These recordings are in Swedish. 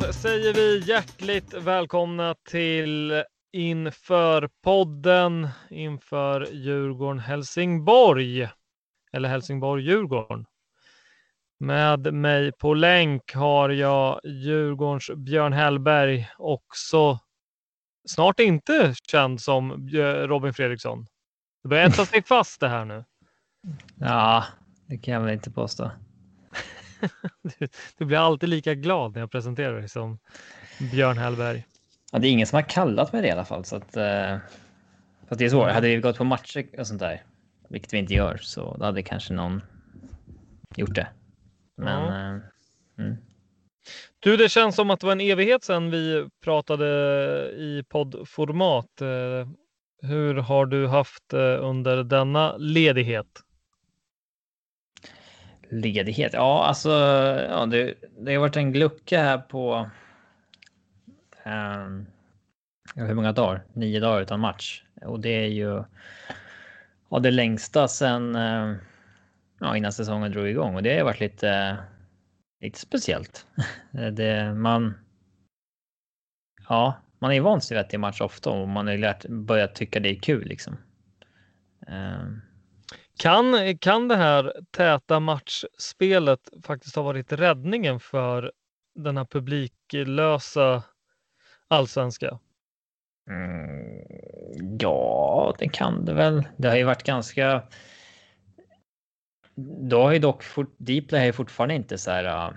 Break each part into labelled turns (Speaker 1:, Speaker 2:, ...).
Speaker 1: Där säger vi hjärtligt välkomna till inför podden inför Djurgården Helsingborg. Eller Helsingborg Djurgården. Med mig på länk har jag Djurgårdens Björn Hellberg, också snart inte känd som Robin Fredriksson. Det börjar äta sig fast det här nu.
Speaker 2: Ja, det kan jag väl inte påstå.
Speaker 1: Du, du blir alltid lika glad när jag presenterar dig som Björn Hellberg.
Speaker 2: Ja, det är ingen som har kallat mig det i alla fall. Så att, eh, fast det är svårt. Hade vi gått på matcher och sånt där, vilket vi inte gör, så då hade kanske någon gjort det. Men
Speaker 1: Ja.
Speaker 2: eh, mm.
Speaker 1: Du, det känns som att det var en evighet sedan vi pratade i poddformat. Eh, Hur har du haft eh, under denna ledighet?
Speaker 2: Ledighet. Ja, alltså, ja, det, det har varit en glucka här på. um, hur många dagar? Nio dagar utan match och det är ju. Ja, det längsta sen. Ehm, ja, innan säsongen drog igång och det har varit lite. Lite speciellt. det man. Ja, man är ju van sig vid att det är match ofta och man har lärt börjat tycka det är kul liksom. Um,
Speaker 1: kan, kan det här täta matchspelet faktiskt ha varit räddningen för den här publiklösa allsvenska?
Speaker 2: Mm, ja, det kan det väl. Det har ju varit ganska. Då har ju dock fort, Dplay har ju fortfarande inte så här. Uh,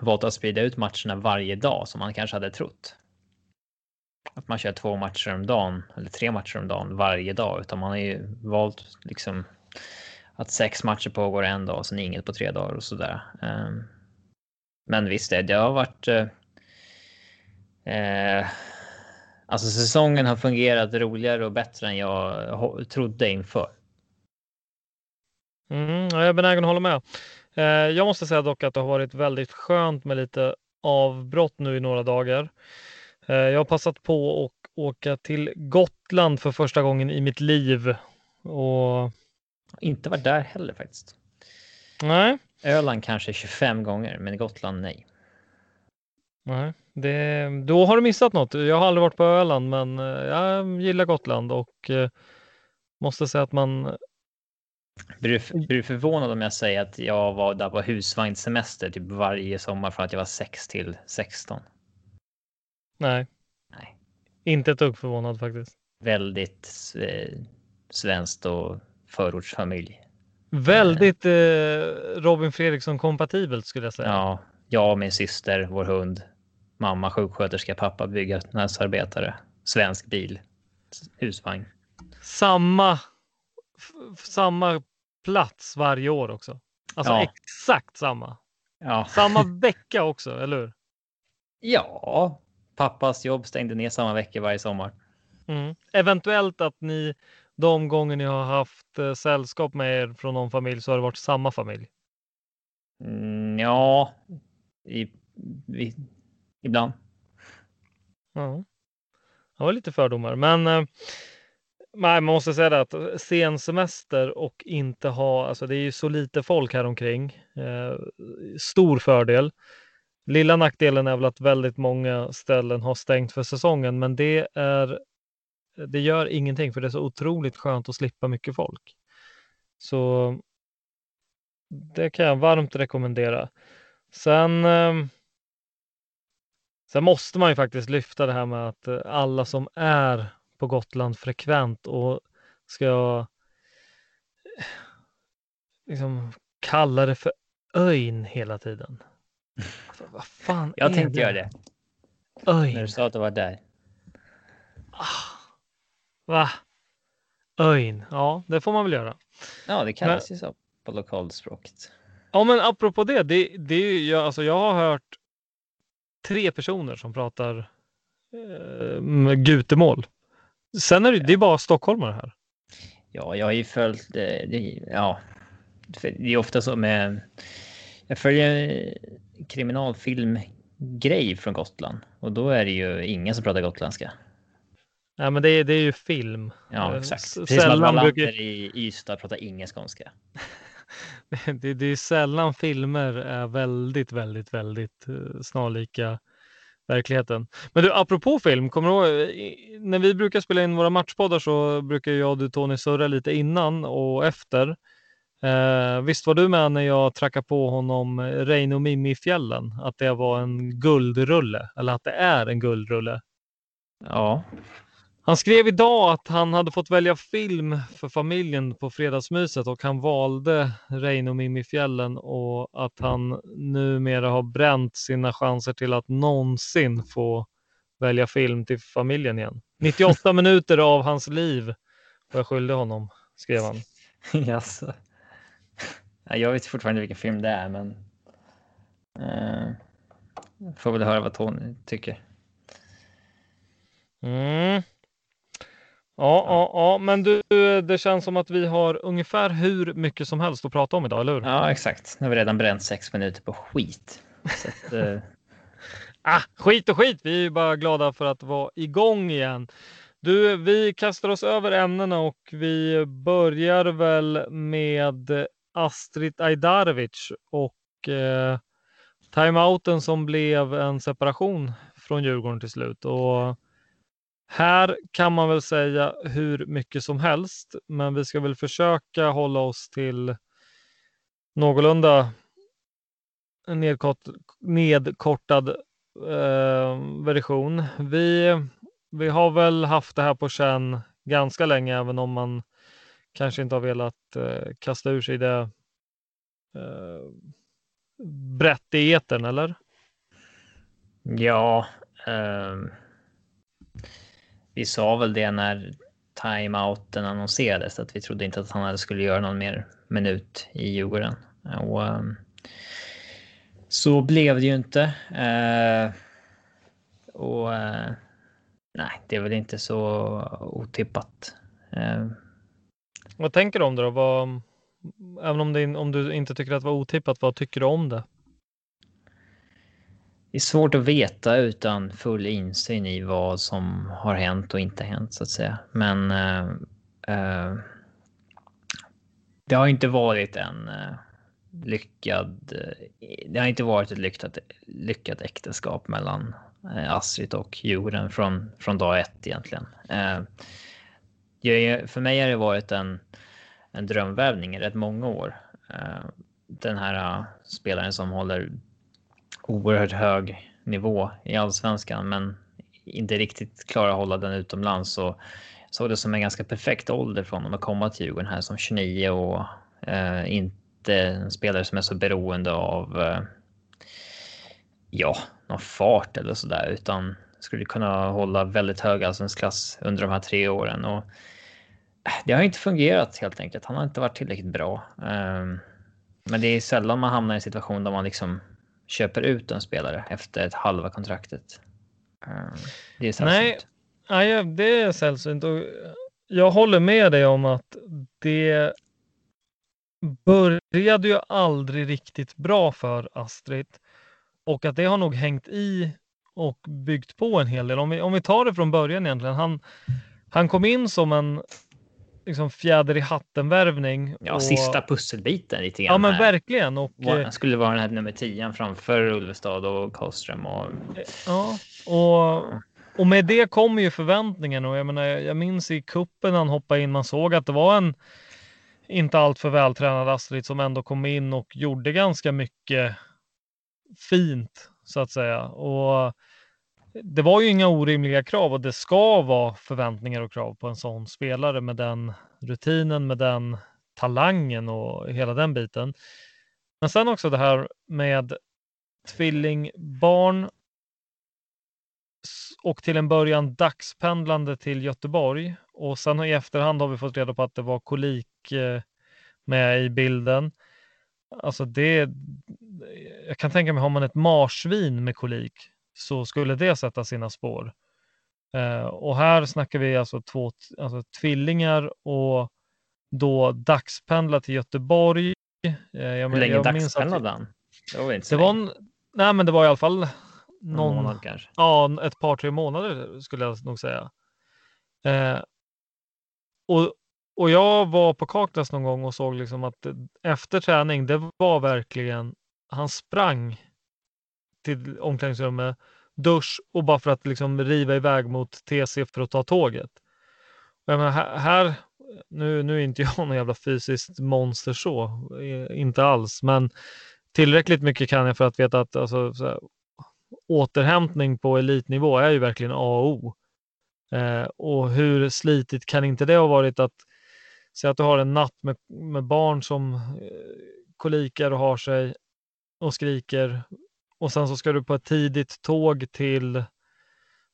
Speaker 2: valt att sprida ut matcherna varje dag som man kanske hade trott. Att man kör två matcher om dagen eller tre matcher om dagen varje dag, utan man har ju valt liksom att sex matcher pågår en dag och sen inget på tre dagar och så där. Ehm, men visst, det, det har varit. Eh, eh, Alltså säsongen har fungerat roligare och bättre än jag trodde inför.
Speaker 1: Mm, jag är benägen att hålla med. Eh, jag måste säga dock att det har varit väldigt skönt med lite avbrott nu i några dagar. Eh, jag har passat på att åka till Gotland för första gången i mitt liv. Och
Speaker 2: inte varit där heller faktiskt.
Speaker 1: nej,
Speaker 2: Öland kanske 25 gånger, men Gotland nej.
Speaker 1: nej det, då har du missat något. Jag har aldrig varit på Öland, men eh, jag gillar Gotland och eh, måste säga att man
Speaker 2: Blir du, blir du förvånad om jag säger att jag var där på husvagnssemester typ varje sommar från att jag var 6 till 16?
Speaker 1: nej,
Speaker 2: Nej.
Speaker 1: inte ett dugg förvånad faktiskt.
Speaker 2: Väldigt eh, svenskt och förortsfamilj.
Speaker 1: Väldigt eh, Robin Fredriksson kompatibelt skulle jag säga.
Speaker 2: Ja, jag och min syster, vår hund, mamma sjuksköterska, pappa byggnadsarbetare, svensk bil, husvagn.
Speaker 1: Samma, samma plats varje år också. Alltså
Speaker 2: Ja.
Speaker 1: exakt samma.
Speaker 2: Ja.
Speaker 1: Samma vecka också, eller hur?
Speaker 2: ja, pappas jobb stängde ner samma vecka varje sommar.
Speaker 1: Mm. Eventuellt att ni de gånger ni har haft eh, sällskap med er från någon familj så har det varit samma familj.
Speaker 2: Mm, ja, i, i, ibland.
Speaker 1: Ja. Det var lite fördomar, men eh, nej, man måste säga det att sen semester och inte ha, alltså det är ju så lite folk här omkring. Eh, stor fördel. Lilla nackdelen är väl att väldigt många ställen har stängt för säsongen, men det är det gör ingenting för det är så otroligt skönt att slippa mycket folk. Så det kan jag varmt rekommendera. Sen eh, Sen måste man ju faktiskt lyfta det här med att eh, alla som är på Gotland frekvent och ska eh, liksom kalla det för ÖJN hela tiden. Alltså, vad fan
Speaker 2: Jag tänkte göra det när
Speaker 1: ÖJN.
Speaker 2: du sa att du var där.
Speaker 1: Va? ÖJN. Ja, det får man väl göra.
Speaker 2: Ja, det kallas ju så på lokalspråket.
Speaker 1: Ja, men apropå det, det, det är ju, jag, alltså jag har hört tre personer som pratar eh, gutemål. Sen är det, det är bara stockholmare här.
Speaker 2: Ja, jag har ju följt eh, det. Ja, det är ofta så med. Jag följer kriminalfilmgrej från Gotland och då är det ju ingen som pratar gotländska.
Speaker 1: Nej, men det är, det är ju film.
Speaker 2: Ja,
Speaker 1: Eh,
Speaker 2: exakt.
Speaker 1: s-
Speaker 2: Precis som att
Speaker 1: Sällan
Speaker 2: Wallander
Speaker 1: brukar,
Speaker 2: i Ystad pratar ingen skånska.
Speaker 1: det, det är sällan filmer är väldigt, väldigt, väldigt eh, snarlika verkligheten. Men du, apropå film, kommer du ihåg, i- när vi brukar spela in våra matchpoddar så brukar jag och du Tony surra lite innan och efter. Eh, visst var du med när jag trackade på honom eh, Reino Mimmi i fjällen? Att det var en guldrulle, eller att det är en guldrulle.
Speaker 2: Ja,
Speaker 1: Han skrev idag att han hade fått välja film för familjen på fredagsmyset och han valde Reino Mimmi fjällen och att han numera har bränt sina chanser till att någonsin få välja film till familjen igen. 98 minuter av hans liv var jag skyldig honom, skrev han.
Speaker 2: Ja, Jag vet fortfarande vilken film det är, men. Eh, får väl höra vad Tony tycker.
Speaker 1: Mm. Ja, ja, ja, men du, det känns som att vi har ungefär hur mycket som helst att prata om idag, eller hur?
Speaker 2: Ja, exakt. Nu har vi redan bränt sex minuter på skit. Att, eh,
Speaker 1: Ah, skit och skit, vi är ju bara glada för att vara igång igen. Du, vi kastar oss över ämnena och vi börjar väl med Astrid Ajdarevic och eh, timeouten som blev en separation från Djurgården till slut. Och här kan man väl säga hur mycket som helst, men vi ska väl försöka hålla oss till någorlunda nedkort, nedkortad eh, version. Vi, vi har väl haft det här på känn ganska länge, även om man kanske inte har velat eh, kasta ur sig det eh, brett i etern, eller?
Speaker 2: ja. eh vi sa väl det när timeouten annonserades att vi trodde inte att han skulle göra någon mer minut i Djurgården. Och, ehm, så blev det ju inte. Eh, och eh, nej, det är väl inte så otippat. Ehm.
Speaker 1: Vad tänker du om det då? Vad, även om, det, om du inte tycker att det var otippat, vad tycker du om det?
Speaker 2: Det är svårt att veta utan full insyn i vad som har hänt och inte hänt så att säga. Men eh, eh, det har inte varit en eh, lyckad. Eh, det har inte varit ett lyckat, lyckat äktenskap mellan eh, Astrid och Jorden från från dag ett egentligen. Eh, Jag, för mig har det varit en en drömvärvning i rätt många år. Eh, den här uh, spelaren som håller oerhört hög nivå i allsvenskan, men inte riktigt klara att hålla den utomlands. Så såg det som en ganska perfekt ålder för honom att komma till Djurgården här som 29 och eh, inte en spelare som är så beroende av eh, ja, någon fart eller så där, utan skulle kunna hålla väldigt hög allsvensk klass under de här tre åren. Och eh, det har inte fungerat helt enkelt. Han har inte varit tillräckligt bra. Ehm, men det är sällan man hamnar i en situation där man liksom köper ut en spelare efter ett halva kontraktet. Um, det är sällsynt.
Speaker 1: Nej, nej, det är sällsynt. Och jag håller med dig om att det började ju aldrig riktigt bra för Astrid och att det har nog hängt i och byggt på en hel del. Om vi, om vi tar det från början egentligen. Han, han kom in som en liksom fjäder i hatten-värvning.
Speaker 2: Ja, och... sista pusselbiten lite grann.
Speaker 1: Ja, men här. verkligen. Och,
Speaker 2: han eh, skulle vara den här nummer 10 framför Ulvestad och Karlström. Och...
Speaker 1: Ja, och, och med det kommer ju förväntningen. Och jag, menar, jag minns i kuppen han hoppade in, man såg att det var en inte alltför vältränad Astrid som ändå kom in och gjorde ganska mycket fint så att säga. Och det var ju inga orimliga krav och det ska vara förväntningar och krav på en sån spelare med den rutinen, med den talangen och hela den biten. Men sen också det här med tvillingbarn och till en början dagspendlande till Göteborg och sen i efterhand har vi fått reda på att det var kolik eh, med i bilden. Alltså det, jag kan tänka mig, har man ett marsvin med kolik så skulle det sätta sina spår. Eh, och här snackar vi alltså två alltså tvillingar och då dagspendla till Göteborg.
Speaker 2: Eh, jag, Hur länge dagspendlade han?
Speaker 1: Det var inte så det var en, Nej, men det var i alla fall någon,
Speaker 2: månad kanske.
Speaker 1: Ja, ett par, tre månader skulle jag nog säga. Eh, och, och jag var på Kaknäs någon gång och såg liksom att efter träning, det var verkligen, han sprang till omklädningsrummet, dusch och bara för att liksom riva iväg mot TC för att ta tåget. Jag menar, här, nu, nu är inte jag någon jävla fysiskt monster så, inte alls, men tillräckligt mycket kan jag för att veta att alltså, så här, återhämtning på elitnivå är ju verkligen A och O. Eh, och hur slitigt kan inte det ha varit att säga att du har en natt med, med barn som eh, kolikar och har sig och skriker och sen så ska du på ett tidigt tåg till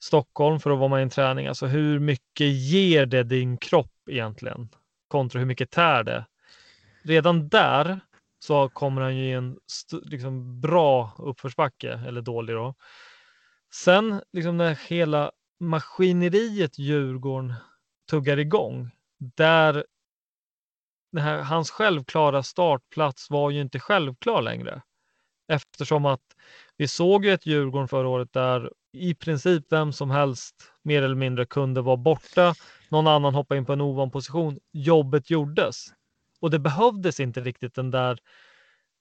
Speaker 1: Stockholm för att vara med i en träning. Alltså hur mycket ger det din kropp egentligen? Kontra hur mycket tär det? Redan där så kommer han ju i en liksom, bra uppförsbacke, eller dålig då. Sen liksom när hela maskineriet Djurgården tuggar igång, där här, hans självklara startplats var ju inte självklar längre. Eftersom att vi såg ju ett Djurgården förra året där i princip vem som helst mer eller mindre kunde vara borta. Någon annan hoppade in på en ovan position. Jobbet gjordes. Och det behövdes inte riktigt den där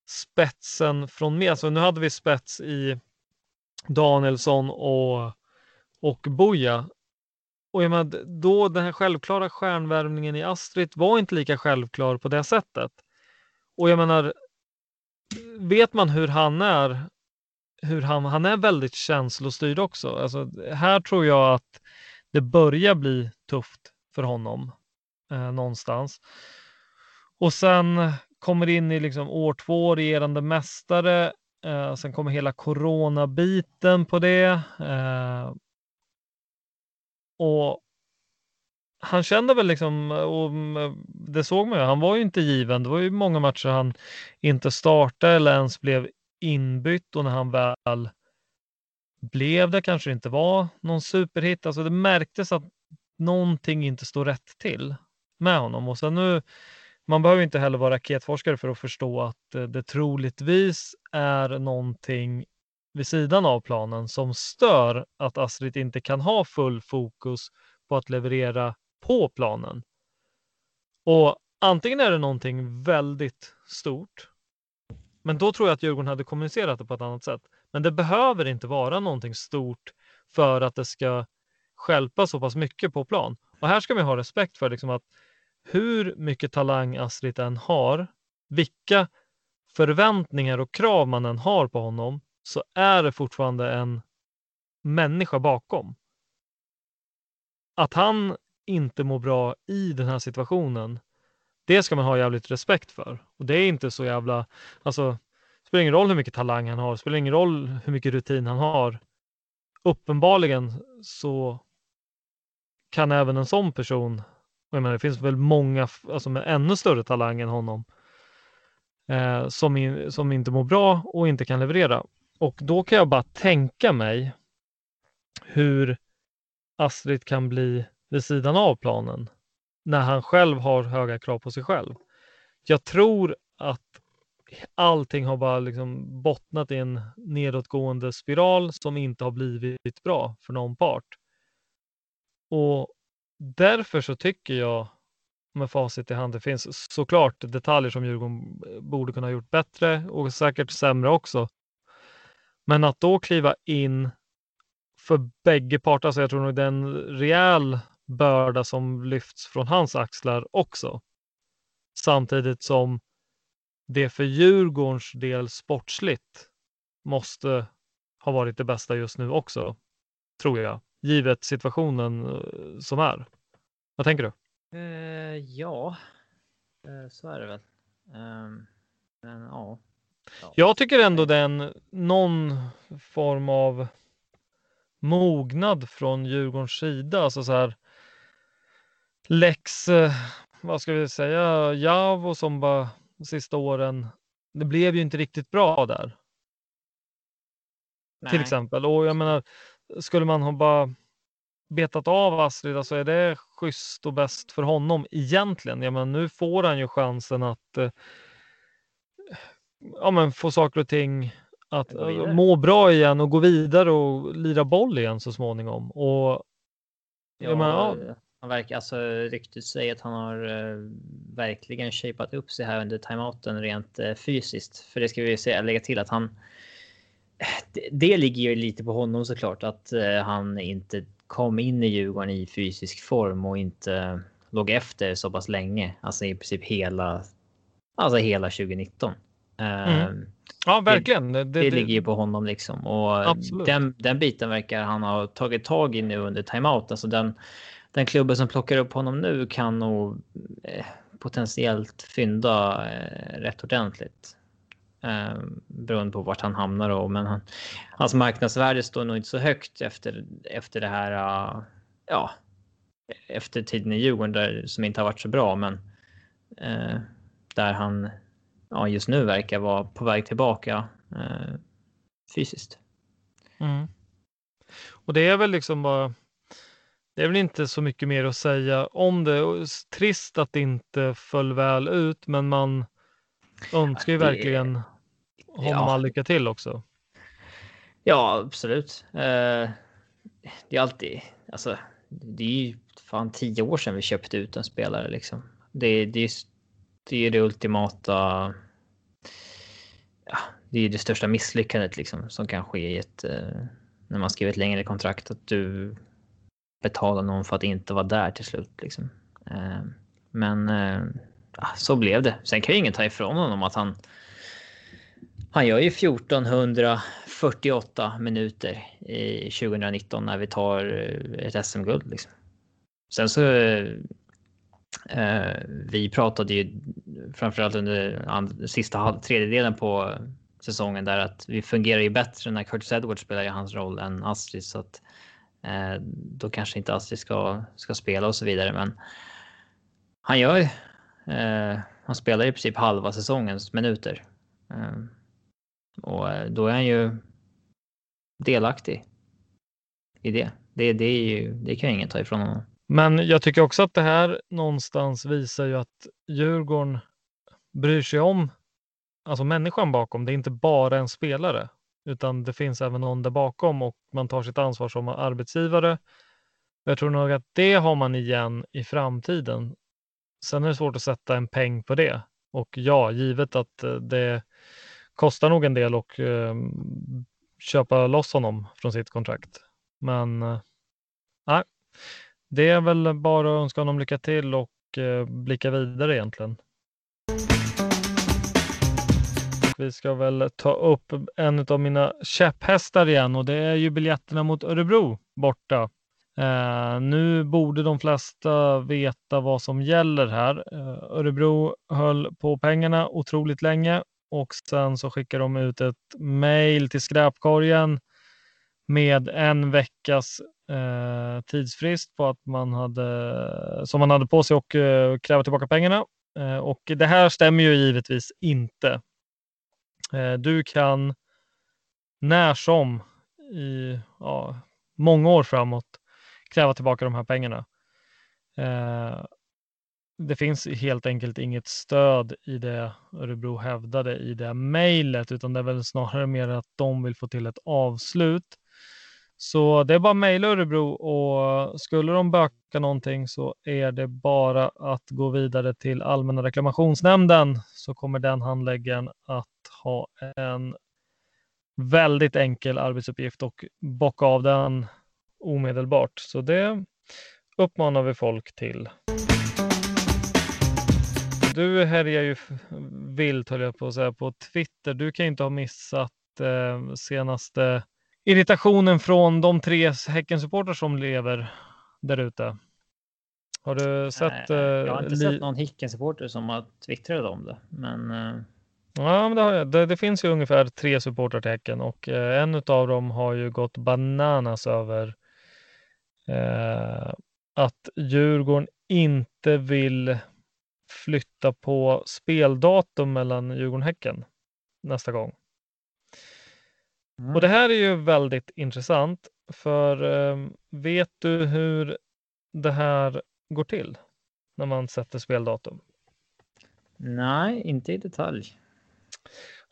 Speaker 1: spetsen från med. Alltså nu hade vi spets i Danielsson och, och Boja. Och jag menar, då den här självklara stjärnvärvningen i Astrid var inte lika självklar på det sättet. Och jag menar, vet man hur han är, hur han, han är väldigt känslostyrd också. Alltså, här tror jag att det börjar bli tufft för honom eh, någonstans. Och sen kommer in i liksom år två, regerande mästare. Eh, sen kommer hela coronabiten på det. Eh, och han kände väl liksom, och mm, det såg man ju, han var ju inte given. Det var ju många matcher han inte startade eller ens blev inbytt och när han väl blev det kanske inte var någon superhit. Alltså det märktes att någonting inte står rätt till med honom och sen nu man behöver inte heller vara raketforskare för att förstå att eh, det troligtvis är någonting vid sidan av planen som stör att Astrid inte kan ha full fokus på att leverera på planen. Och antingen är det någonting väldigt stort, men då tror jag att Djurgården hade kommunicerat det på ett annat sätt. Men det behöver inte vara någonting stort för att det ska skälpa så pass mycket på plan. Och här ska vi ha respekt för liksom att hur mycket talang Astrid än har, vilka förväntningar och krav man än har på honom, så är det fortfarande en människa bakom. Att han inte mår bra i den här situationen. Det ska man ha jävligt respekt för. Och det är inte så jävla, alltså, det spelar ingen roll hur mycket talang han har, det spelar ingen roll hur mycket rutin han har. Uppenbarligen så kan även en sån person, och jag menar, det finns väl många alltså med ännu större talang än honom, eh, som, in, som inte mår bra och inte kan leverera. Och då kan jag bara tänka mig hur Astrid kan bli vid sidan av planen när han själv har höga krav på sig själv. Jag tror att allting har bara liksom bottnat i en nedåtgående spiral som inte har blivit bra för någon part. Och därför så tycker jag med facit i hand, det finns såklart detaljer som Djurgården borde kunna ha gjort bättre och säkert sämre också. Men att då kliva in för bägge parter, alltså jag tror nog det är en rejäl börda som lyfts från hans axlar också. Samtidigt som det för Djurgårdens del sportsligt måste ha varit det bästa just nu också, tror jag, givet situationen eh, som är. Vad tänker du?
Speaker 2: Uh, ja, uh, så är det väl. Um, men ja.
Speaker 1: ja. Jag tycker ändå den någon form av mognad från Djurgårdens sida. Alltså så här, Lex, eh, vad ska vi säga, Javo som bara de sista åren. Det blev ju inte riktigt bra där. Nej. Till exempel. Och jag menar, skulle man ha bara betat av Astrid, alltså är det schysst och bäst för honom egentligen? Jag menar, nu får han ju chansen att eh, ja, men få saker och ting att må bra igen och gå vidare och lira boll igen så småningom. Och,
Speaker 2: ja, menar, ja. Han verkar, alltså ryktet säger att han har uh, verkligen shapat upp sig här under timeouten rent uh, fysiskt. För det ska vi säga, lägga till att han. Det, det ligger ju lite på honom såklart att uh, han inte kom in i Djurgården i fysisk form och inte låg efter så pass länge. Alltså i princip hela, alltså hela 2019. Mm.
Speaker 1: Ehm, ja, verkligen.
Speaker 2: Det, det, det, ligger ju på honom liksom och den, den biten verkar han ha tagit tag i nu under timeout. Alltså den, den klubben som plockar upp honom nu kan nog eh, potentiellt fynda eh, rätt ordentligt. Eh, beroende på vart han hamnar då. Men han, hans marknadsvärde står nog inte så högt efter, efter det här. Eh, ja, efter tiden i Djurgården där, som inte har varit så bra, men eh, där han ja, just nu verkar vara på väg tillbaka eh, fysiskt.
Speaker 1: Mm. Och det är väl liksom bara det är väl inte så mycket mer att säga om det. Trist att det inte föll väl ut, men man önskar ju det... verkligen honom ja. all lycka till också.
Speaker 2: Ja, absolut. Uh, det är alltid, alltså, det är ju fan tio år sedan vi köpte ut en spelare liksom. Det, det, det är det ultimata. Ja, det är det största misslyckandet liksom som kan ske i ett uh, när man skriver ett längre kontrakt att du betala någon för att inte vara där till slut. Liksom. Eh, men eh, ah, så blev det. Sen kan ju ingen ta ifrån honom att han han gör ju 1448 minuter i 2019 när vi tar eh, ett SM-guld. Liksom. Sen så. Eh, eh, vi pratade ju framförallt under sista halv, tredjedelen på säsongen där att vi fungerar ju bättre när Curtis Edwards spelar i hans roll än Astrid så att Eh, Eh, då kanske inte Astrid ska, ska spela och så vidare. Men han gör. Eh, han spelar i princip halva säsongens minuter. Ehm, eh, och då är han ju delaktig i det. Det, det, är ju, det kan ingen ta ifrån honom.
Speaker 1: Men jag tycker också att det här någonstans visar ju att Djurgården bryr sig om alltså människan bakom. Det är inte bara en spelare utan det finns även någon där bakom och man tar sitt ansvar som arbetsgivare. Jag tror nog att det har man igen i framtiden. Sen är det svårt att sätta en peng på det. Och ja, givet att eh, det kostar nog en del att ehm, köpa loss honom från sitt kontrakt. Men eh, nej, det är väl bara att önska honom lycka till och eh, blicka vidare egentligen. Vi ska väl ta upp en av mina käpphästar igen och det är ju biljetterna mot Örebro borta Eh, nu borde de flesta veta vad som gäller här. Eh, Örebro höll på pengarna otroligt länge och sen så skickar de ut ett mejl till skräpkorgen med en veckas eh, tidsfrist på att man hade, som man hade på sig och eh, kräva tillbaka pengarna. Eh, och det här stämmer ju givetvis inte. Eh, du kan när som i ja, många år framåt kräva tillbaka de här pengarna. Eh, det finns helt enkelt inget stöd i det Örebro hävdade i det mejlet, utan det är väl snarare mer att de vill få till ett avslut. Så det är bara att mejla Örebro och skulle de böka någonting så är det bara att gå vidare till Allmänna reklamationsnämnden så kommer den handläggaren att ha en väldigt enkel arbetsuppgift och bocka av den omedelbart. Så det uppmanar vi folk till. Du härjar ju vilt, höll jag på att säga, på Twitter. Du kan inte ha missat eh, senaste irritationen från de tre Häckensupportrar som lever där ute. Har du sett?
Speaker 2: Nej, jag har inte eh, sett någon Häckensupporter som har twittrat om det, men.
Speaker 1: Ja, men det, har jag. Det, det, finns ju ungefär tre supportrar till Häcken och eh, en av dem har ju gått bananas över eh, att Djurgården inte vill flytta på speldatum mellan Djurgården och Häcken nästa gång. Mm. Och det här är ju väldigt intressant för eh, vet du hur det här går till när man sätter speldatum?
Speaker 2: Nej, inte i detalj.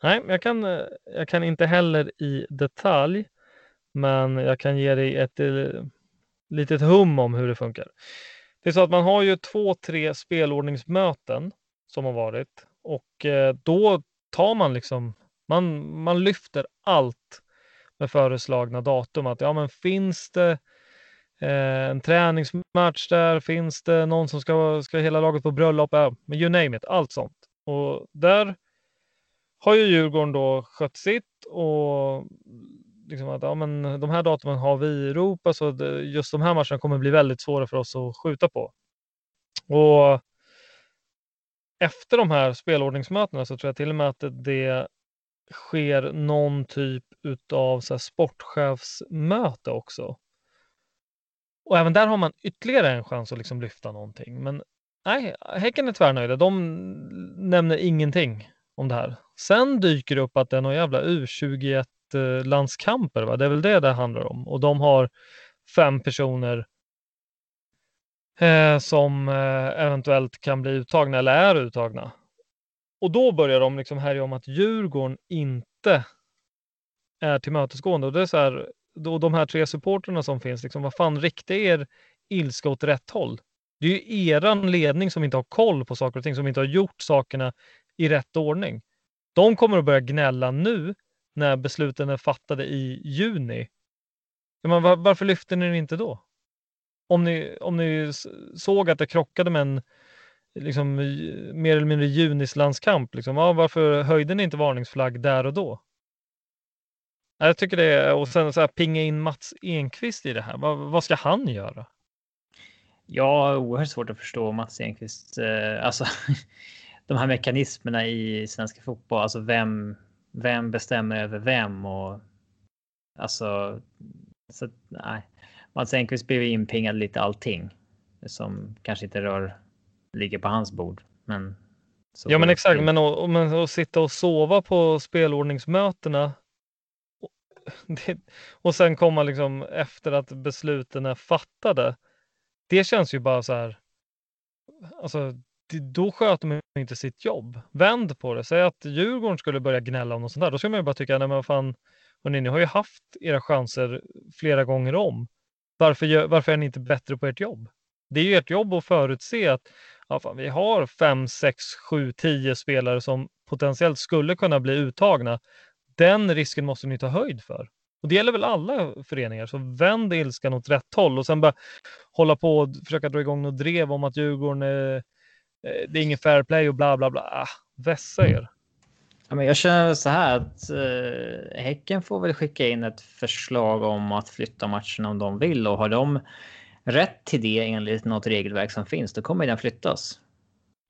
Speaker 1: Nej, jag kan, eh, jag kan inte heller i detalj, men jag kan ge dig ett eh, litet hum om hur det funkar. Det är så att man har ju två, tre spelordningsmöten som har varit och eh, då tar man liksom, man, man lyfter allt med föreslagna datum. Att ja, men finns det en träningsmatch där? Finns det någon som ska, ska hela laget på bröllop? Ja, men you name it, allt sånt. Och där har ju Djurgården då skött sitt och liksom att ja, men de här datumen har vi i Europa så det, just de här matcherna kommer bli väldigt svåra för oss att skjuta på. Och efter de här spelordningsmötena så tror jag till och med att det sker någon typ av så här sportchefsmöte också. Och även där har man ytterligare en chans att liksom lyfta någonting. Men nej, Häcken är tvärnöjda. De nämner ingenting om det här. Sen dyker det upp att det är någon jävla U21 landskamper. Va? Det är väl det det handlar om. Och de har fem personer eh, som eh, eventuellt kan bli uttagna eller är uttagna. Och då börjar de liksom härja om att Djurgården inte är tillmötesgående. Och det är så här, då de här tre supporterna som finns, liksom, vad fan, rikta er ilska åt rätt håll. Det är ju eran ledning som inte har koll på saker och ting, som inte har gjort sakerna i rätt ordning. De kommer att börja gnälla nu när besluten är fattade i juni. Men var, varför lyfte ni det inte då? Om ni, om ni såg att det krockade med en liksom, mer eller mindre junislandskamp, liksom, ja, varför höjde ni inte varningsflagg där och då? Jag tycker det är, och sen så här, pinga in Mats Enqvist i det här. Vad, vad ska han göra?
Speaker 2: Ja, oerhört svårt att förstå Mats Enqvist. Eh, alltså, de här mekanismerna i svenska fotboll, alltså vem, vem bestämmer över vem och alltså, så, nej. Mats Enqvist blev inpingad lite allting som kanske inte rör, ligger på hans bord. Men
Speaker 1: ja, men exakt. Men att, men att sitta och sova på spelordningsmötena det, och sen komma liksom efter att besluten är fattade. Det känns ju bara så här. Alltså, då sköter man inte sitt jobb. Vänd på det. Säg att Djurgården skulle börja gnälla om något sånt där. Då skulle man ju bara tycka, nej men vad fan, hörni, ni har ju haft era chanser flera gånger om. Varför, varför är ni inte bättre på ert jobb? Det är ju ert jobb att förutse att ja, fan, vi har fem, sex, sju, tio spelare som potentiellt skulle kunna bli uttagna. Den risken måste ni ta höjd för. Och det gäller väl alla föreningar, så vänd ilskan åt rätt håll och sen bara hålla på och försöka dra igång något drev om att Djurgården är, eh, det är ingen fair play och bla bla bla. Ah, vässa er.
Speaker 2: Ja, men jag känner så här att eh, Häcken får väl skicka in ett förslag om att flytta matchen om de vill och har de rätt till det enligt något regelverk som finns, då kommer den flyttas.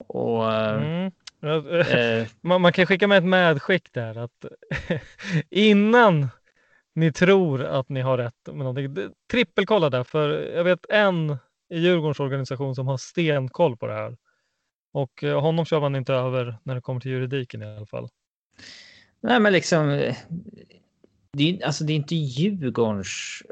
Speaker 2: Och mm.
Speaker 1: eh, man, man, kan skicka med ett medskick där att innan ni tror att ni har rätt med någonting, trippelkolla där, för jag vet en i Djurgårdens organisation som har stenkoll på det här. Och eh, honom kör man inte över när det kommer till juridiken i alla fall.
Speaker 2: Nej, men liksom. Det är, alltså, det är inte Djurgårdens.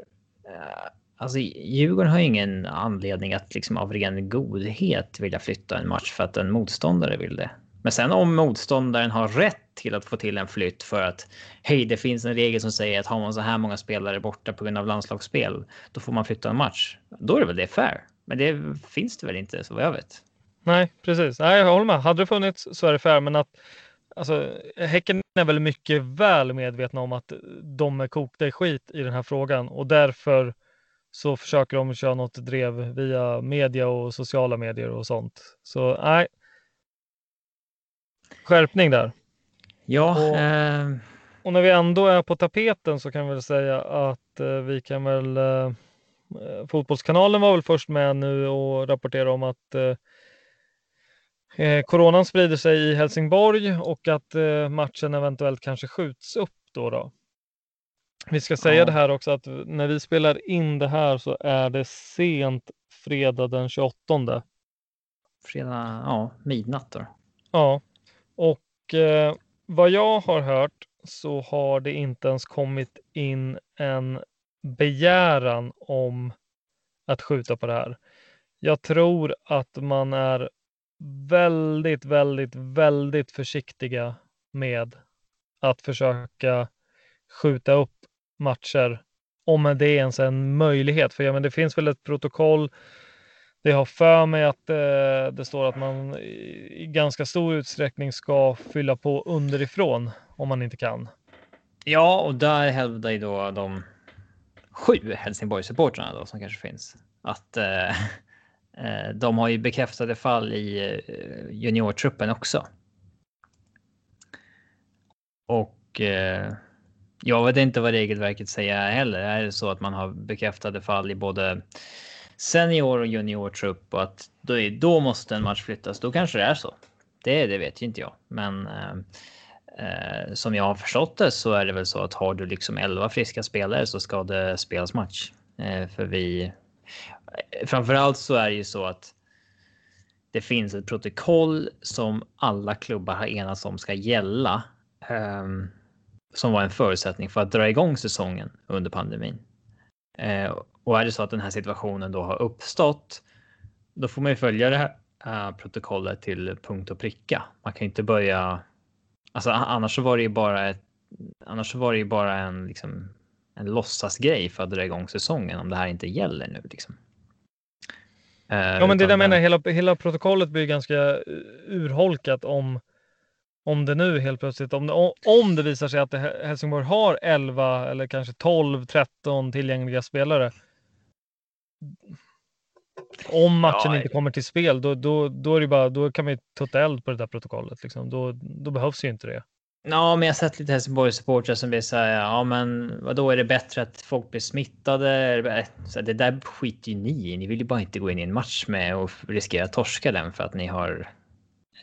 Speaker 2: Eh, alltså, Djurgården har ingen anledning att liksom av ren godhet vilja flytta en match för att en motståndare vill det. Men sen om motståndaren har rätt till att få till en flytt för att hej, det finns en regel som säger att har man så här många spelare borta på grund av landslagsspel, då får man flytta en match. Då är det väl det fair. Men det finns det väl inte så vad jag vet.
Speaker 1: Nej, precis. Nej, jag håller med. Hade det funnits så är det fair, men att alltså, Häcken är väl mycket väl medvetna om att de är kokta i skit i den här frågan och därför så försöker de köra något drev via media och sociala medier och sånt. Så nej. Skärpning där.
Speaker 2: Ja.
Speaker 1: Och, eh... och, när vi ändå är på tapeten så kan vi väl säga att eh, vi kan väl eh, Fotbollskanalen var väl först med nu och rapporterade om att eh, coronan sprider sig i Helsingborg och att eh, matchen eventuellt kanske skjuts upp då. då. Vi ska säga ja. det här också att när vi spelar in det här så är det sent fredag den 28.
Speaker 2: Fredag, ja, midnatt då.
Speaker 1: Ja, och eh, vad jag har hört så har det inte ens kommit in en begäran om att skjuta på det här. Jag tror att man är väldigt, väldigt, väldigt försiktiga med att försöka skjuta upp matcher om det ens är en möjlighet. För ja, men det finns väl ett protokoll. Det har för mig att eh, det står att man i ganska stor utsträckning ska fylla på underifrån om man inte kan.
Speaker 2: Ja, och där hävdar ju då de sju Helsingborg-supportrarna då som kanske finns att Eh, Eh, de har ju bekräftade fall i eh, juniortruppen också. Och eh, jag vet inte vad regelverket säger heller. Är det så att man har bekräftade fall i både senior och juniortrupp och att då, är, då måste en match flyttas, då kanske det är så. Det, det vet ju inte jag, men eh, som jag har förstått det så är det väl så att har du liksom 11 friska spelare så ska det spelas match. Eh, för vi framförallt så är det ju så att det finns ett protokoll som alla klubbar har enats om ska gälla. Um, som var en förutsättning för att dra igång säsongen under pandemin. Uh, och är det så att den här situationen då har uppstått, då får man ju följa det här uh, protokollet till punkt och pricka. Man kan inte börja. Alltså annars så var det ju bara ett. Annars så var det ju bara en liksom en låtsasgrej för att dra igång säsongen om det här inte gäller nu liksom.
Speaker 1: Eh, ja, men det där menar hela, hela protokollet blir ganska eh, urholkat om, om det nu helt plötsligt, om det, om det visar sig att Helsingborg har 11 eller kanske 12, 13 tillgängliga spelare. Om matchen ja, inte kommer till spel, då, då, då, är det bara, då kan man ju tutta eld på det där protokollet. Liksom. Då, då behövs ju inte det.
Speaker 2: Ja, men jag har sett lite Helsingborgs-supportrar som vill säga ja men vad då är det bättre att folk blir smittade? Så det där skiter ju ni i. Ni vill ju bara inte gå in i en match med och riskera att torska den för att ni har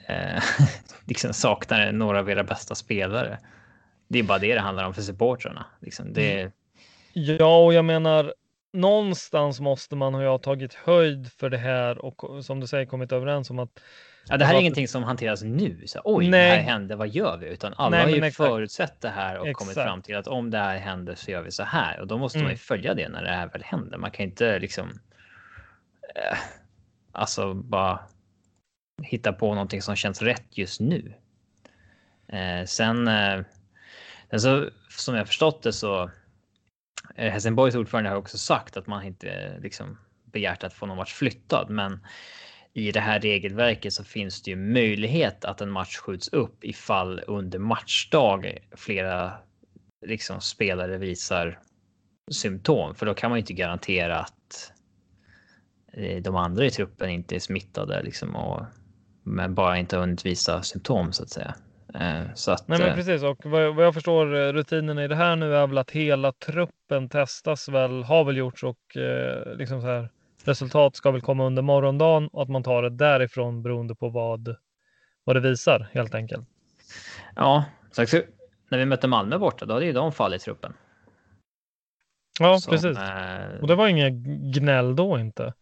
Speaker 2: eh, liksom saknar några av era bästa spelare. Det är bara det det handlar om för supportrarna. Liksom. Det... Mm.
Speaker 1: Ja, och jag menar någonstans måste man ha tagit höjd för det här och som du säger kommit överens om att
Speaker 2: Ja, det här är ingenting som hanteras nu. Så, Oj, nej. det här hände, vad gör vi? Utan alla nej, har ju förutsett det här och exakt. kommit fram till att om det här händer så gör vi så här. Och då måste mm. man ju mm. följa det när det här väl händer. Man kan inte liksom... Eh, alltså bara hitta på någonting som känns rätt just nu. Eh, sen, eh, alltså, som jag förstått det så eh, Helsingborgs ordförande har också sagt att man inte liksom begärt att få någon match flyttad, men i det här regelverket så finns det ju möjlighet att en match skjuts upp ifall under matchdag flera liksom, spelare visar symptom. För då kan man ju inte garantera att eh, de andra i truppen inte är smittade liksom, och men bara inte hunnit visa symptom så att säga. Så att,
Speaker 1: Nej, men precis. Och vad, vad jag förstår rutinerna i det här nu är väl att hela truppen testas väl, har väl gjorts och eh, liksom så här resultat ska väl komma under morgondagen och att man tar det därifrån beroende på vad, vad det visar helt enkelt.
Speaker 2: Ja, så när vi mötte Malmö borta, då hade ju de fallit i truppen.
Speaker 1: Ja, Som, precis. Eh, och det var inget gnäll då inte.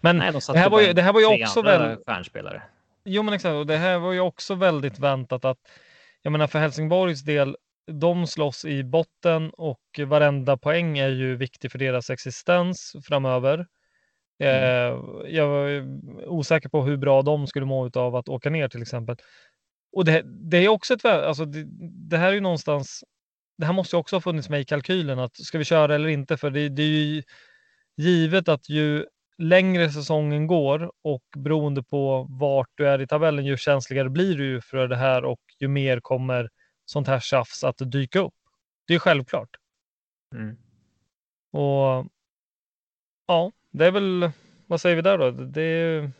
Speaker 1: Men
Speaker 2: nej,
Speaker 1: de det, här var ju, det här var ju också väldigt...
Speaker 2: stjärnspelare.
Speaker 1: Jo, men exakt. Och det här var ju också väldigt väntat att, jag menar för Helsingborgs del, de slåss i botten och varenda poäng är ju viktig för deras existens framöver. Mm. Eh, jag var osäker på hur bra de skulle må av att åka ner till exempel. Och det, det är också ett, alltså det, det, här är ju någonstans, det här måste ju också ha funnits med i kalkylen att ska vi köra eller inte? För det, det är ju givet att ju längre säsongen går och beroende på vart du är i tabellen, ju känsligare blir du för det här och ju mer kommer sånt här tjafs att dyka upp. Det är självklart. Mm. Och ja, det är väl, vad säger vi där då? Det,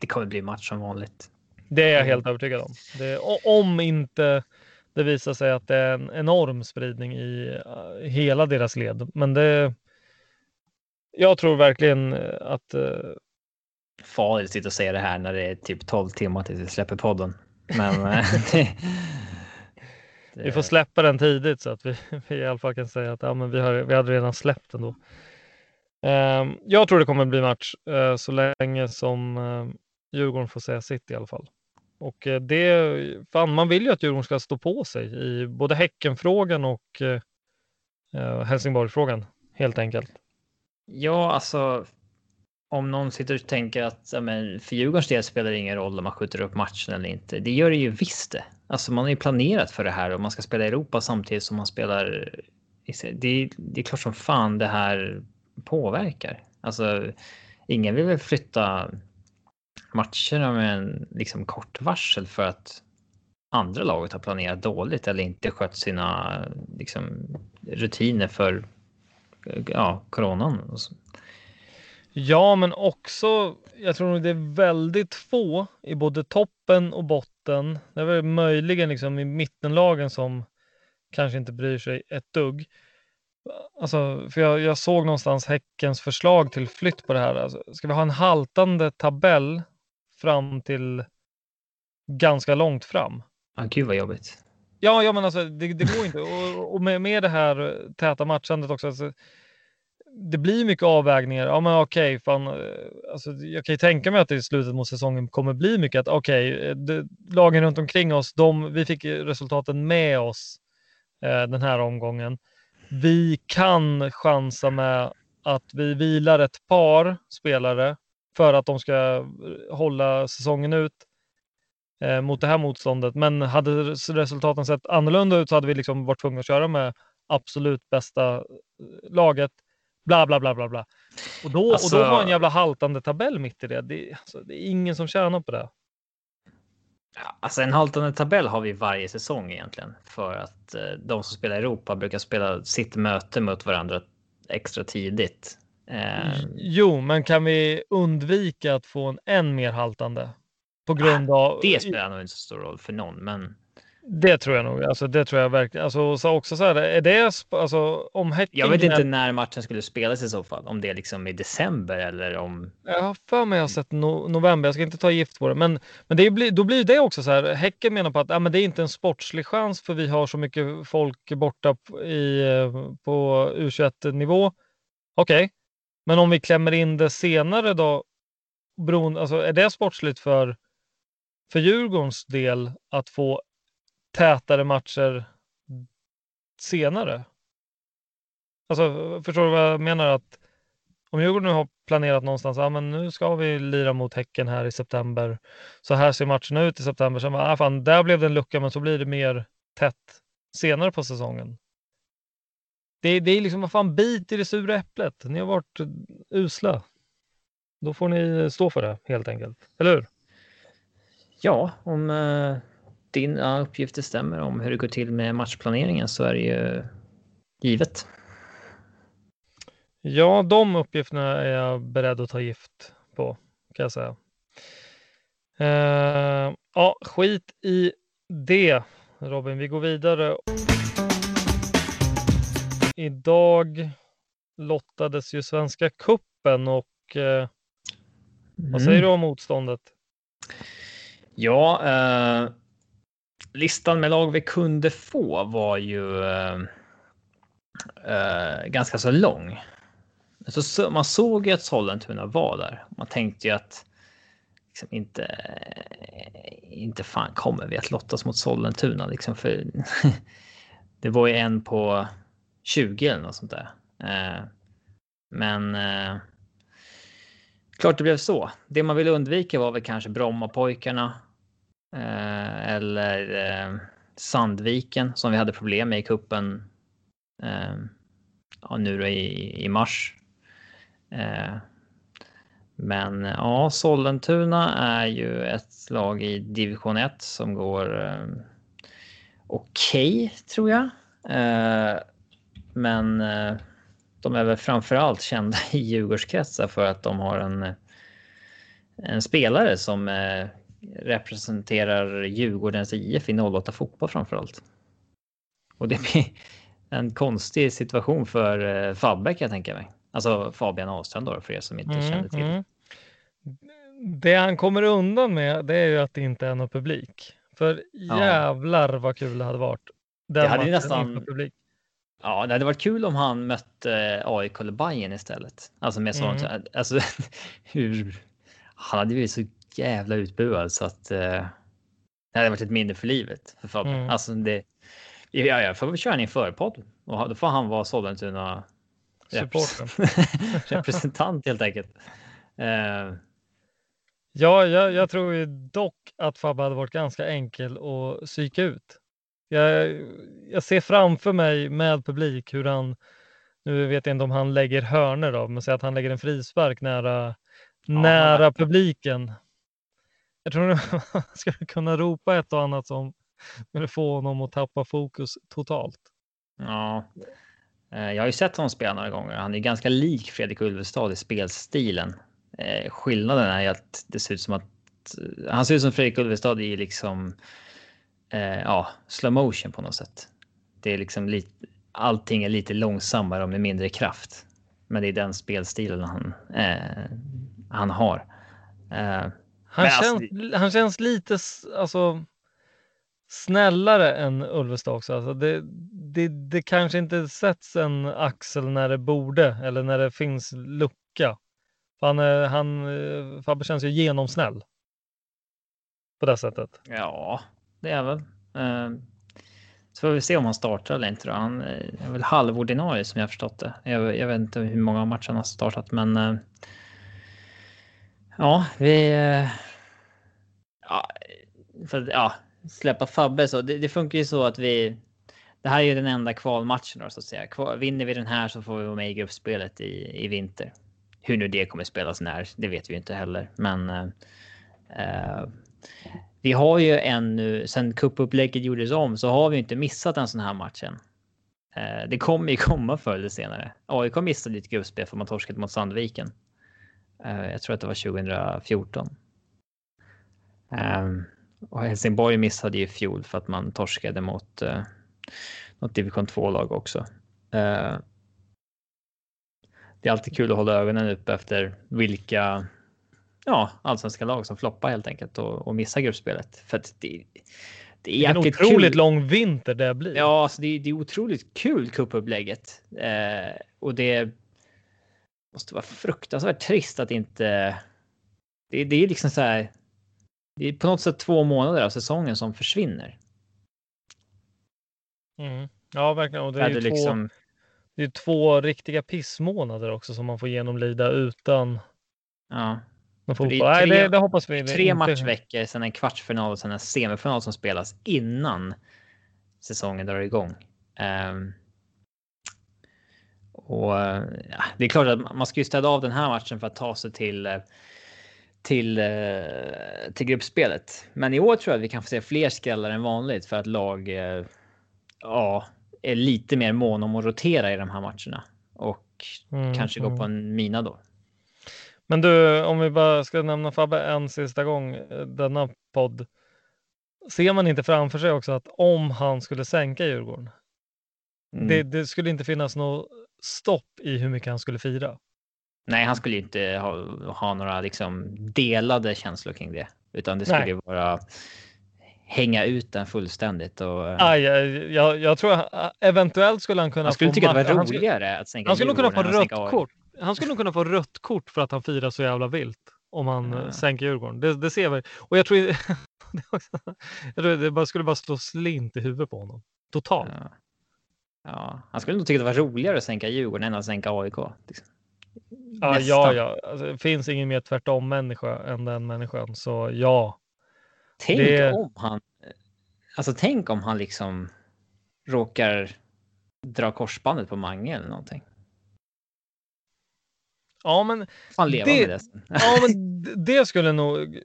Speaker 2: det kommer bli match som vanligt.
Speaker 1: Det är jag helt övertygad om. Det, om inte det visar sig att det är en enorm spridning i uh, hela deras led. Men det. Jag tror verkligen att. Uh,
Speaker 2: Farligt att sitta och säga det här när det är typ 12 timmar tills vi släpper podden. Men eh, det,
Speaker 1: det... vi får släppa den tidigt så att vi, vi i alla fall kan säga att ja, men vi, har, vi hade redan släppt den då. Ehm, jag tror det kommer bli match eh, så länge som eh, Djurgården får säga sitt i alla fall. Och eh, det, fan, man vill ju att Djurgården ska stå på sig i både Häckenfrågan och eh, eh Helsingborgsfrågan helt enkelt.
Speaker 2: Ja, alltså om någon sitter och tänker att ja, men, för Djurgårdens del spelar det ingen roll om man skjuter upp matchen eller inte. Det gör det ju visst det. Alltså man har ju planerat för det här och man ska spela i Europa samtidigt som man spelar. Det, det är klart som fan det här påverkar. Alltså ingen vill väl flytta matcherna med en liksom kort varsel för att andra laget har planerat dåligt eller inte skött sina liksom, rutiner för ja, coronan.
Speaker 1: Ja, men också. Jag tror nog det är väldigt få i både toppen och botten. Det är väl möjligen liksom i mittenlagen som kanske inte bryr sig ett dugg. Alltså, för jag, jag såg någonstans Häckens förslag till flytt på det här. Alltså, ska vi ha en haltande tabell fram till ganska långt fram.
Speaker 2: Ah, gud vad jobbigt.
Speaker 1: Ja, ja men alltså det, det går inte. Och, och med, med det här täta matchandet också. Alltså, det blir mycket avvägningar. Ja, men okej, fan, alltså, jag kan ju tänka mig att det i slutet mot säsongen kommer bli mycket att okej, lagen runt omkring oss, de, vi fick resultaten med oss eh, den här omgången. Vi kan chansa med att vi vilar ett par spelare för att de ska hålla säsongen ut eh, mot det här motståndet. Men hade resultaten sett annorlunda ut så hade vi liksom varit tvungna att köra med absolut bästa eh, laget. Bla, bla, bla, bla, bla. Och då, alltså... och då har en jävla haltande tabell mitt i det. Det, alltså, det är ingen som tjänar på det.
Speaker 2: Alltså en haltande tabell har vi varje säsong egentligen för att eh, de som spelar i Europa brukar spela sitt möte mot varandra extra tidigt.
Speaker 1: Eh, jo, men kan vi undvika att få en än mer haltande? På grund ah, av...
Speaker 2: Det spelar nog inte så stor roll för någon, men...
Speaker 1: Det tror jag nog. Alltså, det tror jag verkligen. Alltså, så också så här, är det alltså om.
Speaker 2: Jag vet inte när matchen skulle spelas i så fall. Om det är liksom i december eller om...
Speaker 1: Jag har för mig jag har sett no november. Jag ska inte ta gift på det, men, men det blir, då blir det också så här. Häcken menar på att ja, men det är inte en sportslig chans för vi har så mycket folk borta i, på U21 nivå. Okej, okay. Men om vi klämmer in det senare då, beroende, alltså är det sportsligt för, för Djurgårdens del att få tätare matcher senare? Alltså, förstår du vad jag menar? att Om Djurgården nu har planerat någonstans, ja men nu ska vi lira mot Häcken här i september. Så här ser matcherna ut i september. Sen bara, ah, fan, där blev det en lucka, men så blir det mer tätt senare på säsongen. Det, det är liksom, vad fan, bit i det sura äpplet. Ni har varit usla. Då får ni stå för det helt enkelt. Eller hur?
Speaker 2: Ja, om eh, dina uppgifter stämmer om hur det går till med matchplaneringen så är det ju givet.
Speaker 1: Ja, de uppgifterna är jag beredd att ta gift på kan jag säga. Uh, ja, skit i det. Robin. Vi går vidare. Idag lottades ju Svenska kuppen och eh, vad säger du om motståndet?
Speaker 2: Ja, eh, listan med lag vi kunde få var ju eh, eh, ganska så lång. Så, så, man såg ju att Sollentuna var där. Man tänkte ju att liksom inte, inte fan kommer vi att lottas mot Sollentuna liksom för det var ju en på 20 eller något sånt där. Eh, men eh, klart det blev så. Det man ville undvika var väl kanske Brommapojkarna Eh, eller eh, Sandviken som vi hade problem med i kuppen eh, ja, nu då i, i mars. Eh, men ja, Sollentuna är ju ett lag i division 1 som går eh, okej, okay, tror jag. Eh, men eh, de är väl framförallt kända i Djurgårdskretsar för att de har en, en spelare som eh, representerar Djurgårdens IF i 08 fotboll framför allt. Och det blir en konstig situation för eh, Fabbe kan jag tänka mig. Alltså Fabian Ahlström då, för er som inte mm, känner till. Mm.
Speaker 1: Det han kommer undan med det är ju att det inte är någon publik. För ja. jävlar vad kul det hade varit.
Speaker 2: det hade ju nästan... Publik. Ja, det hade varit kul om han mötte AIK eller Bayern istället. Alltså med sånt. Mm. Alltså hur. Han hade blivit så jävla utbuad så att. Uh, det hade varit ett minne för livet för. Mm. Alltså det. Ja, jag får köra en inför podd och då får han vara Sollentuna representant helt enkelt. Uh,
Speaker 1: ja, jag, jag, tror ju dock att Fabbe hade varit ganska enkel att psyka ut. Jag, jag ser framför mig med publik hur han, nu vet jag inte om han lägger hörner då, men säg att han lägger en frispark nära, ja, nära publiken. Jag tror att man skulle kunna ropa ett och annat som skulle få honom att tappa fokus totalt.
Speaker 2: Ja, eh, jag har ju sett honom spela några gånger. Han är ganska lik Fredrik Ulvestad i spelstilen. Eh, skillnaden är att det ser ut som att eh, han ser ut som Fredrik Ulvestad i liksom ja, slow motion på något sätt. Det är liksom lite, allting är lite långsammare och med mindre kraft. Men det är den spelstilen han, eh, han har.
Speaker 1: Eh, han, känns, alltså, han känns lite alltså, snällare än Ulvestad också. Alltså det, det, det kanske inte sätts en axel när det borde eller när det finns lucka. Han, han, Fabbe känns ju genomsnäll. På det sättet.
Speaker 2: Ja, det är väl. Uh, så får vi se om han startar eller inte. Då. Han är väl halvordinarie som jag förstått det. Jag, jag vet inte hur många matcher han har startat, men. Ja, vi. Eh, ja, för, ja, släppa Fabbe så. Det, det, funkar ju så att vi. Det här är ju den enda kvalmatchen då så att säga. Kval, vinner vi den här så får vi vara med i gruppspelet i, i vinter. Hur nu det kommer spelas när, det vet vi inte heller, men. Uh, vi har ju ännu, sen cupupplägget gjordes om, så har vi inte missat en sån här matchen. Eh, det kommer ju komma förr eller senare. AIK missade lite gruppspel för man torskade mot Sandviken. Eh, jag tror att det var 2014. Ehm, och Helsingborg missade ju fjol för att man torskade mot något division 2-lag också. det är alltid kul att hålla ögonen uppe efter vilka ja, allsvenska lag som floppar helt enkelt och, och missar gruppspelet. För det,
Speaker 1: det är, en otroligt kul. lång vinter det blir.
Speaker 2: Ja, alltså det, det är otroligt kul cupupplägget eh, och det måste vara fruktansvärt trist att inte. Det, det är liksom så här. Det är på något sätt två månader av säsongen som försvinner.
Speaker 1: Mm. Ja, verkligen. Och det är, ju två, liksom... det är två riktiga pissmånader också som man får genomlida utan.
Speaker 2: Ja.
Speaker 1: Det tre, Nej, det, det, hoppas vi.
Speaker 2: Tre inte. matchveckor, sen en kvartsfinal och sen en semifinal som spelas innan säsongen drar igång. Um, och ja, det är klart att man ska ju städa av den här matchen för att ta sig till till, till gruppspelet. Men i år tror jag att vi kan få se fler skrällar än vanligt för att lag ja, är lite mer mån om att rotera i de här matcherna och mm, kanske mm. gå på en mina då.
Speaker 1: Men du, om vi bara ska nämna Fabbe en sista gång eh, denna podd. ser man inte framför sig också att om han skulle sänka Djurgården,
Speaker 2: Mm.
Speaker 1: det, det skulle inte finnas något stopp i hur mycket han skulle fira.
Speaker 2: Nej, han skulle inte ha, ha några liksom delade känslor kring det, utan det skulle
Speaker 1: Nej.
Speaker 2: vara hänga ut den fullständigt och eh,
Speaker 1: Aj, jag, jag, jag tror att eventuellt skulle han kunna
Speaker 2: han skulle
Speaker 1: få
Speaker 2: tycka det var
Speaker 1: han skulle-
Speaker 2: roligare att sänka
Speaker 1: Han skulle nog kunna få rött kort. Han skulle nog kunna få rött kort för att han firar så jävla vilt om han
Speaker 2: Ja.
Speaker 1: ja. sänker Djurgården. Det, det ser vi. Och jag tror, det är också- jag tror det bara skulle bara slå slint i huvudet på honom. Totalt.
Speaker 2: Ja. Ja, han skulle nog tycka det var roligare att sänka Djurgården än att sänka AIK. Liksom.
Speaker 1: Ja, ja, ja. Alltså, det finns ingen mer tvärtom människa än den människan. Så ja.
Speaker 2: Tänk
Speaker 1: Det-
Speaker 2: om han, alltså tänk om han liksom råkar dra korsbandet på Mange eller någonting.
Speaker 1: Ja, men,
Speaker 2: Fan leva
Speaker 1: Det-
Speaker 2: med det sen.
Speaker 1: ja, men det skulle nog...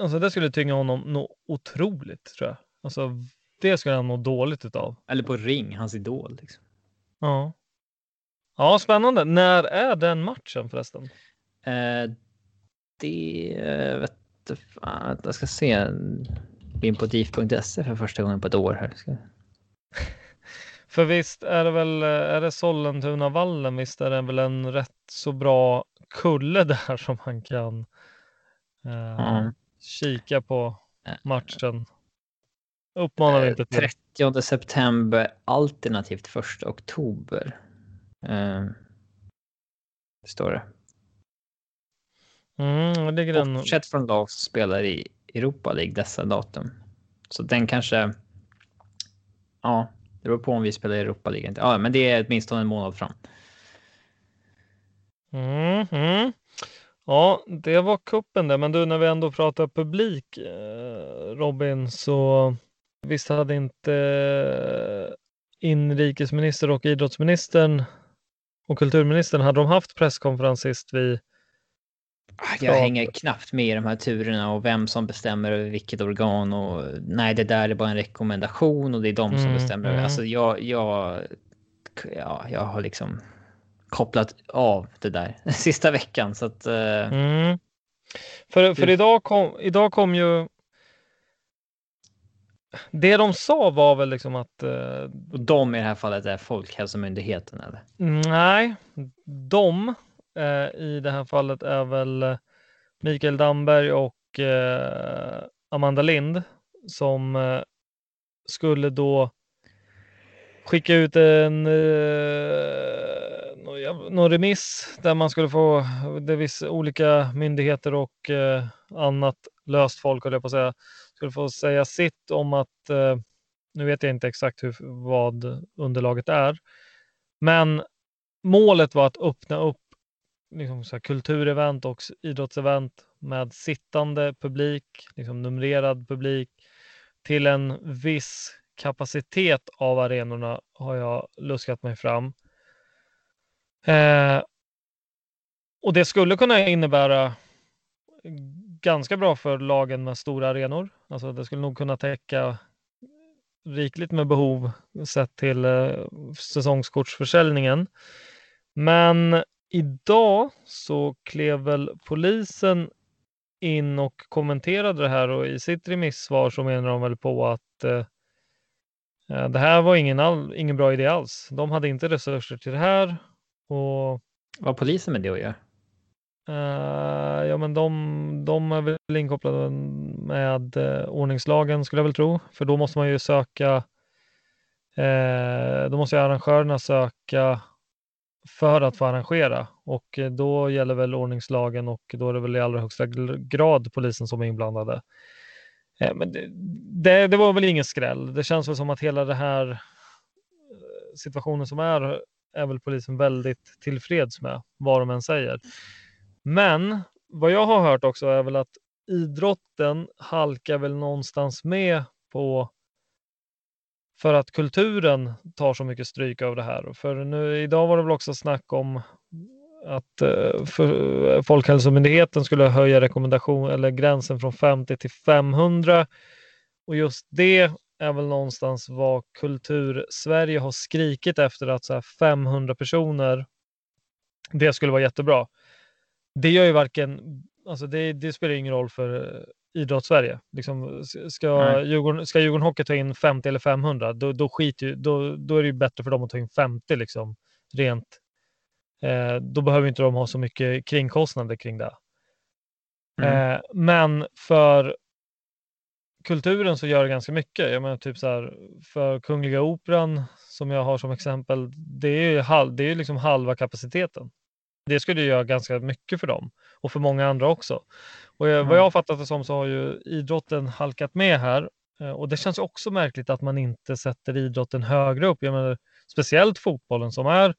Speaker 1: Alltså det skulle tynga honom något otroligt tror jag. Alltså det skulle han må dåligt utav.
Speaker 2: Eller på Ring, hans idol. Liksom.
Speaker 1: Ja. Ja, spännande. När är den matchen förresten?
Speaker 2: Eh, det eh, vet du fan, jag ska se. Gå in på DIF.se för första gången på ett år här. Ska...
Speaker 1: För visst är det väl, eh, är det Sollentunavallen, visst är det väl en rätt så bra kulle där som man kan eh,
Speaker 2: Ja.
Speaker 1: kika på
Speaker 2: Eh,
Speaker 1: matchen. Uppmanar vi inte till.
Speaker 2: 30 september alternativt 1 oktober. Eh, står det.
Speaker 1: Mm, det ligger den.
Speaker 2: Bortsett från lag som spelar i Europa League dessa datum. Så den kanske... Ja, det beror på om vi spelar i Europa League. Ja, men det är åtminstone en månad fram.
Speaker 1: Mm, mm. Ja, det var kuppen där. Men du, när vi ändå pratar publik, eh, Robin, så visst hade inte eh, inrikesminister och idrottsministern och kulturministern, hade de haft presskonferens sist vi
Speaker 2: Jag
Speaker 1: Ja.
Speaker 2: hänger knappt med i de här turerna och vem som bestämmer över vilket organ och nej, det där är bara en rekommendation och det är de som
Speaker 1: Mm,
Speaker 2: bestämmer.
Speaker 1: mm.
Speaker 2: Alltså jag, jag, ja, jag har liksom kopplat av det där sista veckan så att eh,
Speaker 1: Mm. För, för idag, kom, idag kom ju... Det de sa var väl liksom att eh,
Speaker 2: de i det här fallet är Folkhälsomyndigheten eller?
Speaker 1: nej, de eh, i det här fallet är väl eh, Mikael Damberg och eh, Amanda Lind som eh, skulle då skicka ut en eh, någon, remiss där man skulle få det viss olika myndigheter och eh, annat löst folk, höll jag på att säga, skulle få säga sitt om att, eh, nu vet jag inte exakt hur, vad underlaget är, men målet var att öppna upp liksom så här, kulturevent och idrottsevent med sittande publik, liksom numrerad publik. Till en viss kapacitet av arenorna har jag luskat mig fram. Eh, och det skulle kunna innebära ganska bra för lagen med stora arenor. Alltså det skulle nog kunna täcka rikligt med behov sett till eh, säsongskortsförsäljningen. Men idag så klev väl polisen in och kommenterade det här och i sitt remissvar så menar de väl på att eh, eh det här var ingen, all, ingen bra idé alls. De hade inte resurser till det här och
Speaker 2: Vad har polisen med det att göra?
Speaker 1: Uh, ja, men de, de är väl inkopplade med uh, ordningslagen skulle jag väl tro, för då måste man ju söka. Uh, då måste ju arrangörerna söka för att få arrangera och då gäller väl ordningslagen och då är det väl i allra högsta grad polisen som är inblandade. Men det, det, det var väl ingen skräll. Det känns väl som att hela den här situationen som är är väl polisen väldigt tillfreds med vad de än säger. Men vad jag har hört också är väl att idrotten halkar väl någonstans med på för att kulturen tar så mycket stryk av det här. För nu, idag var det väl också snack om att eh, för, eh, Folkhälsomyndigheten skulle höja rekommendation eller gränsen från 50 till 500. Och just det är väl någonstans vad kultur-Sverige har skrikit efter att så här 500 personer, det skulle vara jättebra det gör ju varken, alltså det, det spelar ingen roll för idrotts-Sverige. Liksom, ska, Djurgården, ska Djurgården Hockey ta in 50 eller 500, då, då, skiter, då, då är det bättre för dem att ta in 50 liksom, rent. Eh, då behöver inte de ha så mycket kringkostnader kring det. Mm. Eh, men för kulturen så gör det ganska mycket. Jag menar typ så här, för Kungliga Operan som jag har som exempel, det är, halv, det är liksom halva kapaciteten. Det skulle göra ganska mycket för dem och för många andra också. Och jag, mm. vad jag har fattat det som så har ju idrotten halkat med här eh, och det känns också märkligt att man inte sätter idrotten högre upp. Jag menar, speciellt fotbollen som är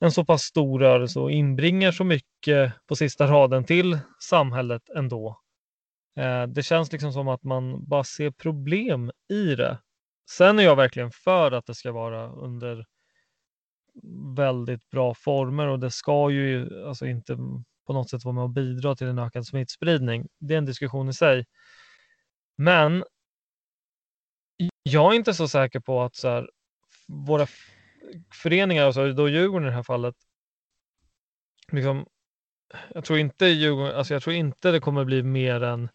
Speaker 1: en så pass stor rörelse och inbringar så mycket på sista raden till samhället ändå. Eh, det känns liksom som att man bara ser problem i det. Sen är jag verkligen för att det ska vara under väldigt bra former och det ska ju alltså inte på något sätt vara med och bidra till en ökad smittspridning. Det är en diskussion i sig. Men jag är inte så säker på att så här, våra föreningar, alltså då Djurgården i det här fallet, liksom, jag tror inte Djurgården, alltså jag tror inte det kommer bli mer än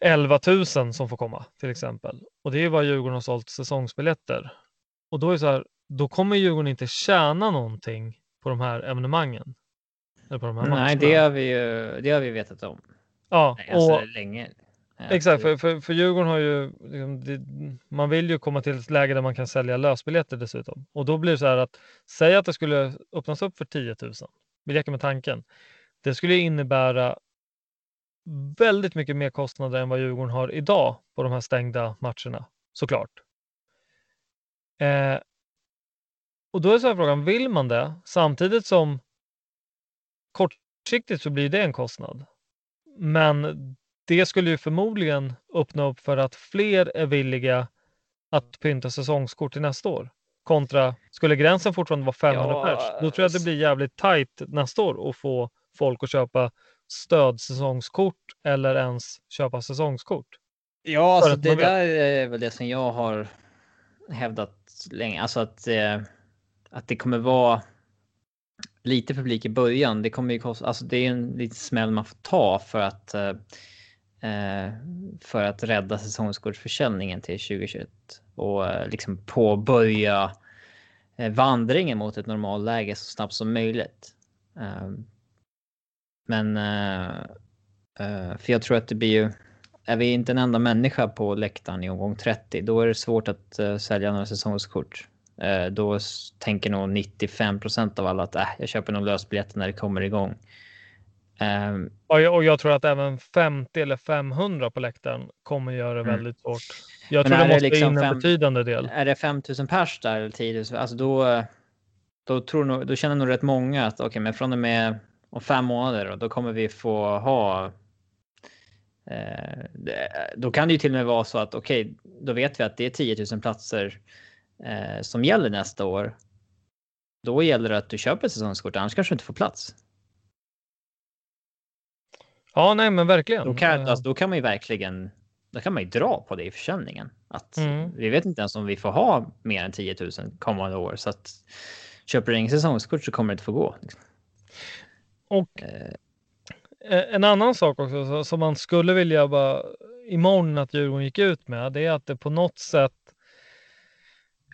Speaker 1: 11 000 som får komma till exempel. Och det är vad Djurgården har sålt säsongsbiljetter. Och då är så här, då kommer Djurgården inte tjäna någonting på de här evenemangen.
Speaker 2: Eller på de här Nej, det har vi ju det har vi vetat om.
Speaker 1: Ja,
Speaker 2: Nej, alltså, och, länge.
Speaker 1: Exakt, för, för, för Djurgården har ju, liksom, det, man vill ju komma till ett läge där man kan sälja lösbiljetter dessutom. Och då blir det så här att, säg att det skulle öppnas upp för 10 000, vi leker med tanken. Det skulle innebära väldigt mycket mer kostnader än vad Djurgården har idag på de här stängda matcherna, såklart. Eh, och då är så här frågan, vill man det samtidigt som kortsiktigt så blir det en kostnad. Men det skulle ju förmodligen öppna upp för att fler är villiga att pynta säsongskort till nästa år. Kontra, skulle gränsen fortfarande vara 500 ja, pers, då tror jag att det blir jävligt tajt nästa år att få folk att köpa stödsäsongskort eller ens köpa säsongskort.
Speaker 2: Ja, alltså det där är väl det som jag har hävdat länge. Alltså att, eh, att det kommer vara lite publik i början. Det kommer ju kosta, alltså det är en liten smäll man får ta för att eh, eh för att rädda säsongskortsförsäljningen till 2021 och eh, liksom påbörja eh, vandringen mot ett normalläge så snabbt som möjligt. Ehm, men eh, eh, för jag tror att det blir ju är vi inte en enda människa på läktaren i omgång 30, då är det svårt att sälja några säsongskort. Eh, då tänker nog 95 procent av alla att äh, jag köper nog lösbiljetter när det kommer igång.
Speaker 1: Um, och, jag, och jag tror att även 50 eller 500 på läktaren kommer göra det mm. väldigt svårt. Jag tror det måste liksom in en fem, betydande del.
Speaker 2: Är det 5000 pers där eller 10 000, alltså då, då, tror nog, då känner nog rätt många att okej, okay, men från och med om fem månader då, då kommer vi få ha eh, då kan det ju till och med vara så att okej, okay, då vet vi att det är 10 000 platser eh, som gäller nästa år. Då gäller det att du köper säsongskort, annars kanske du inte får plats.
Speaker 1: Ja, nej, men verkligen.
Speaker 2: Då kan, alltså, då kan man ju verkligen. Då kan man ju dra på det i försäljningen. Att mm. Vi vet inte ens om vi får ha mer än 10 000 kommande år så att köper du ingen säsongskort så kommer det inte få gå. Liksom.
Speaker 1: Och eh. en annan sak också som man skulle vilja bara imorgon att Djurgården gick ut med, det är att det på något sätt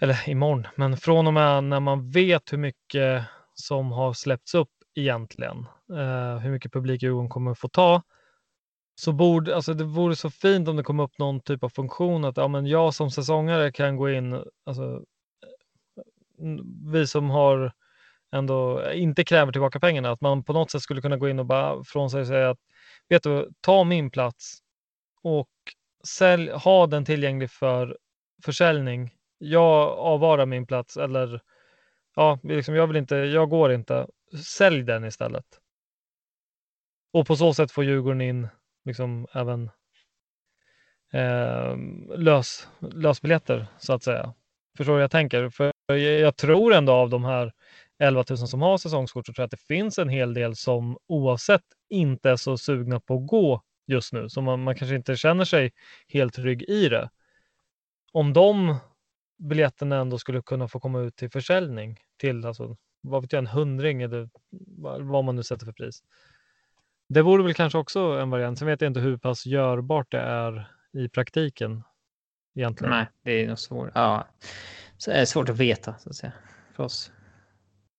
Speaker 1: eller imorgon, men från och med när man vet hur mycket som har släppts upp egentligen, eh, hur mycket publik Djurgården kommer få ta, så borde, alltså det vore så fint om det kom upp någon typ av funktion att ja, men jag som säsongare kan gå in, alltså eh, vi som har ändå eh, inte kräver tillbaka pengarna, att man på något sätt skulle kunna gå in och bara från sig säga att vet du, ta min plats och sälj, ha den tillgänglig för försäljning jag avvarar min plats eller ja, liksom, jag vill inte, jag går inte. Sälj den istället. Och på så sätt får Djurgården in liksom även eh, lös, lösbiljetter så att säga. Förstår du vad jag tänker? För jag tror ändå av de här 11 000 som har säsongskort så tror jag att det finns en hel del som oavsett inte är så sugna på att gå just nu. Så man, man kanske inte känner sig helt trygg i det. Om de biljetterna ändå skulle kunna få komma ut till försäljning till, alltså, vad vet jag, en hundring eller vad man nu sätter för pris. Det vore väl kanske också en variant. Sen vet jag inte hur pass görbart det är i praktiken egentligen.
Speaker 2: Nej, det är nog svårt. Ja, så är svårt att veta så att säga för oss.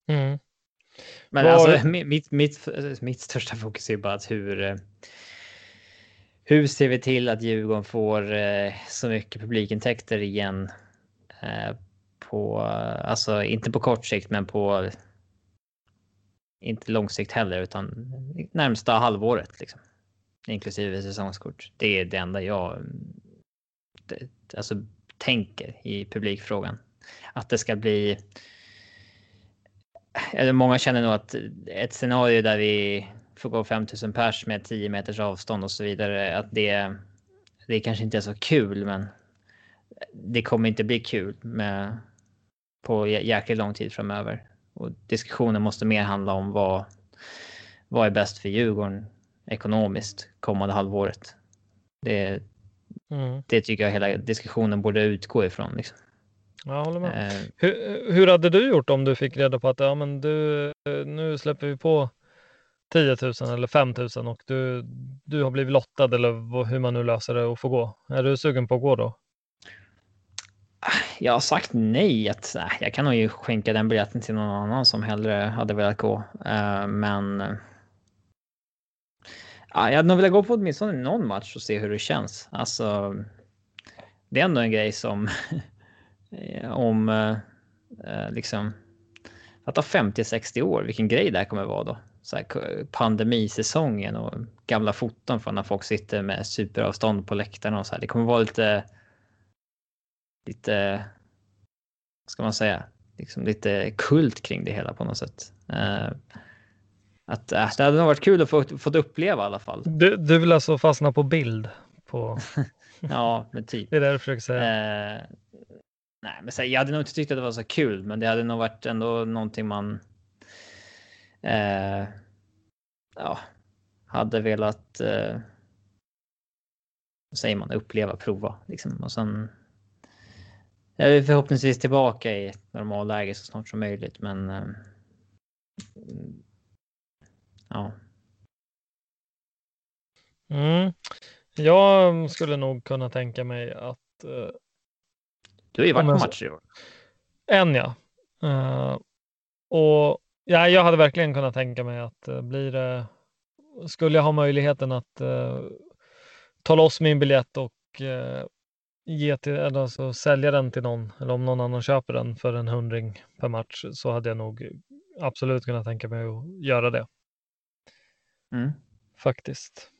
Speaker 1: Mm.
Speaker 2: Men
Speaker 1: Var-
Speaker 2: alltså mitt, mitt, mitt största fokus är bara att hur. eh, Hur ser vi till att Djurgården får eh, så mycket publikintäkter igen? Eh, på, alltså inte på kort sikt, men på. Inte lång sikt heller, utan närmsta halvåret liksom. Inklusive säsongskort. Det är det enda jag. Det, alltså tänker i publikfrågan. Att det ska bli eller många känner nog att ett scenario där vi får gå 5000 pers med 10 meters avstånd och så vidare, att det, det kanske inte är så kul, men det kommer inte bli kul med, på jä- jäkligt lång tid framöver. Och diskussionen måste mer handla om vad, vad är bäst för Djurgården ekonomiskt kommande halvåret. Det,
Speaker 1: Mm.
Speaker 2: det tycker jag hela diskussionen borde utgå ifrån. Liksom.
Speaker 1: Jag håller med.
Speaker 2: Eh,
Speaker 1: Hur, hur hade du gjort om du fick reda på att ja, men du, nu släpper vi på 10 000 eller 5 000 och du, du har blivit lottad eller hur man nu löser det och får gå. Är du sugen på att gå då?
Speaker 2: Jag har sagt nej. Att, nej, jag kan nog ju skänka den biljetten till någon annan som hellre hade velat gå. Eh, men. jag hade nog velat gå på åtminstone någon match och se hur det känns. Alltså. Det är ändå en grej som. om. eh, eh liksom. Att ha 50-60 år, vilken grej det här kommer vara då. Så här, pandemisäsongen och gamla foton från när folk sitter med superavstånd på läktarna och så här. Det kommer vara lite lite, vad ska man säga, liksom lite kult kring det hela på något sätt. Eh, att äh, det hade nog varit kul att få fått uppleva i alla fall.
Speaker 1: Du, du vill alltså fastna på bild? På,
Speaker 2: Ja, men typ.
Speaker 1: det är det du försöker säga?
Speaker 2: Eh, nej, men så, jag hade nog inte tyckt att det var så kul, men det hade nog varit ändå någonting man. Eh, ja, hade velat. Eh, vad säger man? Uppleva, prova liksom och sen. Jag är förhoppningsvis tillbaka i ett normalläge så snart som möjligt, men. Eh, ja,
Speaker 1: Mm. Jag skulle nog kunna tänka mig att eh,
Speaker 2: du har ju varit på matcher i år.
Speaker 1: En ja. Eh, och ja, jag hade verkligen kunnat tänka mig att uh, blir det, skulle jag ha möjligheten att eh, ta loss min biljett och ge till, eller alltså sälja den till någon, eller om någon annan köper den för en hundring per match, så hade jag nog absolut kunnat tänka mig att göra det
Speaker 2: Mm.
Speaker 1: faktiskt.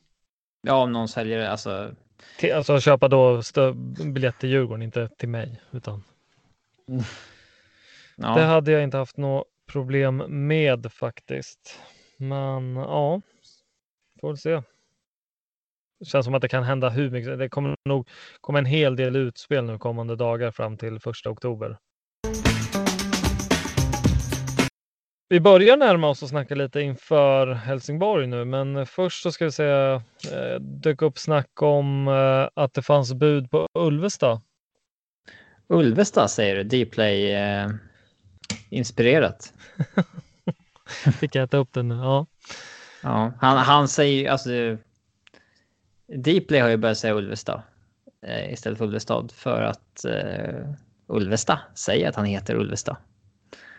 Speaker 2: Ja, om någon säljer det, alltså.
Speaker 1: Till, alltså köpa då biljett till Djurgården, inte till mig, utan
Speaker 2: Ja.
Speaker 1: Det hade jag inte haft något problem med faktiskt. Men ja, får se. Det känns som att det kan hända hur mycket. Det kommer nog komma en hel del utspel nu kommande dagar fram till första oktober. Vi börjar närma oss och snacka lite inför Helsingborg nu, men först så ska vi säga eh, dök upp snack om eh, att det fanns bud på Ulvesta.
Speaker 2: Ulvesta säger du, Dplay eh, inspirerat.
Speaker 1: Fick jag äta upp den nu? Ja.
Speaker 2: Ja, han, han säger alltså. Dplay har ju börjat säga Ulvesta eh, istället för Ulvestad för att eh, Ulvesta säger att han heter Ulvesta.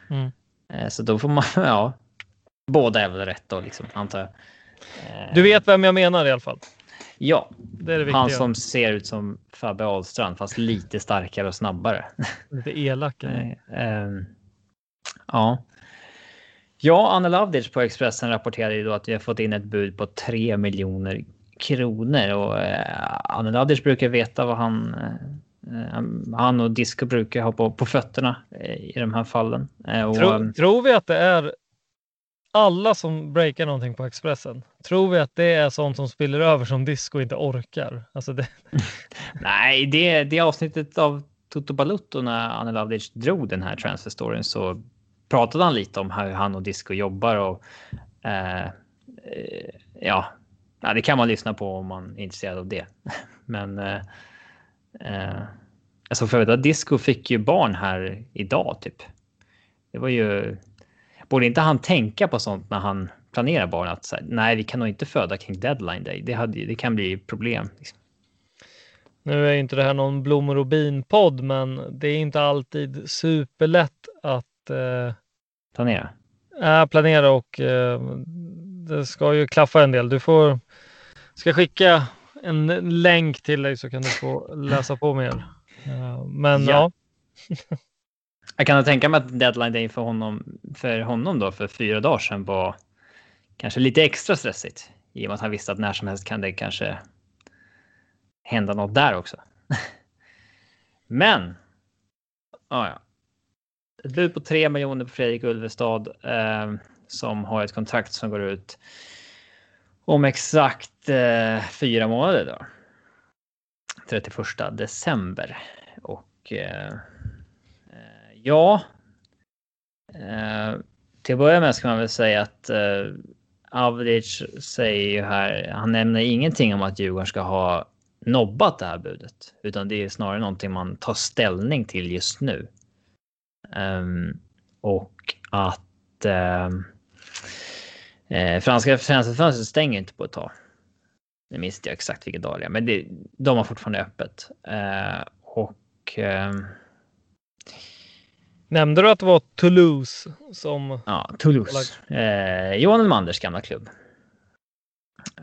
Speaker 1: Mm.
Speaker 2: Eh, så då får man, ja. Båda är väl rätt då liksom, antar jag. Eh,
Speaker 1: Du vet vem jag menar i alla fall.
Speaker 2: Ja,
Speaker 1: Det är det
Speaker 2: han som ser ut som Fabbe Ahlstrand fast lite starkare och snabbare.
Speaker 1: Lite elak. eller?
Speaker 2: Nej, ehm, ja. Ja, Anna Lavdic på Expressen rapporterade ju då att vi har fått in ett bud på 3 miljoner kronor och eh, Lavdic brukar veta vad han eh, han och Disco brukar ha på, på fötterna eh, i de här fallen. Eh, och,
Speaker 1: Tro, tror vi att det är alla som breakar någonting på Expressen? Tror vi att det är sånt som spiller över som disco inte orkar? Alltså det,
Speaker 2: Nej, det, det avsnittet av Toto Balutto när Anna Lavdic drog den här transfer storyn så pratade han lite om hur han och Disco jobbar och eh, ja, ja, det kan man lyssna på om man är intresserad av det. Men eh, eh, alltså för att Disco fick ju barn här idag typ. Det var ju. Borde inte han tänka på sånt när han planera bara att här, nej, vi kan nog inte föda kring deadline day. Det, hade, det kan bli problem. Liksom.
Speaker 1: Nu är inte det här någon blommor och bin-podd, men det är inte alltid superlätt att eh,
Speaker 2: planera.
Speaker 1: Äh, planera och eh, det ska ju klaffa en del. Du får ska skicka en länk till dig så kan du få läsa på mer. Uh, men ja. ja.
Speaker 2: Jag kan tänka mig att deadline day för honom, för honom då för fyra dagar sedan var kanske lite extra stressigt i och med att han visste att när som helst kan det kanske hända något där också. Men. Ah, ja. Ett bud på 3 miljoner på Fredrik Ulvestad eh, som har ett kontrakt som går ut om exakt eh, fyra månader. Då. 31 december. Och eh, eh, ja. Eh, till att börja med ska man väl säga att eh, Avdic säger ju här, han nämner ingenting om att Djurgården ska ha nobbat det här budet, utan det är snarare någonting man tar ställning till just nu. Um, och att um, eh, franska transferfönstret stänger inte på ett tag. Nu minns jag exakt vilken dag det är, men det, de har fortfarande öppet. Uh, och um,
Speaker 1: Nämnde du att det var Toulouse som...
Speaker 2: Ja, Toulouse. Eh, Johan Elmanders gamla klubb.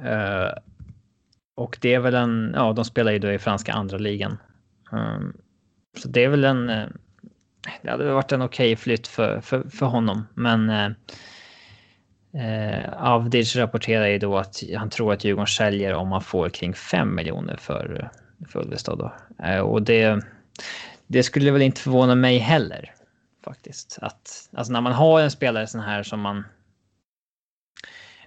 Speaker 2: Eh, och det är väl en, ja, de spelar ju då i franska andra ligan. Um, så det är väl en, eh, det hade varit en okej okay flytt för, för, för honom. Men eh, Avdic rapporterar ju då att han tror att Djurgården säljer om man får kring 5 miljoner för, för Ulvestad. Då. Eh, och det, det skulle väl inte förvåna mig heller faktiskt. Att, alltså när man har en spelare sån här som man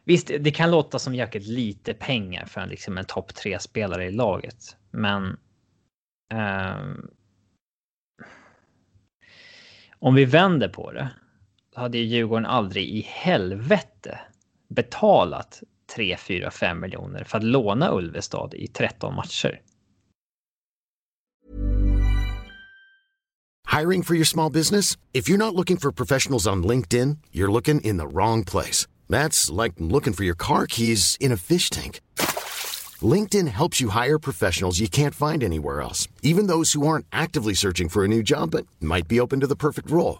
Speaker 2: Visst, det kan låta som jäkligt lite pengar för en, liksom en topp tre spelare i laget, men. Eh, om vi vänder på det. Hade ju Djurgården aldrig i helvete betalat 3, 4, 5 miljoner för att låna Ulvestad i 13 matcher.
Speaker 3: Hiring for your small business? If you're not looking for professionals on LinkedIn, you're looking in the wrong place. That's like looking for your car keys in a fish tank. LinkedIn helps you hire professionals you can't find anywhere else, even those who aren't actively searching for a new job but might be open to the perfect role.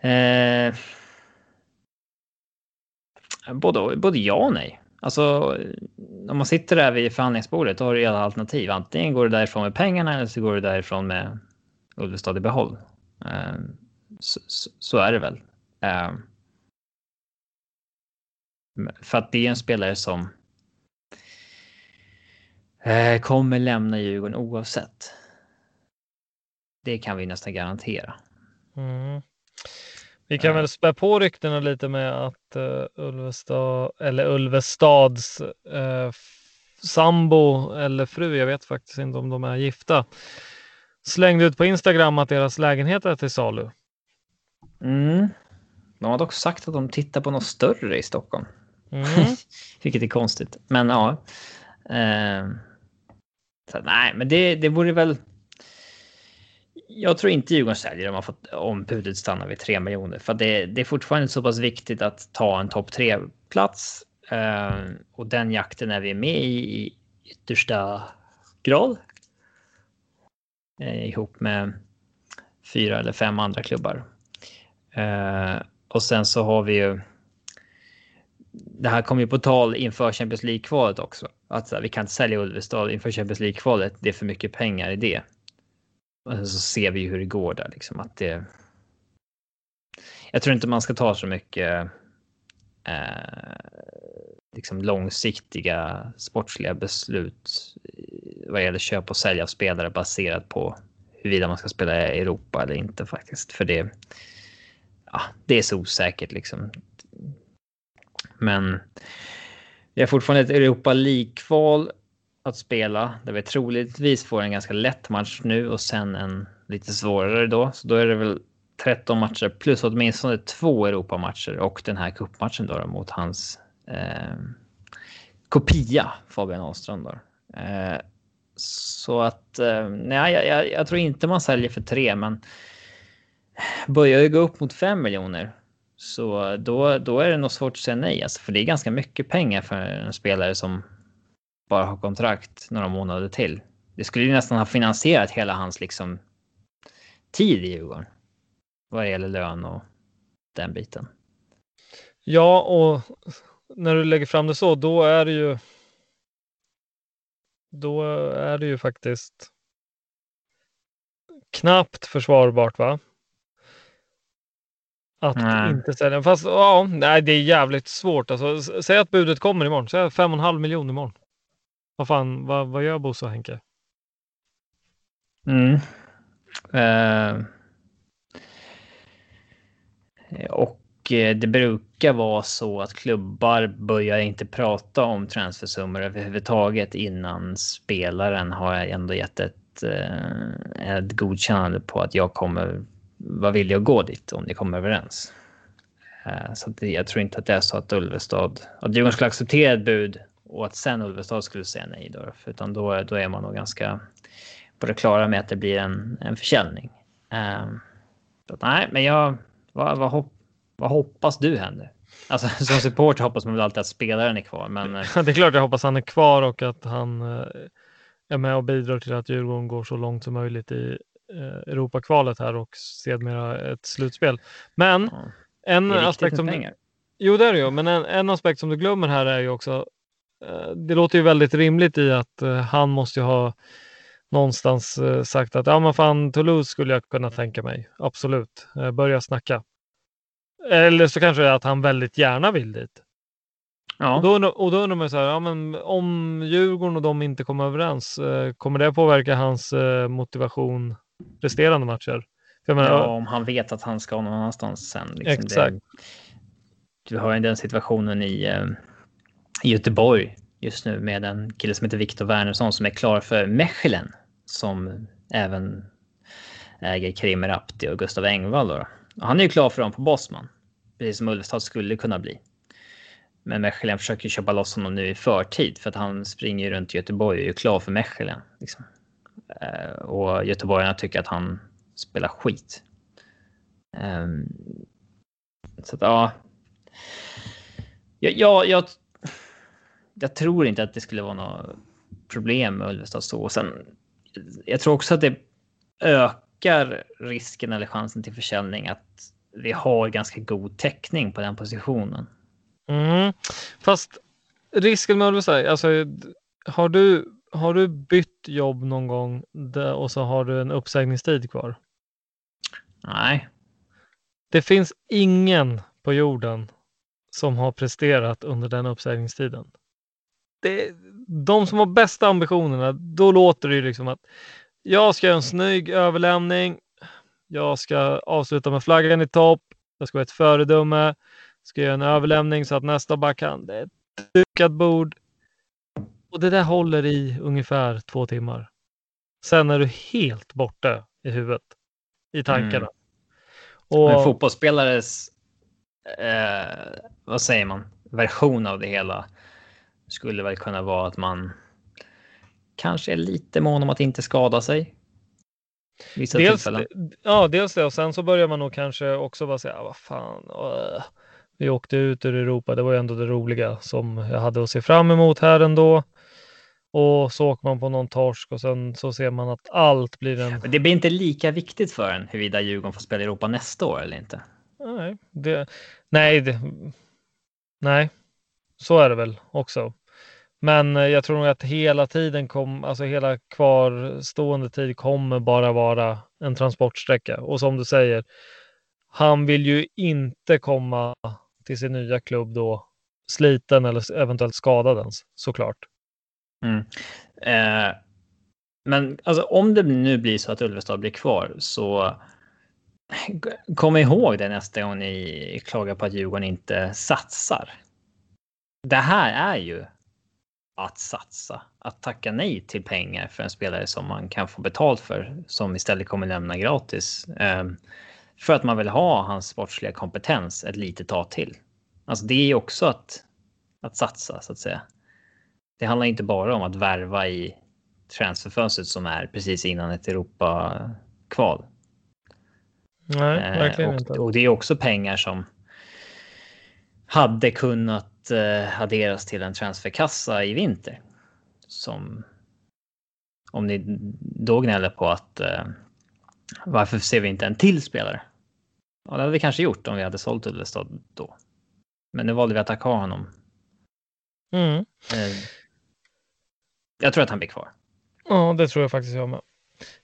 Speaker 2: Eh, både, både ja och nej. Alltså, om man sitter där vid förhandlingsbordet då har du alla alternativ. Antingen går du därifrån med pengarna eller så går du därifrån med Ulvestad i behåll. Eh, så, så, så, är det väl. Eh, för att det är en spelare som eh, kommer lämna Djurgården oavsett. Det kan vi nästan garantera.
Speaker 1: Mm. Vi kan väl spä på ryktena lite med att uh, Ulvestad, eller Ulvestads uh, sambo eller fru, jag vet faktiskt inte om de är gifta, slängde ut på Instagram att deras lägenhet är till salu.
Speaker 2: Mm. De har dock sagt att de tittar på något större i Stockholm. Mm. Vilket är konstigt. Men ja. Eh, Så, nej, men det, det vore väl. Jag tror inte Djurgården säljer om, man fått, om budet stannar vid 3 miljoner. För det, det är fortfarande så pass viktigt att ta en topp 3-plats. Eh, och den jakten är vi med i, i yttersta grad. Eh, ihop med fyra eller fem andra klubbar. Eh, och sen så har vi ju. Det här kom ju på tal inför Champions League-kvalet också. Att så här, vi kan inte sälja Ulvestad inför Champions League-kvalet. Det är för mycket pengar i det. Och så ser vi ju hur det går där liksom att det. Jag tror inte man ska ta så mycket. Eh, liksom långsiktiga sportsliga beslut vad gäller köp och sälja av spelare baserat på huruvida man ska spela i Europa eller inte faktiskt. För det, ja, det är så osäkert liksom. Men vi har fortfarande ett Europa League-kval att spela där vi troligtvis får en ganska lätt match nu och sen en lite svårare då. Så då är det väl 13 matcher plus åtminstone två Europamatcher och den här cupmatchen då, mot hans eh, kopia Fabian Ahlström. Då. Eh, så att eh, nej, jag, jag, jag, tror inte man säljer för tre, men börjar ju gå upp mot fem miljoner så då, då är det nog svårt att säga nej, alltså, för det är ganska mycket pengar för en spelare som bara har kontrakt några månader till. Det skulle ju nästan ha finansierat hela hans liksom tid i Djurgården. Vad gäller lön och den biten.
Speaker 1: Ja, och när du lägger fram det så, då är det ju. Då är det ju faktiskt. Knappt försvarbart, va? Att nej. inte sälja. Fast ja, nej, det är jävligt svårt. Alltså, säg att budet kommer imorgon. Säg fem och en halv miljon imorgon. Vad fan, vad, vad gör Bosse och Henke?
Speaker 2: Mm. Eh. och eh, det brukar vara så att klubbar börjar inte prata om transfersummor överhuvudtaget innan spelaren har ändå gett ett, eh, ett godkännande på att jag kommer vara villig att gå dit om ni kommer överens. Eh, så det, jag tror inte att det är så att Ulvestad, att Djurgården skulle acceptera ett bud och att sen Ulvestad skulle säga nej då, utan då, då är man nog ganska på det klara med att det blir en, en försäljning. Um, så att, nej, men jag, vad, vad, hopp, vad hoppas du händer? Alltså som supporter hoppas man väl alltid att spelaren är kvar, men. Eh,
Speaker 1: det är klart jag hoppas han är kvar och att han eh, är med och bidrar till att Djurgården går så långt som möjligt i eh, Europakvalet här och sedermera ett slutspel. Men ja, en aspekt som. Pengar. Jo, det är det ju, men en, en aspekt som du glömmer här är ju också det låter ju väldigt rimligt i att eh, han måste ha någonstans eh, sagt att ja, men fan Toulouse skulle jag kunna tänka mig. Absolut, börja snacka. Eller så kanske det är att han väldigt gärna vill dit. Ja. Och, då, och då undrar man så här, ja, men om Djurgården och de inte kommer överens, kommer det påverka hans motivation resterande matcher?
Speaker 2: Menar, ja, om han vet att han ska någon annanstans sen. Liksom
Speaker 1: exakt. Det,
Speaker 2: du har ju den situationen i Göteborg just nu med en kille som heter Viktor Wernersson som är klar för Mechelen som även äger Krim Rapti och Gustav Engvall. Då. Han är ju klar för dem på Bosman, precis som Ulvestad skulle kunna bli. Men Mechelen försöker köpa loss honom nu i förtid för att han springer runt Göteborg och är klar för Mechelen. Liksom. Eh, och göteborgarna tycker att han spelar skit. Ehm, så att ja. Jag, jag, jag tror inte att det skulle vara något problem med Ulvestad så. Sen, jag tror också att det ökar risken eller chansen till försäljning att vi har ganska god täckning på den positionen.
Speaker 1: Mm. Fast risken med Ulvestad, alltså har du, har du bytt jobb någon gång och så har du en uppsägningstid kvar?
Speaker 2: Nej.
Speaker 1: Det finns ingen på jorden som har presterat under den uppsägningstiden det, de som har bästa ambitionerna, då låter det ju liksom att jag ska göra en snygg överlämning. Jag ska avsluta med flaggan i topp. Jag ska vara ett föredöme. Ska göra en överlämning så att nästa back kan. Det är ett dukat bord. Och det där håller i ungefär två timmar. Sen är du helt borta i huvudet, i tankarna. Mm.
Speaker 2: Och... En fotbollsspelares, eh, vad säger man, version av det hela skulle väl kunna vara att man kanske är lite mån om att inte skada sig.
Speaker 1: Vissa dels, tillfällen. Ja, dels det och sen så börjar man nog kanske också bara säga, vad fan, åh, vi åkte ut ur Europa, det var ju ändå det roliga som jag hade att se fram emot här ändå. Och så åker man på någon torsk och sen så ser man att allt blir en...
Speaker 2: Det blir inte lika viktigt för en huruvida Djurgården får spela i Europa nästa år eller inte.
Speaker 1: Nej, det, nej, det, nej, så är det väl också. Men eh, jag tror nog att hela tiden kom, alltså hela kvarstående tid kommer bara vara en transportsträcka. Och som du säger, han vill ju inte komma till sin nya klubb då sliten eller eventuellt skadad ens, såklart.
Speaker 2: Mm. Eh, men alltså, om det nu blir så att Ulvestad blir kvar så kom ihåg det nästa gång ni klagar på att Djurgården inte satsar. Det här är ju att satsa, att tacka nej till pengar för en spelare som man kan få betalt för, som istället kommer lämna gratis. Eh, för att man vill ha hans sportsliga kompetens ett litet tag till. Alltså det är också att, att satsa så att säga. Det handlar inte bara om att värva i transferfönstret som är precis innan ett Europa-kval.
Speaker 1: Nej, eh, verkligen
Speaker 2: och,
Speaker 1: inte.
Speaker 2: Och det är också pengar som hade kunnat eh, adderas till en transferkassa i vinter. Som om ni då gnäller på att eh, varför ser vi inte en till spelare? Ja, det hade vi kanske gjort om vi hade sålt Ullestad då. Men nu valde vi att ha kvar honom.
Speaker 1: Mm.
Speaker 2: Eh, jag tror att han blir kvar.
Speaker 1: Ja, det tror jag faktiskt jag med.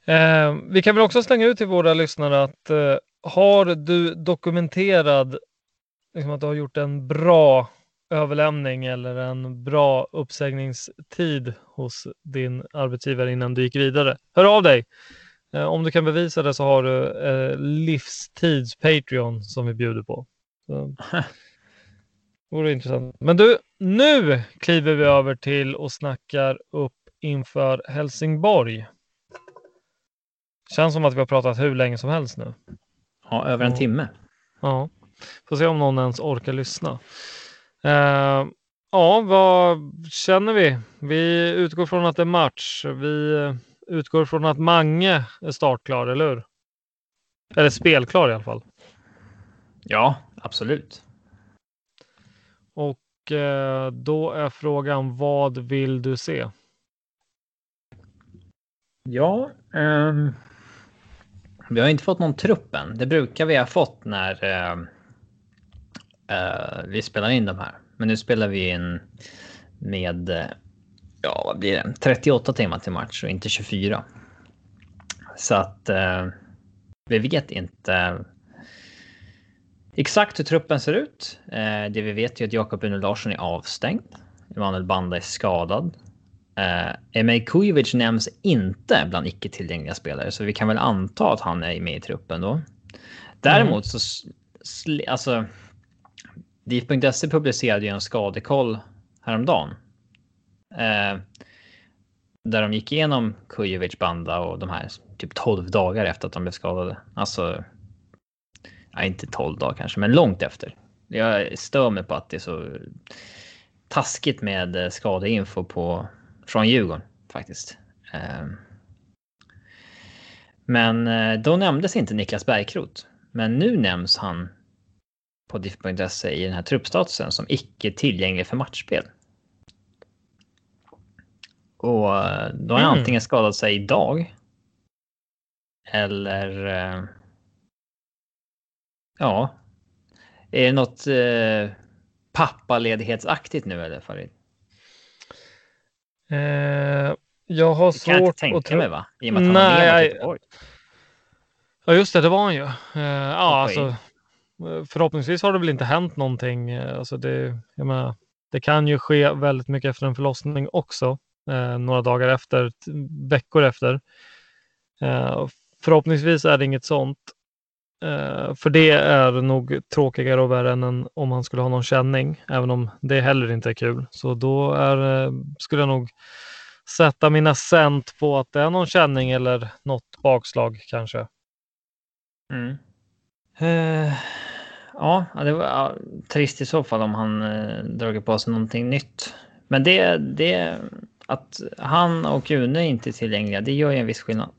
Speaker 1: Eh, vi kan väl också slänga ut till våra lyssnare att eh, har du dokumenterad liksom att du har gjort en bra överlämning eller en bra uppsägningstid hos din arbetsgivare innan du gick vidare. Hör av dig! Eh, om du kan bevisa det så har du eh, livstids Patreon som vi bjuder på. Så. Vore intressant. Men du, nu kliver vi över till och snackar upp inför Helsingborg. Känns som att vi har pratat hur länge som helst nu.
Speaker 2: Ja, över en timme.
Speaker 1: Ja, får se om någon ens orkar lyssna. Uh, ja, vad känner vi? Vi utgår från att det är match. Vi utgår från att Mange är startklar, eller hur? Eller spelklar i alla fall.
Speaker 2: Ja, absolut.
Speaker 1: Och eh, då är frågan, vad vill du se?
Speaker 2: Ja, um, vi har inte fått någon trupp än. Det brukar vi ha fått när uh, uh, vi spelar in de här. Men nu spelar vi in med, uh, ja vad blir det, 38 timmar till match och inte 24. Så att vi vet inte exakt hur truppen ser ut. det vi vet är att Jakob Uno Larsson är avstängd. Emanuel Banda är skadad. Eh, Emil Kujovic nämns inte bland icke tillgängliga spelare, så vi kan väl anta att han är med i truppen då. Däremot mm. så, alltså, DIF.se publicerade ju en skadekoll häromdagen. Eh, där de gick igenom Kujovic, Banda och de här typ 12 dagar efter att de blev skadade. Alltså, ja, inte 12 dagar kanske, men långt efter. Jag stör mig på att det är så taskigt med eh, skadeinfo på från Djurgården faktiskt. Eh, Men eh, då nämndes inte Niklas Bergkrot. Men nu nämns han på diff.se i den här truppstatusen som icke tillgänglig för matchspel. Och eh, då har han mm. antingen skadat sig idag. Eller. Eh, ja. Är det något eh, pappaledighetsaktigt nu eller Farid?
Speaker 1: Eh, jag har svårt
Speaker 2: kan jag inte tänka
Speaker 1: att tro...
Speaker 2: mig va? I och med att han Nej, med jag...
Speaker 1: Ja just det, det var han ju. Eh, ja, alltså, Eh, förhoppningsvis har det väl inte hänt någonting. Eh, alltså det, jag menar, det kan ju ske väldigt mycket efter en förlossning också. Eh, några dagar efter, veckor efter. Eh, förhoppningsvis är det inget sånt. Eh, för det är nog tråkigare och värre än en, om han skulle ha någon känning, även om det heller inte är kul. Så då är, eh, skulle jag nog sätta mina cent på att det är någon känning eller något bakslag kanske.
Speaker 2: Mm. Uh, ja, det var ja, trist i så fall om han uh, dragit på sig någonting nytt. Men det, det, att han och June inte är tillgängliga, det gör ju en viss skillnad.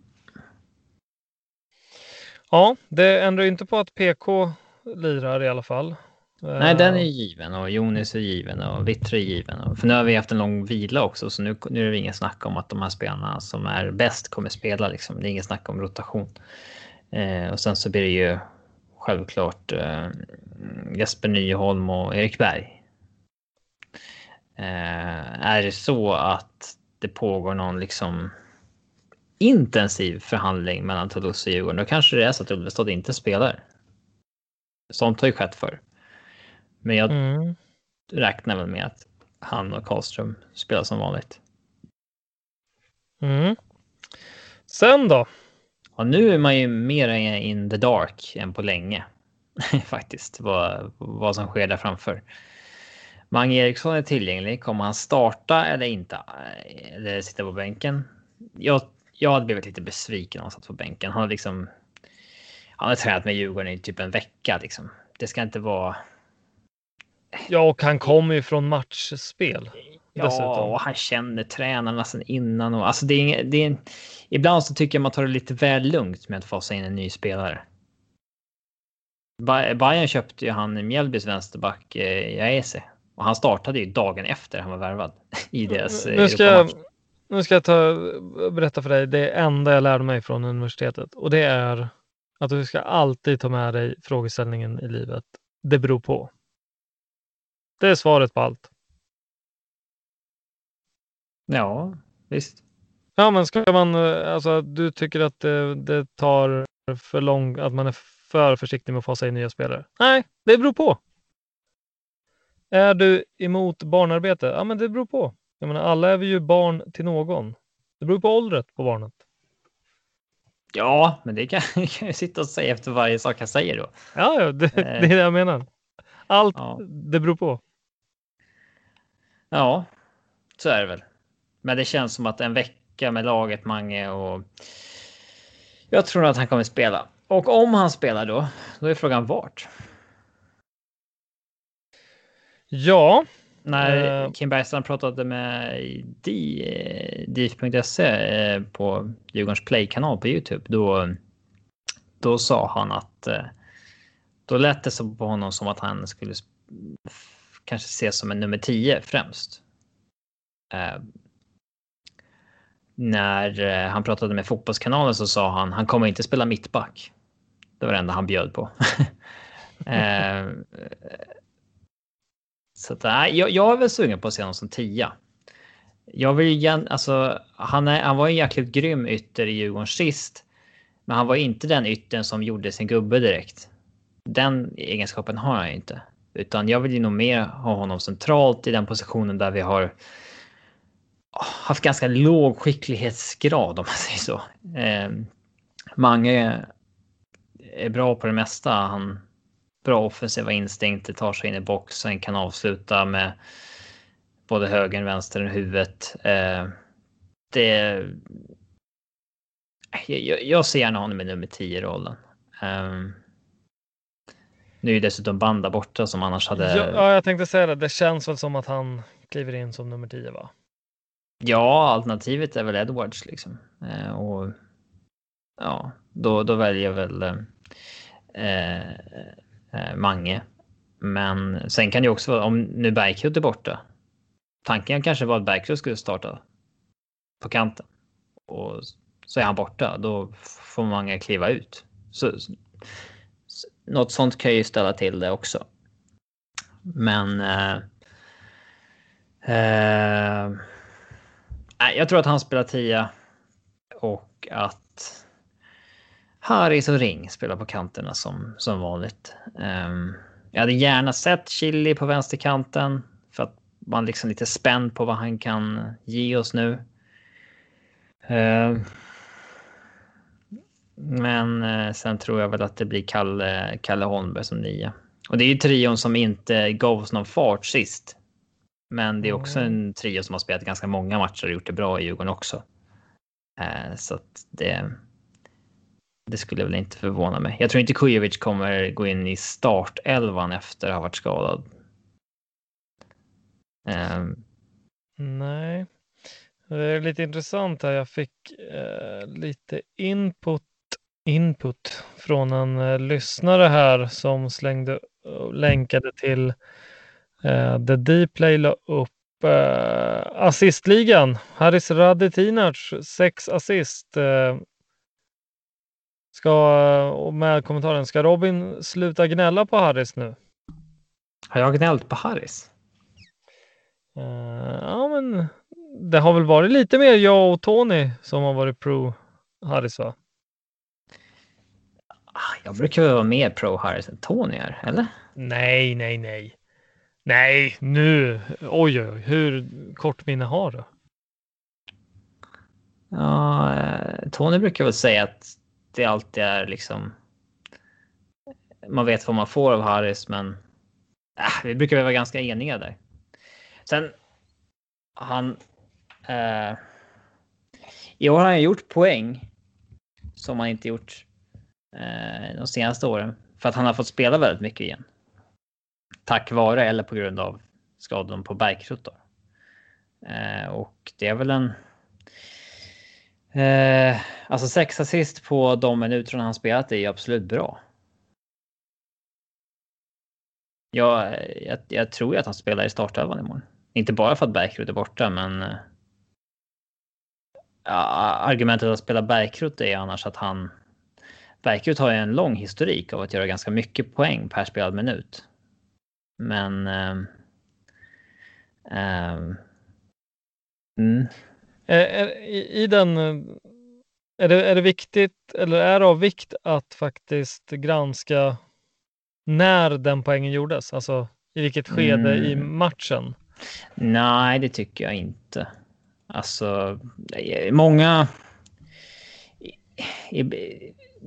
Speaker 1: Ja, det ändrar inte på att PK lirar i alla fall.
Speaker 2: Nej, den är
Speaker 1: Eh,
Speaker 2: given och Jonis är given och Vittre är given. För nu har vi haft en lång vila också, så nu, nu är det ingen snack om att de här spelarna som är bäst kommer spela. Liksom. Det är ingen snack om rotation. Eh, och sen så blir det ju självklart eh, Jesper Nyholm och Erik Berg. Eh, är det så att det pågår någon liksom intensiv förhandling mellan Toulouse och Djurgården, då kanske det är så att Ulvestad inte spelar. Sånt har ju skett förr. Men jag
Speaker 1: Mm.
Speaker 2: räknar väl med att han och Karlström spelar som vanligt.
Speaker 1: Mm. Sen då?
Speaker 2: Och nu är man ju mer in the dark än på länge. Faktiskt, vad, vad som sker där framför. Mange Eriksson är tillgänglig. Kommer han starta eller inte? Eller sitta på bänken? Jag, jag hade blivit lite besviken om han satt på bänken. Han har liksom. Han har tränat med Djurgården i typ en vecka liksom. Det ska inte vara.
Speaker 1: Ja, och han kommer ju från matchspel.
Speaker 2: Ja, och han känner tränarna sen innan och alltså det är, det är ibland så tycker jag man tar det lite väl lugnt med att fasa in en ny spelare. Ba- Bayern köpte ju han Mjällbys vänsterback eh, Jaese och han startade ju dagen efter han var värvad i deras eh,
Speaker 1: nu, ska jag, nu ska jag ta, berätta för dig det enda jag lärde mig från universitetet och det är att du ska alltid ta med dig frågeställningen i livet. Det beror på. Det är svaret på allt.
Speaker 2: Ja, visst.
Speaker 1: Ja, men ska man, eh, alltså du tycker att det, det tar för lång, att man är för försiktig med att fasa in nya spelare? Nej, det beror på. Är du emot barnarbete? Ja, men det beror på. Jag menar, alla är vi ju barn till någon. Det beror på åldret på barnet.
Speaker 2: Ja, men det kan jag kan jag sitta och säga efter varje sak jag säger då.
Speaker 1: Ja, ja det, det
Speaker 2: Eh.
Speaker 1: är det jag menar. Allt,
Speaker 2: Ja.
Speaker 1: det beror på.
Speaker 2: Ja, så är det väl. Men det känns som att en vecka med laget Mange och jag tror att han kommer spela. Och om han spelar då, då är frågan vart.
Speaker 1: Ja,
Speaker 2: När
Speaker 1: Eh.
Speaker 2: Kim Bergstrand pratade med Di- eh, DIF.se eh, på Djurgårdens Play-kanal på Youtube, då, då sa han att eh, då lät det som på honom som att han skulle kanske ses som en nummer 10 främst. När eh, han pratade med Fotbollskanalen så sa han han kommer inte spela mittback. Det var det enda han bjöd på. eh, så att, nej, jag, jag är väl sugen på att se honom som tia. Jag vill igen, alltså, han, är, han var en jäkligt grym ytter i Djurgården sist. Men han var inte den yttern som gjorde sin gubbe direkt. Den egenskapen har han inte. Utan jag vill ju nog mer ha honom centralt i den positionen där vi har haft ganska låg skicklighetsgrad om man säger så. Eh, Mange är bra på det mesta. Han bra offensiva instinkter, tar sig in i boxen, kan avsluta med både höger, vänster och huvudet. Eh, det... Jag, jag ser gärna honom i nummer 10-rollen. Eh, nu är ju dessutom Banda borta som annars hade...
Speaker 1: ja, ja, jag tänkte säga det. Det känns väl som att han kliver in som nummer 10, va?
Speaker 2: Ja, alternativet är väl Edwards liksom. Eh, och ja, då, då väljer jag väl eh, eh, eh, Mange. Men sen kan det ju också vara om nu Bergkrot är borta. Tanken kanske var att Bergkrot skulle starta på kanten och så är han borta. Då får Mange kliva ut. Så, så, något sånt kan ju ställa till det också. Men. Eh, eh, Nej, jag tror att han spelar tia och att Harris och Ring spelar på kanterna som, som vanligt. Um, jag hade gärna sett Chili på vänsterkanten för att man liksom lite spänd på vad han kan ge oss nu. Uh, men uh, sen tror jag väl att det blir Kalle, Kalle Holmberg som nia. Och det är ju trion som inte gav oss någon fart sist. Men det är också en trio som har spelat ganska många matcher och gjort det bra i Djurgården också. Eh, så att det. Det skulle väl inte förvåna mig. Jag tror inte Kujovic kommer gå in i startelvan efter att ha varit skadad. Eh,
Speaker 1: Nej. Det är lite intressant här. Jag fick eh, lite input, input från en eh, lyssnare här som slängde länkade till eh, The Dplay la upp eh, assistligan. Haris Radetinac, sex assist. Eh, ska, och med kommentaren, ska Robin sluta gnälla på Harris nu?
Speaker 2: Har jag gnällt på Harris?
Speaker 1: Uh, ja, men det har väl varit lite mer jag och Tony som har varit pro Harris, va?
Speaker 2: Ah, jag brukar väl vara mer pro Harris än Tony är, eller?
Speaker 1: Nej, nej, nej. Nej, nu. Oj, oj, oj. Hur kort minne har du?
Speaker 2: Ja, eh, Tony brukar väl säga att det alltid är liksom. Man vet vad man får av Harris, men äh, vi brukar väl vara ganska eniga där. Sen han. Eh, I år har han gjort poäng som han inte gjort eh, de senaste åren för att han har fått spela väldigt mycket igen. Tack vare eller på grund av skador på Bärkrut. Eh, och det är väl en. Eh, alltså sex assist på de minuterna han spelat är ju absolut bra. Jag, jag, jag tror ju att han spelar i startelvan imorgon. Inte bara för att Bärkrut är borta, men. Eh, argumentet att spela Bärkrut är annars att han. Bärkrut har ju en lång historik av att göra ganska mycket poäng per spelad minut. Men. Um, um,
Speaker 1: mm. är, är, i, I den. Är det, är det viktigt eller är det av vikt att faktiskt granska när den poängen gjordes? Alltså i vilket skede mm. i matchen?
Speaker 2: Nej, det tycker jag inte. Alltså, många...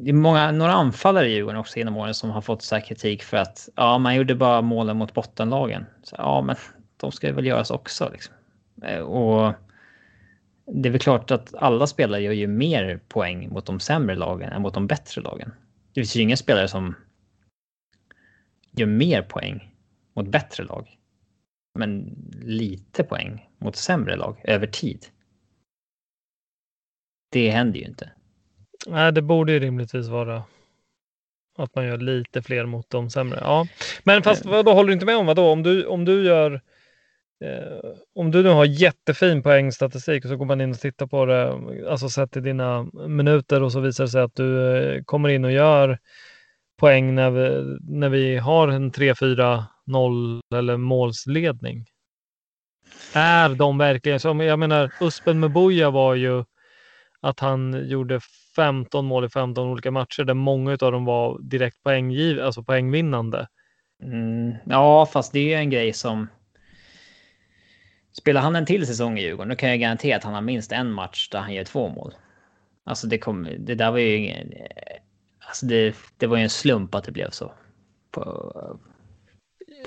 Speaker 2: Det är många, några anfallare i Djurgården också genom åren som har fått så kritik för att ja, man gjorde bara målen mot bottenlagen. Så, ja, men de ska väl göras också. Liksom. Eh, och det är väl klart att alla spelare gör ju mer poäng mot de sämre lagen än mot de bättre lagen. Det finns ju inga spelare som gör mer poäng mot bättre lag men lite poäng mot sämre lag över tid. Det händer ju inte.
Speaker 1: Nej, det borde ju rimligtvis vara att man gör lite fler mot de sämre. Ja, men fast eh. då håller du inte med om vad då? Om du, om du gör eh, om du nu har jättefin poängstatistik och så går man in och tittar på det, alltså sett i dina minuter och så visar det sig att du eh, kommer in och gör poäng när vi, när vi har en 3-4 noll eller målsledning. Är de verkligen som, jag menar, Uspen med Boja var ju att han gjorde 15 mål i 15 olika matcher där många av dem var direkt poänggiv, alltså poängvinnande.
Speaker 2: Mm, ja, fast det är en grej som. Spelar han en till säsong i Djurgården, då kan jag garantera att han har minst en match där han gör två mål. Alltså det kom, det där var ju. Alltså det, det var ju en slump att det blev så. På,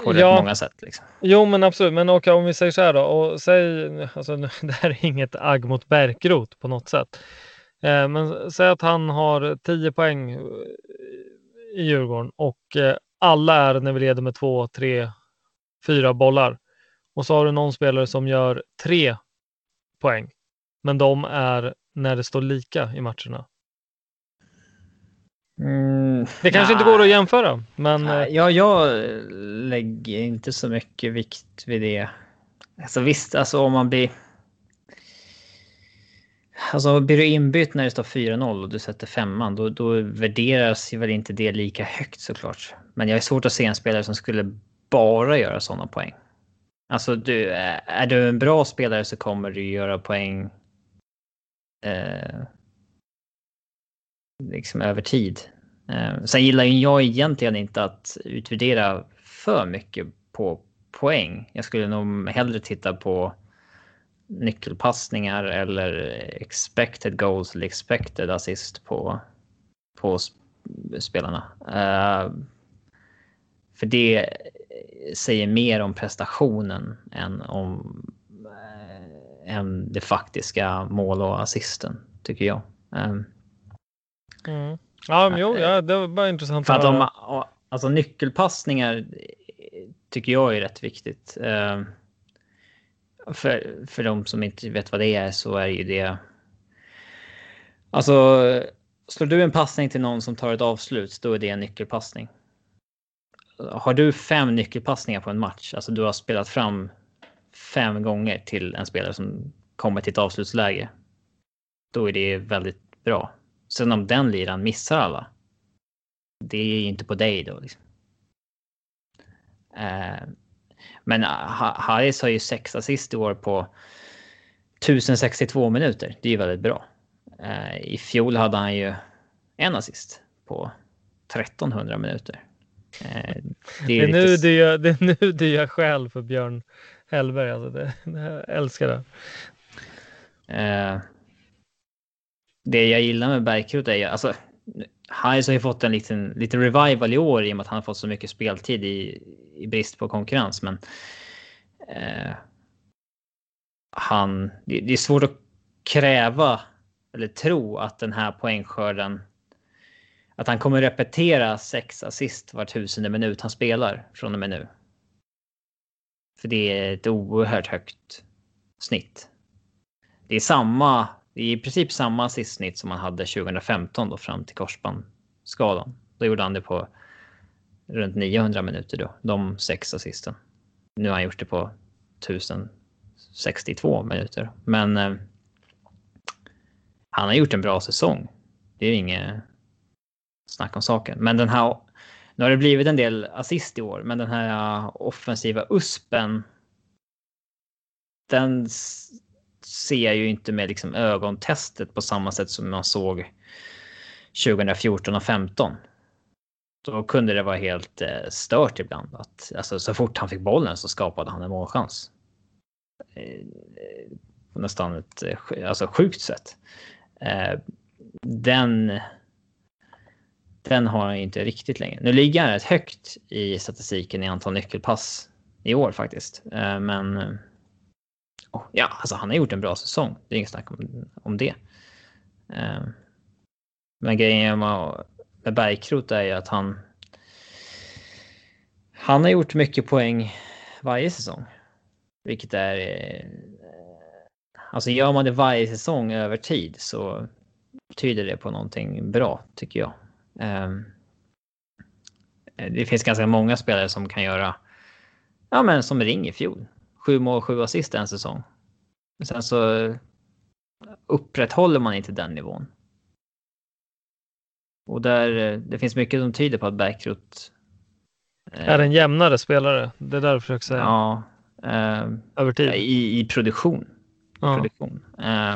Speaker 2: på ja, många sätt. Liksom.
Speaker 1: Jo, men absolut. Men okej, om vi säger så här då. Och säg, alltså, det här är inget agg mot Bärkrot på något sätt. Eh, men säg att han har 10 poäng i Djurgården och eh, alla är när vi leder med två, tre, fyra bollar. Och så har du någon spelare som gör tre poäng. Men de är när det står lika i matcherna.
Speaker 2: Mm,
Speaker 1: det kanske nej. inte går att jämföra, men...
Speaker 2: Ja, jag lägger inte så mycket vikt vid det. Alltså visst, alltså om man blir... Alltså blir du inbytt när det står 4-0 och du sätter femman, då, då värderas väl inte det lika högt såklart. Men jag är svårt att se en spelare som skulle bara göra sådana poäng. Alltså du, eh, är du en bra spelare så kommer du göra poäng eh, liksom över tid. Eh, sen gillar ju jag egentligen inte att utvärdera för mycket på poäng. Jag skulle nog hellre titta på nyckelpassningar eller expected goals eller expected assist på, på spelarna. Uh, för det säger mer om prestationen än om uh, än det faktiska mål och assisten, tycker jag. Um,
Speaker 1: Mm. Ja, men jo, ja, det var bara intressant.
Speaker 2: För att de, alltså nyckelpassningar tycker jag är rätt viktigt. Uh, för, för de som inte vet vad det är så är ju det. Alltså, slår du en passning till någon som tar ett avslut, då är det en nyckelpassning. Har du fem nyckelpassningar på en match, alltså du har spelat fram fem gånger till en spelare som kommer till ett avslutsläge. Då är det väldigt bra. Sen om den liran missar alla. Det är ju inte på dig då. Liksom. Eh, men Harris har ju sex assist i år på 1062 minuter. Det är ju väldigt bra. Eh, I fjol hade han ju en assist på 1300 minuter.
Speaker 1: Eh, det är, det är nu, du gör, det är nu du gör skäl för Björn Hellberg. Alltså det, jag älskar det.
Speaker 2: Eh, det jag gillar med Bergkrot är ju, alltså, Hayes har ju fått en liten, liten revival i år i och med att han har fått så mycket speltid i, i brist på konkurrens. Men eh, han, det, det, är svårt att kräva eller tro att den här poängskörden att han kommer repetera sex assist var tusende minut han spelar från och med nu. För det är ett oerhört högt snitt. Det är samma, det är i princip samma assistsnitt som han hade 2015 då fram till korsbandsskadan. Då gjorde han det på runt 900 minuter då, de sex assisten. Nu har han gjort det på 1062 minuter, men eh, han har gjort en bra säsong. Det är inget snack om saken. Men den här, nu har det blivit en del assist i år, men den här offensiva uspen. Den ser jag ju inte med liksom ögontestet på samma sätt som man såg 2014 och 15. Då kunde det vara helt eh, stört ibland. Att, alltså, så fort han fick bollen så skapade han en målchans. Eh, på nästan ett eh, alltså, sjukt sätt. Eh, den den har han inte riktigt längre. Nu ligger han rätt högt i statistiken i antal nyckelpass i år faktiskt. Eh, men eh, oh, ja, alltså han har gjort en bra säsong. Det är inget snack om, om det. Eh, men grejen med, med Bergkrot är ju att han. Han har gjort mycket poäng varje säsong, vilket är. Eh, alltså gör man det varje säsong över tid så tyder det på någonting bra tycker jag. Ehm, eh, det finns ganska många spelare som kan göra, ja men som Ring i fjol. Sju mål, sju assist en säsong. Sen så upprätthåller man inte den nivån. Och där, det finns mycket som tyder på att Backrot
Speaker 1: eh, är en jämnare spelare. Det är där du försöker säga.
Speaker 2: Ja.
Speaker 1: Eh, Över tid.
Speaker 2: I, i produktion. Ja. produktion. Eh,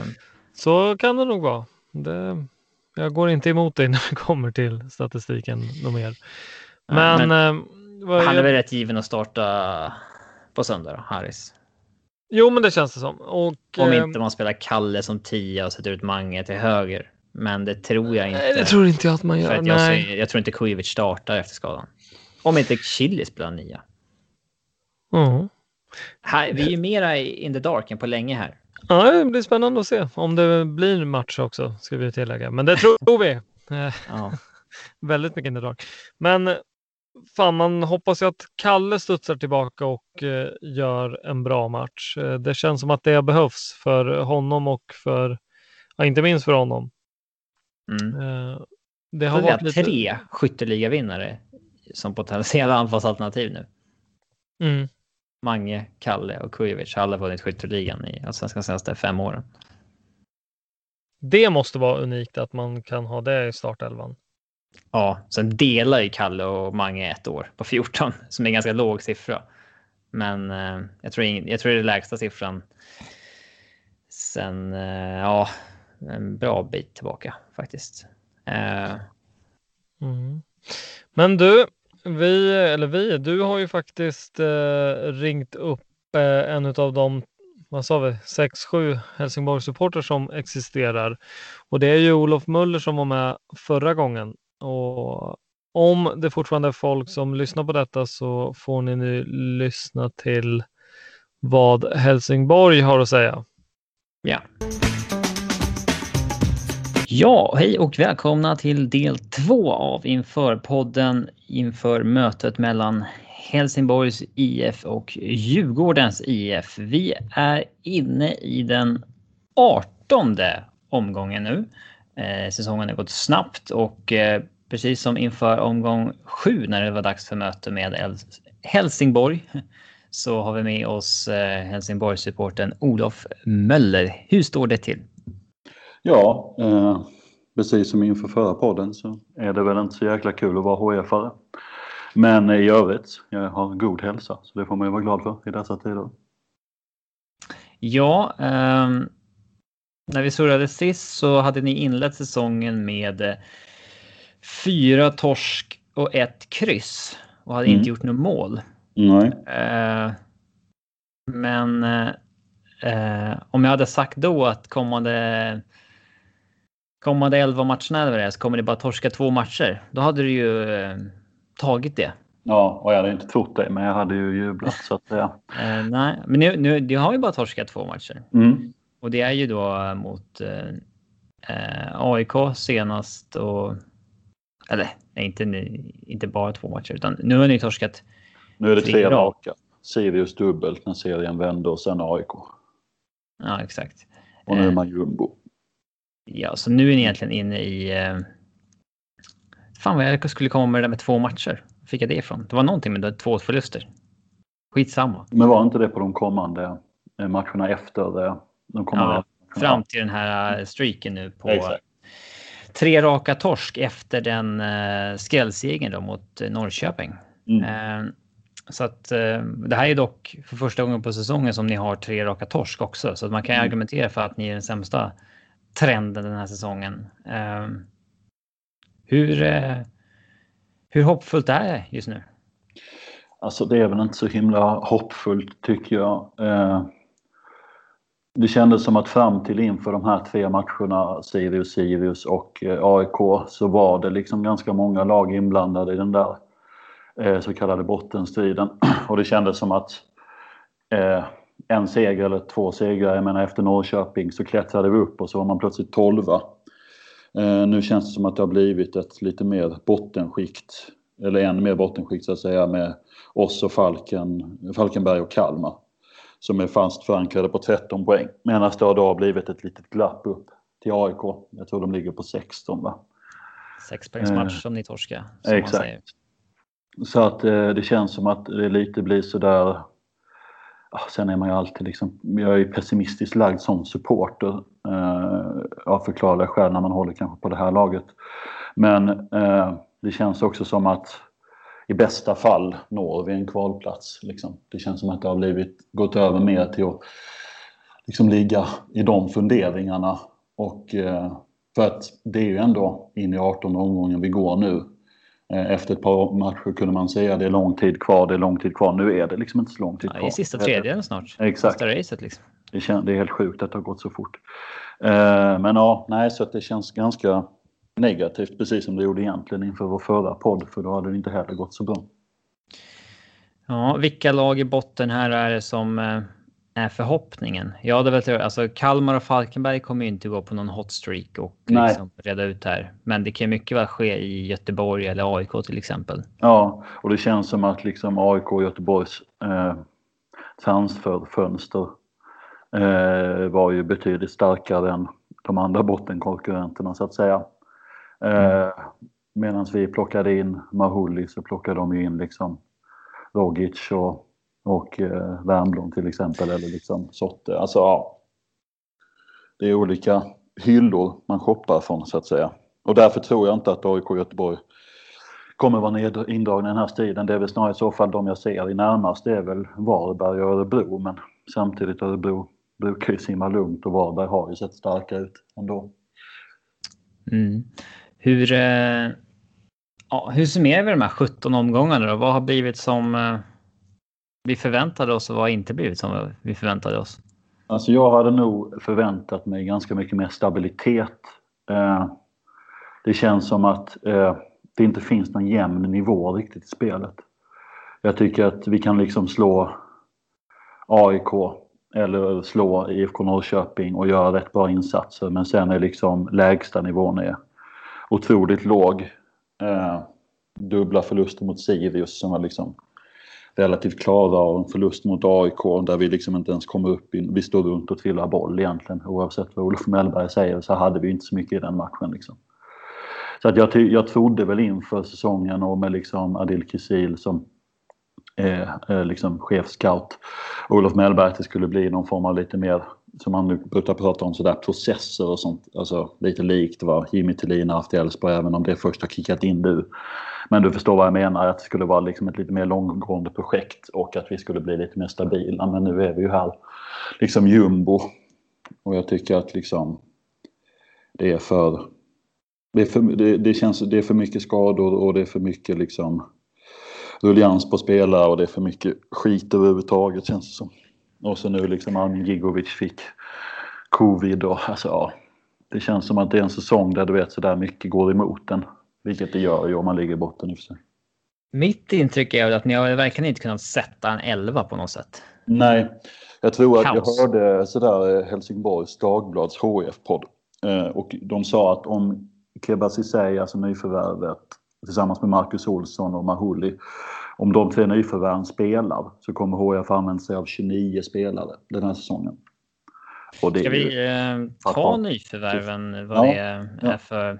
Speaker 1: så kan det nog vara. Det, jag går inte emot dig när det kommer till statistiken mer. Men, men
Speaker 2: eh, han är väl rätt given att starta på söndag då, Harris?
Speaker 1: Jo, men det känns det som. Och,
Speaker 2: Om eh, inte man spelar Kalle som tia och sätter ut Mange till höger. Men det tror jag inte.
Speaker 1: Nej, det tror inte jag att man gör. Att
Speaker 2: jag, nej. jag tror inte Kujovic startar efter skadan. Om inte Chili spelar nia.
Speaker 1: Mm.
Speaker 2: Här, vi är ju mera in the dark än på länge här.
Speaker 1: Ja, det blir spännande att se om det blir match också, ska vi tillägga. Men det tror vi. Ja. Väldigt mycket in the dark. Men fan, man hoppas ju att Kalle studsar tillbaka och eh, gör en bra match. Eh, det känns som att det behövs för honom och för, ja, inte minst för honom.
Speaker 2: Mm. Eh, det har varit lite... tre skytteligavinnare som potentiella anfallsalternativ nu.
Speaker 1: Mm.
Speaker 2: Mange, Kalle och Kujovic har alla vunnit skytteligan i allsvenskan senaste fem åren.
Speaker 1: Det måste vara unikt att man kan ha det i startelvan.
Speaker 2: Ja, sen delar ju Kalle och Mange ett år på 14 som är en ganska låg siffra. Men eh, jag, tror ingen, jag tror det är lägsta siffran sen, eh, ja, en bra bit tillbaka faktiskt. Eh.
Speaker 1: Mm. Men du, vi, eller vi, du har ju faktiskt eh, ringt upp eh, en av de, vad sa vi, 6-7 Helsingborgs supporter som existerar. Och det är ju Olof Muller som var med förra gången. Och om det fortfarande är folk som lyssnar på detta så får ni nu lyssna till vad Helsingborg har att säga.
Speaker 2: Ja. Ja, hej och välkomna till del två av Inför-podden inför mötet mellan Helsingborgs IF och Djurgårdens IF. Vi är inne i den 18 omgången nu. Eh, säsongen har gått snabbt och eh, precis som inför omgång sju när det var dags för möte med Helsingborg så har vi med oss eh, Helsingborgssupporten Olof Möller. Hur står det till?
Speaker 4: Ja, eh, precis som inför förra podden så är det väl inte så jäkla kul att vara HIF-are. Men i övrigt, jag har god hälsa så det får man ju vara glad för i dessa tider.
Speaker 2: Ja, eh, när vi surrade sist så hade ni inlett säsongen med eh, fyra torsk och ett kryss och hade mm. inte gjort något mål.
Speaker 4: Nej.
Speaker 2: Eh, men eh, om jag hade sagt då att kommande kommande 11 matcherna så kommer det bara torska två matcher. Då hade du ju eh, tagit det.
Speaker 4: Ja, och jag hade inte trott det, men jag hade ju jublat så att säga.
Speaker 2: Eh, nej, men nu, nu du har ju bara torskat två matcher.
Speaker 4: Mm.
Speaker 2: Och det är ju då mot eh, AIK senast och eller nej, inte, inte bara två matcher utan nu har ni torskat.
Speaker 4: Nu är det tre raka. Sirius dubbelt när serien vänder och sen AIK.
Speaker 2: Ja, exakt.
Speaker 4: Och nu är man jumbo.
Speaker 2: Ja, så nu är ni egentligen inne i... Eh... Fan vad jag skulle komma med det där med två matcher. Fick jag det ifrån? Det var någonting med två förluster. Skitsamma.
Speaker 4: Men var inte det på de kommande eh, matcherna efter? Eh, de kommande
Speaker 2: ja, fram till den här eh, streaken nu på Exakt. tre raka torsk efter den uh, skrällsegern mot Norrköping. Mm. Uh, så att det här är dock för första gången på säsongen som ni har tre raka torsk också. Så att man kan mm. argumentera för att ni är den sämsta trenden den här säsongen. Hur, eh, hur hoppfullt är det just nu?
Speaker 4: Alltså det är väl inte så himla hoppfullt tycker jag. Eh, det kändes som att fram till inför de här tre matcherna, Sirius, Sirius och eh, AIK, så var det liksom ganska många lag inblandade i den där eh, så kallade bottenstriden. Och det kändes som att eh, en seger eller två segrar. Jag menar efter Norrköping så klättrade vi upp och så var man plötsligt tolva. Eh, nu känns det som att det har blivit ett lite mer bottenskikt, eller än mer bottenskikt så att säga med oss och Falken, Falkenberg och Kalmar. Som är fast förankrade på 13 poäng. Medan det har då blivit ett litet glapp upp till AIK. Jag tror de ligger på 16 va?
Speaker 2: Sexpoängsmatch eh, som ni torskar.
Speaker 4: Exakt. Så att eh, det känns som att det lite blir sådär Sen är man ju alltid liksom, jag är ju pessimistiskt lagd som supporter eh, av förklarliga skäl när man håller kanske på det här laget. Men eh, det känns också som att i bästa fall når vi en kvalplats. Liksom. Det känns som att det har blivit, gått över mer till att liksom ligga i de funderingarna. Och, eh, för att det är ju ändå in i 18 omgången vi går nu. Eh, efter ett par matcher kunde man säga det är lång tid kvar, det är lång tid kvar. Nu är det liksom inte så lång tid kvar.
Speaker 2: Ja, I sista tredjedelen snart.
Speaker 4: Exakt.
Speaker 2: Sista racet liksom.
Speaker 4: Det, kän, det är helt sjukt att det har gått så fort. Eh, men ja, nej, så att det känns ganska negativt, precis som det gjorde egentligen inför vår förra podd, för då hade det inte heller gått så bra.
Speaker 2: Ja, vilka lag i botten här är det som eh, är förhoppningen? Ja, det vet alltså Kalmar och Falkenberg kommer ju inte gå på någon hot streak och liksom reda ut här. Men det kan mycket väl ske i Göteborg eller AIK till exempel.
Speaker 4: Ja, och det känns som att liksom AIK och Göteborgs eh, transferfönster eh, var ju betydligt starkare än de andra bottenkonkurrenterna så att säga. Eh, mm. Medan vi plockade in Mahuli så plockade de in liksom Rogic och och eh, Wernbloom till exempel eller liksom Sotte. Alltså ja, det är olika hyllor man shoppar från så att säga. Och därför tror jag inte att AIK Göteborg kommer vara indragna den här striden. Det är väl snarare i så fall de jag ser i närmast det är väl Varberg och Örebro men samtidigt Örebro brukar ju simma lugnt och Varberg har ju sett starka ut ändå.
Speaker 2: Mm. Hur, eh, ja, hur summerar vi de här 17 omgångarna då? Vad har blivit som eh vi förväntade oss och vad har inte blivit som vi förväntade oss?
Speaker 4: Alltså jag hade nog förväntat mig ganska mycket mer stabilitet. Eh, det känns som att eh, det inte finns någon jämn nivå riktigt i spelet. Jag tycker att vi kan liksom slå AIK eller slå IFK Norrköping och göra rätt bra insatser men sen är liksom lägsta nivån är otroligt låg. Eh, dubbla förluster mot Sirius som var liksom relativt klara och en förlust mot AIK där vi liksom inte ens kommer upp in, Vi står runt och trillar boll egentligen. Oavsett vad Olof Mellberg säger så hade vi inte så mycket i den matchen. Liksom. Så att jag, jag trodde väl inför säsongen och med liksom Adil Kisil som är liksom chefscout Olof Mellberg att det skulle bli någon form av lite mer som man nu brukar prata om sådär processer och sånt. Alltså lite likt vad Jimmy Tillin haft i Elfsborg även om det först har kickat in nu. Men du förstår vad jag menar, att det skulle vara liksom ett lite mer långgående projekt och att vi skulle bli lite mer stabila. Men nu är vi ju här liksom jumbo. Och jag tycker att liksom det är för... Det, är för, det, det känns, det är för mycket skador och det är för mycket liksom ruljans på spelare och det är för mycket skit överhuvudtaget känns det som. Och så nu liksom Almin Gigovic fick covid och alltså ja. Det känns som att det är en säsong där du vet sådär mycket går emot en. Vilket det gör ju om man ligger i botten i och för sig.
Speaker 2: Mitt intryck är att ni har verkligen inte kunnat sätta en 11 på något sätt.
Speaker 4: Nej, jag tror att Kaos. jag hörde sådär eh, Helsingborgs Dagblads HF-podd. Eh, och de sa att om Keba Ceesay, alltså nyförvärvet, tillsammans med Marcus Olsson och Mahuli, om de tre nyförvärven spelar så kommer HF använda sig av 29 spelare den här säsongen.
Speaker 2: Och det Ska vi eh, ta nyförvärven, vad ja, det är ja. för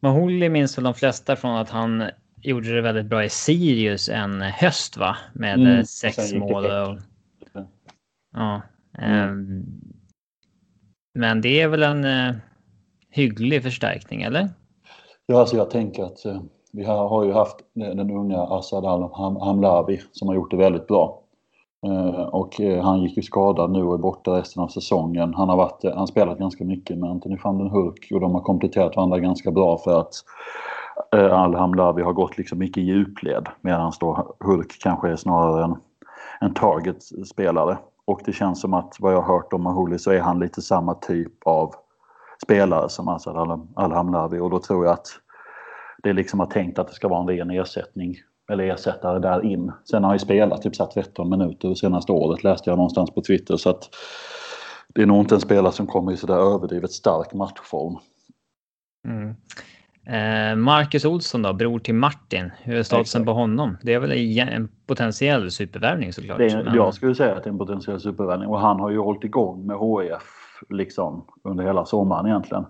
Speaker 2: Maholi minns väl de flesta från att han gjorde det väldigt bra i Sirius en höst va? Med mm, eh, sex mål. Och... Ja. Mm. Um... Men det är väl en uh, hygglig förstärkning eller?
Speaker 4: Ja, alltså jag tänker att uh, vi har, har, ju haft den unga Asad Al-Hamlavi som har gjort det väldigt bra. Eh, och eh, han gick ju skadad nu och är borta resten av säsongen. Han har varit, eh, han spelat ganska mycket med Anthony van den Hurk och de har kompletterat varandra ganska bra för att eh, Al-Hamlavi har gått liksom mycket i djupled medan då Hulk kanske är snarare en, en target-spelare. Och det känns som att vad jag har hört om Maholi så är han lite samma typ av spelare som Asad Al-Hamlavi och då tror jag att det liksom har tänkt att det ska vara en ren ersättning eller ersättare där in. Sen har han ju spelat typ 13 minuter det senaste året läste jag någonstans på Twitter så att det är nog inte en spelare som kommer i sådär överdrivet stark matchform.
Speaker 2: Mm. Eh, Marcus Olsson då, bror till Martin. Hur är statusen på honom? Det är väl en potentiell supervärvning såklart.
Speaker 4: Det är. Jag skulle säga att det är en potentiell supervärvning och han har ju hållit igång med HF liksom under hela sommaren egentligen.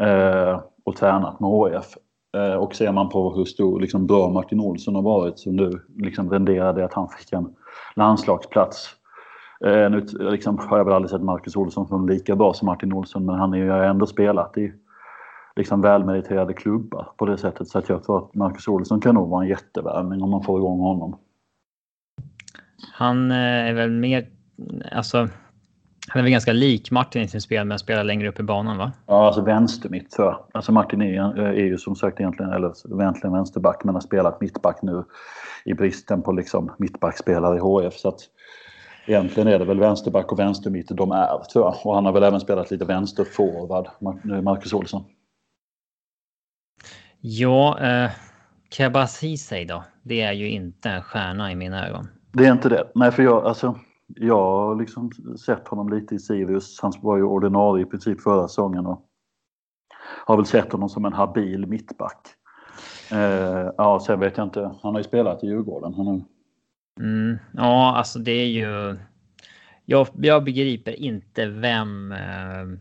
Speaker 4: Eh, och tränat med HF. Eh, och ser man på hur stor, liksom, bra Martin Olsson har varit som nu liksom renderade att han fick en landslagsplats. Eh, nu liksom, har jag väl aldrig sett Marcus Olsson som lika bra som Martin Olsson men han har ju ändå spelat i liksom välmeriterade klubbar på det sättet. Så att jag tror att Marcus Olsson kan nog vara en jättevärvning om man får igång honom.
Speaker 2: Han eh, är väl mer, alltså han är väl ganska lik Martin i sin spel men spelar längre upp i banan va?
Speaker 4: Ja, alltså vänstermitt tror jag. Alltså Martin är, är ju som sagt egentligen, eller egentligen vänsterback men har spelat mittback nu i bristen på liksom mittbackspelare i HF. Så att egentligen är det väl vänsterback och vänstermitt de är tror jag. Och han har väl även spelat lite vänsterforward, Marcus Olsson.
Speaker 2: Ja, eh, Kebas Hisei då? Det är ju inte en stjärna i mina ögon.
Speaker 4: Det är inte det. Nej, för jag, alltså, jag har liksom sett honom lite i Sirius. Han var ju ordinarie i princip förra säsongen och har väl sett honom som en habil mittback. Eh, ja, sen vet jag inte. Han har ju spelat i Djurgården. Han har...
Speaker 2: mm, ja, alltså det är ju... Jag, jag begriper inte vem... Eh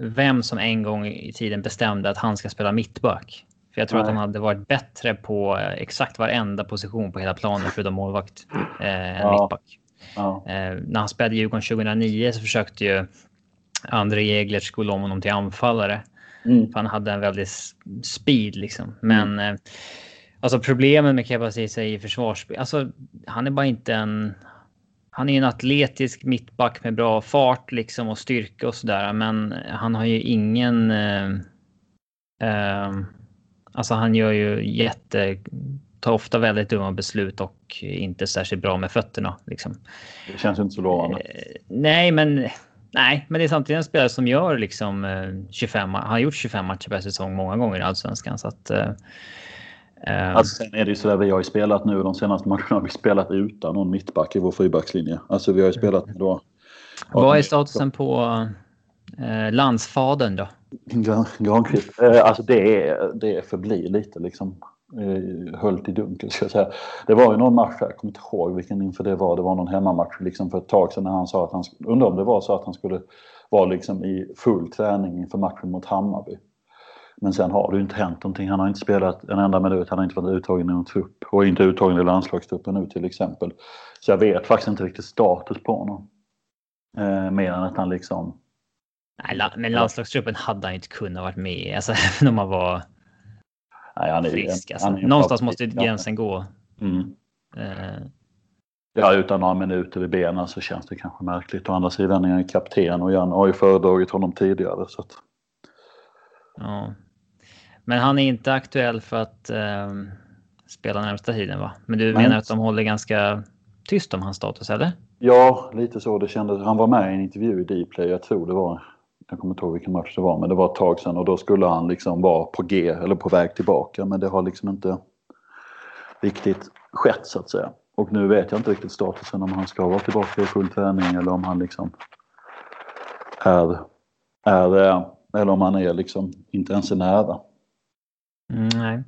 Speaker 2: vem som en gång i tiden bestämde att han ska spela mittback. För jag tror Nej. att han hade varit bättre på eh, exakt varenda position på hela planen förutom målvakt eh, än ja. mittback. Ja. Eh, när han spelade Djurgården 2009 så försökte ju André Jägler skola om honom till anfallare. Mm. För han hade en väldigt speed liksom. Men mm. eh, alltså problemen med Kepa i försvarsspel, alltså han är bara inte en han är en atletisk mittback med bra fart liksom och styrka och sådär. Men han har ju ingen... Eh, eh, alltså han gör ju jätte... Tar ofta väldigt dumma beslut och inte särskilt bra med fötterna. Liksom.
Speaker 4: Det känns inte så lovande.
Speaker 2: Eh, nej, men... Nej, men det är samtidigt en spelare som gör liksom 25... Han har gjort 25 matcher per säsong många gånger i allsvenskan. Så att, eh,
Speaker 4: Ehm. Alltså, sen är det ju sådär, vi har ju spelat nu de senaste matcherna har vi spelat utan någon mittback i vår fyrbackslinje. Alltså vi har ju spelat då.
Speaker 2: Vad är statusen på eh, landsfadern då?
Speaker 4: Granqvist. Eh, alltså det, är, det förblir lite liksom eh, Eh, höll i dunkel. Ska jag säga. Det var ju någon match, jag kommer inte ihåg vilken inför det var, det var någon hemmamatch liksom för ett tag sedan när han sa att han, undrar om det var så att han skulle vara liksom i full träning inför matchen mot Hammarby. Men sen har det ju inte hänt någonting. Han har inte spelat en enda minut, han har inte varit uttagen i någon trupp och inte uttagen i landslagstruppen nu till exempel. Så jag vet faktiskt inte riktigt status på honom. Eh, mer än att han liksom...
Speaker 2: Nej, men landslagstruppen hade han inte kunnat varit med i. Alltså även om han var Nej, han är, frisk. Alltså. Han är Någonstans måste gränsen gå. Mm.
Speaker 4: Eh. Ja, utan några minuter i benen så känns det kanske märkligt. Å andra sidan är han kapten och Jan har ju föredragit honom tidigare. Så att...
Speaker 2: Ja. Men han är inte aktuell för att eh, spela närmsta tiden va? Men du menar att de håller ganska tyst om hans status eller?
Speaker 4: Ja, lite så. Det kändes. Han var med i en intervju i Dplay, jag tror det var jag kommer inte ihåg vilken match det var, men det var ett tag sedan och då skulle han liksom vara på G eller på väg tillbaka. Men det har liksom inte riktigt skett så att säga. Och nu vet jag inte riktigt statusen om han ska vara tillbaka i full träning eller om han liksom är, är eller om han är liksom inte ens är nära.
Speaker 2: Mm, nej.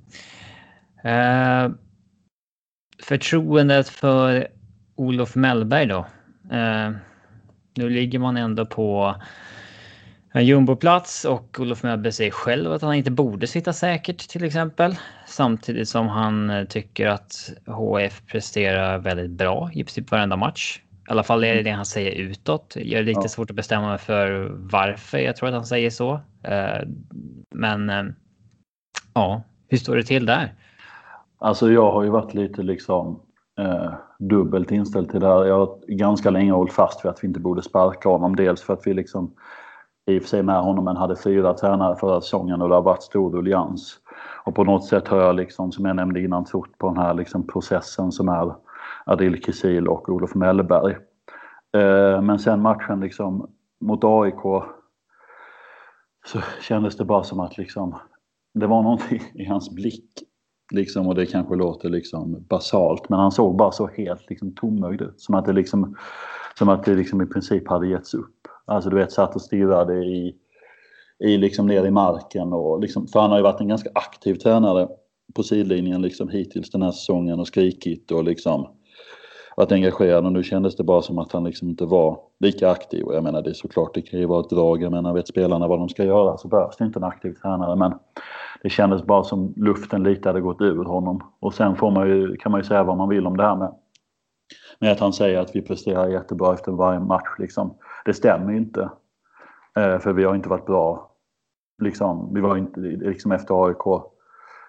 Speaker 2: Uh, förtroendet för Olof Mellberg då? Uh, nu ligger man ändå på en jumboplats och Olof Mellberg säger själv att han inte borde sitta säkert till exempel. Samtidigt som han eh, tycker att HF presterar väldigt bra i princip varenda match. I alla fall är det det han säger utåt. Gör det lite ja. svårt att bestämma mig för varför jag tror att han säger så. Eh, men eh, ja, hur står det till där?
Speaker 4: Alltså jag har ju varit lite liksom eh, dubbelt inställd till det här. Jag har ganska länge hållit fast vid att vi inte borde sparka honom. Dels för att vi liksom i och för sig med honom men hade fyra tränare förra säsongen och det har varit stor ruljans. Och på något sätt har jag liksom, som jag nämnde innan, trott på den här liksom processen som är Adil Kisil och Olof Mellberg. Eh, men sen matchen liksom mot AIK så kändes det bara som att liksom, det var någonting i hans blick. Liksom, och det kanske låter liksom basalt men han såg bara så helt liksom tomögd ut. Som att det liksom, som att det liksom i princip hade getts upp. Alltså du vet, satt och stirrade i, i liksom ner i marken och liksom, för han har ju varit en ganska aktiv tränare på sidlinjen liksom hittills den här säsongen och skrikit och liksom varit engagerad och nu kändes det bara som att han liksom inte var lika aktiv. Och jag menar det är såklart, det kan ju vara ett drag. Jag menar vet spelarna vad de ska göra så behövs det inte en aktiv tränare. Men det kändes bara som luften lite hade gått ur honom. Och sen får man ju, kan man ju säga vad man vill om det här med, med att han säger att vi presterar jättebra efter varje match. Liksom. Det stämmer ju inte. Eh, för vi har inte varit bra. Liksom, vi var inte, liksom efter AIK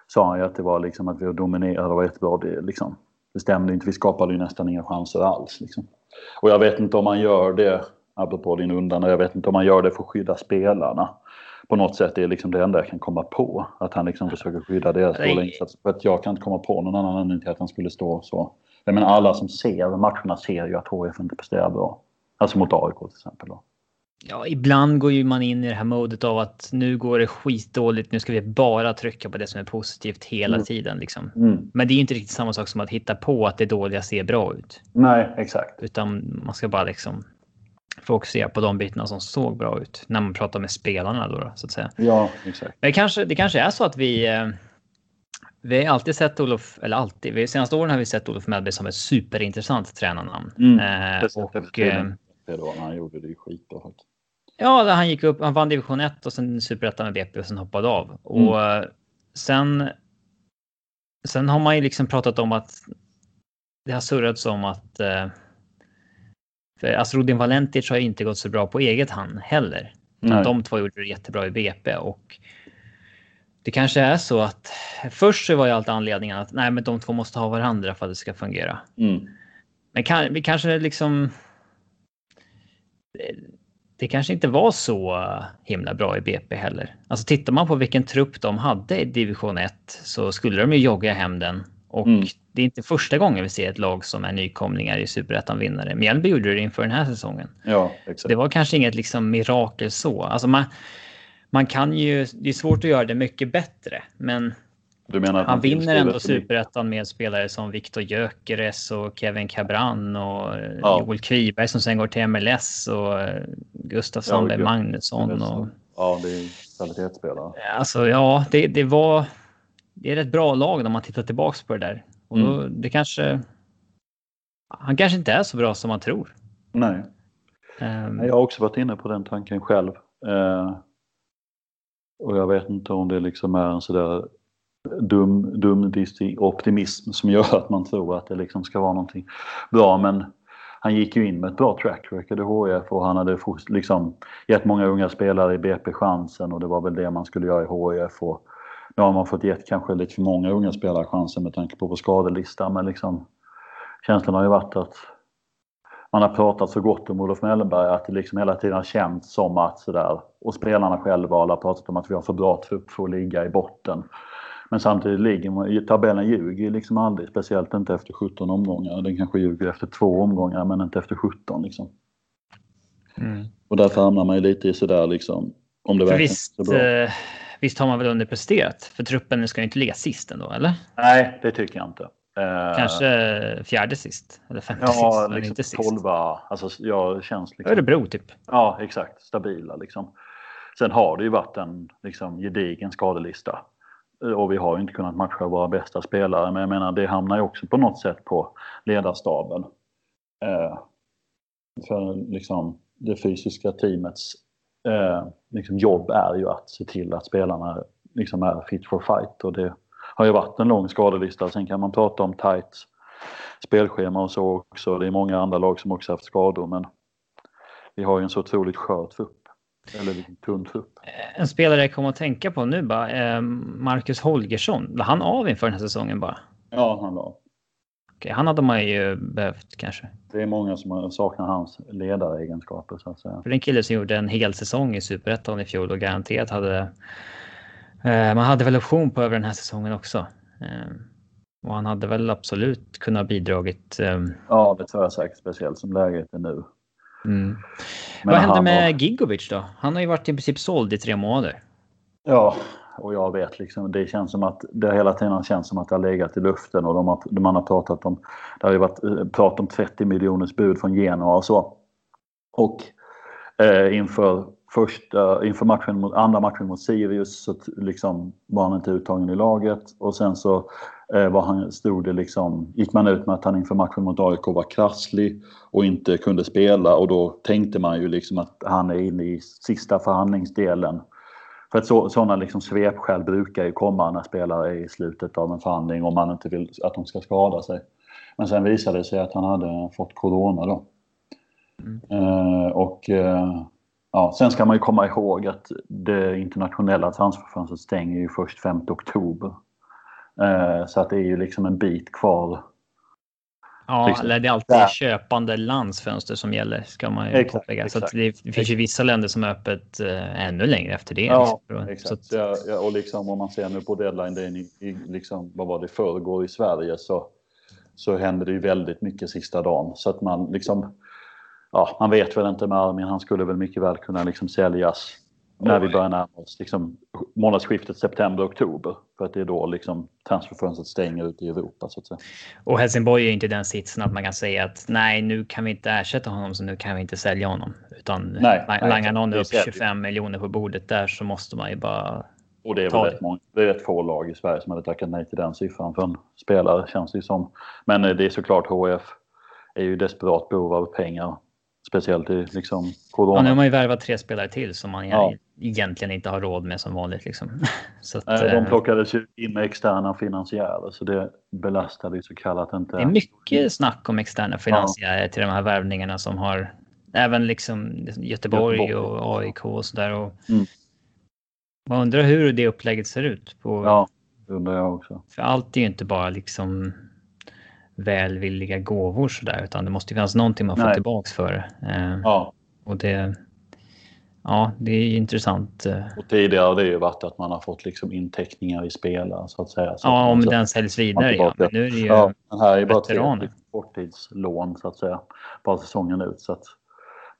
Speaker 4: sa han ju att det var liksom att vi dominerade och var jättebra. Det, liksom, det stämde inte. Vi skapade ju nästan inga chanser alls. Liksom. Och jag vet inte om man gör det, apropå din undan, jag vet inte om man gör det för att skydda spelarna. På något sätt det är liksom det enda jag kan komma på. Att han liksom försöker skydda deras dåliga insats. För att jag kan inte komma på någon annan anledning till att han skulle stå så. Jag menar alla som ser matcherna ser ju att HF inte presterar bra. Alltså mot AIK till exempel. Då.
Speaker 2: Ja, ibland går ju man in i det här modet av att nu går det skitdåligt. Nu ska vi bara trycka på det som är positivt hela mm. tiden. Liksom. Mm. Men det är inte riktigt samma sak som att hitta på att det dåliga ser bra ut.
Speaker 4: Nej, exakt.
Speaker 2: Utan man ska bara liksom fokusera på de bitarna som såg bra ut när man pratar med spelarna då, så att säga.
Speaker 4: Ja, exakt.
Speaker 2: Men kanske, det kanske är så att vi eh, vi har alltid sett Olof, eller alltid, de senaste åren har vi sett Olof Mellberg som ett superintressant tränarnamn. Mm. Eh, och, eh,
Speaker 4: det då, han gjorde det skitbra faktiskt.
Speaker 2: Ja, han gick upp, han vann division 1 och sen superettan med BP och sen hoppade av. Mm. Och eh, sen. Sen har man ju liksom pratat om att det har surrats om att. Eh, för Asrudin Valentic har inte gått så bra på eget hand heller. De två gjorde det jättebra i BP och det kanske är så att först så var ju allt anledningen att nej, men de två måste ha varandra för att det ska fungera. Mm. Men kan, vi kanske liksom. Det kanske inte var så himla bra i BP heller. Alltså tittar man på vilken trupp de hade i division 1 så skulle de ju jogga hem den. Och mm. det är inte första gången vi ser ett lag som är nykomlingar i superettan vinnare. Mjällby gjorde det inför den här säsongen.
Speaker 4: Ja, exakt.
Speaker 2: Det var kanske inget liksom mirakel så. Alltså man, man kan ju, det är svårt att göra det mycket bättre, men han vinner ändå superettan med spelare som Viktor Gyökeres och Kevin Cabran och ja. Joel Kviberg som sen går till MLS och Gustav Sandberg ja, Magnusson. Och...
Speaker 4: Ja, det är kvalitetsspelare.
Speaker 2: Alltså, ja, det, det var. det är ett bra lag när man tittar tillbaks på det där. Och då,
Speaker 4: Mm.
Speaker 2: det kanske... Han kanske inte är så bra som man tror.
Speaker 4: Nej.
Speaker 2: Ehm,
Speaker 4: Jag har också varit inne på den tanken själv. Eh, och jag vet inte om det liksom är en sådär dum, dum optimism som gör att man tror att det liksom ska vara någonting bra. Men han gick ju in med ett bra track record i HIF och han hade liksom gett många unga spelare i BP chansen och det var väl det man skulle göra i HIF. Och nu har man fått gett kanske lite för många unga spelare chansen med tanke på vår skadelista men liksom känslan har ju varit att man har pratat så gott om Olof Mellenberg att det liksom hela tiden har känts som att sådär och spelarna själva har pratat om att vi har för bra trupp för att ligga i botten. Men samtidigt ligger man, tabellen ljuger ju liksom aldrig, speciellt inte efter 17 omgångar. Den kanske ljuger efter två omgångar men inte efter 17 liksom.
Speaker 2: mm.
Speaker 4: Och därför hamnar man ju lite i sådär liksom, om det
Speaker 2: För
Speaker 4: verkligen
Speaker 2: visst,
Speaker 4: bra.
Speaker 2: eh, visst har man väl underpresterat? För truppen ska ju inte ligga sist ändå, eller?
Speaker 4: Nej, det tycker jag inte. Eh,
Speaker 2: Kanske fjärde sist eller femte
Speaker 4: Ja,
Speaker 2: sist,
Speaker 4: liksom
Speaker 2: inte sist.
Speaker 4: tolva. Alltså, jag känns liksom...
Speaker 2: Örebro typ.
Speaker 4: Ja, exakt. Stabila liksom. Sen har det ju varit en liksom, gedigen skadelista. Och vi har ju inte kunnat matcha våra bästa spelare. Men jag menar, det hamnar ju också på något sätt på ledarstaben. Eh, för liksom, det fysiska teamets eh, liksom, jobb är ju att se till att spelarna liksom, är fit for fight. Och det har ju varit en lång skadelista. Sen kan man prata om tight spelschema och så också. Det är många andra lag som också haft skador. Men vi har ju en så otroligt skör trupp. Eller liksom tunn trupp.
Speaker 2: En spelare jag kommer att tänka på nu bara, eh, Marcus Holgersson. Var han av inför den här säsongen bara?
Speaker 4: Ja, han var.
Speaker 2: Okej, han hade man ju behövt kanske.
Speaker 4: Det är många som har- saknar hans ledaregenskaper så att säga.
Speaker 2: För det är en kille som gjorde en hel säsong i Superettan i fjol och garanterat hade... Eh, man hade väl option på över den här säsongen också. Eh, och han hade väl absolut kunnat bidragit. Eh,
Speaker 4: Ja, det tror jag säkert. Speciellt som läget är nu.
Speaker 2: Mm. Vad hände med
Speaker 4: var-
Speaker 2: Gigovic då? Han har ju varit i princip såld i tre månader.
Speaker 4: Ja, och jag vet liksom. Det känns som att det hela tiden känns som att det har legat i luften och de har, man har pratat om. Det har ju varit eh, prat om 30 miljoners bud från Genoa och så. Och eh, inför första, inför matchen mot, andra matchen mot Sirius så liksom var han inte uttagen i laget och sen så Eh, var han, stod det liksom, gick man ut med att han inför matchen mot AIK var krasslig och inte kunde spela och då tänkte man ju liksom att han är inne i sista förhandlingsdelen. För att så, sådana liksom svepskäl brukar ju komma när spelare är i slutet av en förhandling om man inte vill att de ska skada sig. Men sen visade det sig att han hade fått corona då. Eh, och eh, ja, sen ska man ju komma ihåg att det internationella transferfönstret stänger ju först 5 oktober. Eh, så att det är ju liksom en bit kvar.
Speaker 2: Ja,
Speaker 4: Liksom.
Speaker 2: eller det är alltid
Speaker 4: Där.
Speaker 2: köpande landsfönster som gäller ska man ju
Speaker 4: Exakt,
Speaker 2: påpeka. Så det, det finns ju vissa länder som är öppet eh, ännu längre efter det.
Speaker 4: Ja,
Speaker 2: liksom. Så
Speaker 4: exakt.
Speaker 2: att,
Speaker 4: Ja, och liksom om man ser nu på deadline day i, i liksom, vad var det, förrgår i Sverige så, så händer det ju väldigt mycket sista dagen. Så att man liksom, ja, man vet väl inte med Armin, han skulle väl mycket väl kunna liksom säljas när vi börjar närma oss liksom, månadsskiftet september-oktober. För att det är då liksom transferfönstret stänger ut i Europa så att säga.
Speaker 2: och Helsingborg är inte den sitsen att man kan säga att nej, nu kan vi inte ersätta honom så nu kan vi inte sälja honom. Utan
Speaker 4: Nej,
Speaker 2: la-
Speaker 4: nej,
Speaker 2: langar någon upp
Speaker 4: säkert.
Speaker 2: 25 miljoner på bordet där så måste man ju bara
Speaker 4: Och det är väl rätt, många, det är rätt få lag i Sverige som hade tackat nej till den siffran för en spelare känns det ju som. Men eh, det är såklart HF är ju desperat behov av pengar. Speciellt i liksom
Speaker 2: Ja,
Speaker 4: corona.
Speaker 2: nu har man ju värvat tre spelare till som man
Speaker 4: Ja.
Speaker 2: egentligen inte har råd med som vanligt. Liksom. Så att,
Speaker 4: de
Speaker 2: eh,
Speaker 4: plockades ju in med externa finansiärer så det belastade ju så kallat inte.
Speaker 2: det är mycket snack om externa finansiärer till de här värvningarna som har även liksom Göteborg,
Speaker 4: Göteborg.
Speaker 2: och AIK och sådär. Och
Speaker 4: Mm.
Speaker 2: Man undrar hur det upplägget ser ut. På,
Speaker 4: Ja, det undrar jag också.
Speaker 2: För allt är ju inte bara liksom välvilliga gåvor sådär, utan det måste finnas någonting man får
Speaker 4: Nej.
Speaker 2: tillbaks för. Eh,
Speaker 4: Ja,
Speaker 2: Och det, ja, det är ju intressant. eh,
Speaker 4: och tidigare har det ju varit att man har fått liksom inteckningar i spelare så att säga. Så
Speaker 2: Ja,
Speaker 4: att
Speaker 2: om
Speaker 4: så-
Speaker 2: den säljs vidare, ja. Men nu är det ju...
Speaker 4: Ja, men här är bara
Speaker 2: veteraner.
Speaker 4: liksom korttidslån så att säga. Bara säsongen ut så att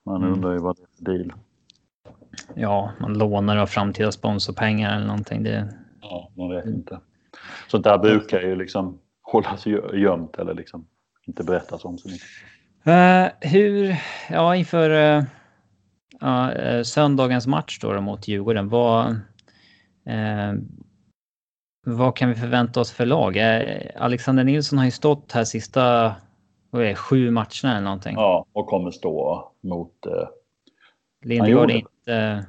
Speaker 4: man
Speaker 2: Mm.
Speaker 4: undrar ju vad det är för deal.
Speaker 2: Ja, man lånar av framtida sponsorpengar eller någonting. Det,
Speaker 4: Ja, man vet inte. Sånt där brukar ju liksom hållas gö- gömt eller liksom inte berättas om så mycket.
Speaker 2: Eh, hur, ja inför eh, ja, eh, söndagens match då, då mot Djurgården, vad, eh, vad kan vi förvänta oss för lag? Alexander Nilsson har ju stått här sista vad är, sju matcherna eller någonting.
Speaker 4: Ja, och kommer stå mot... Eh,
Speaker 2: Lindegård är inte...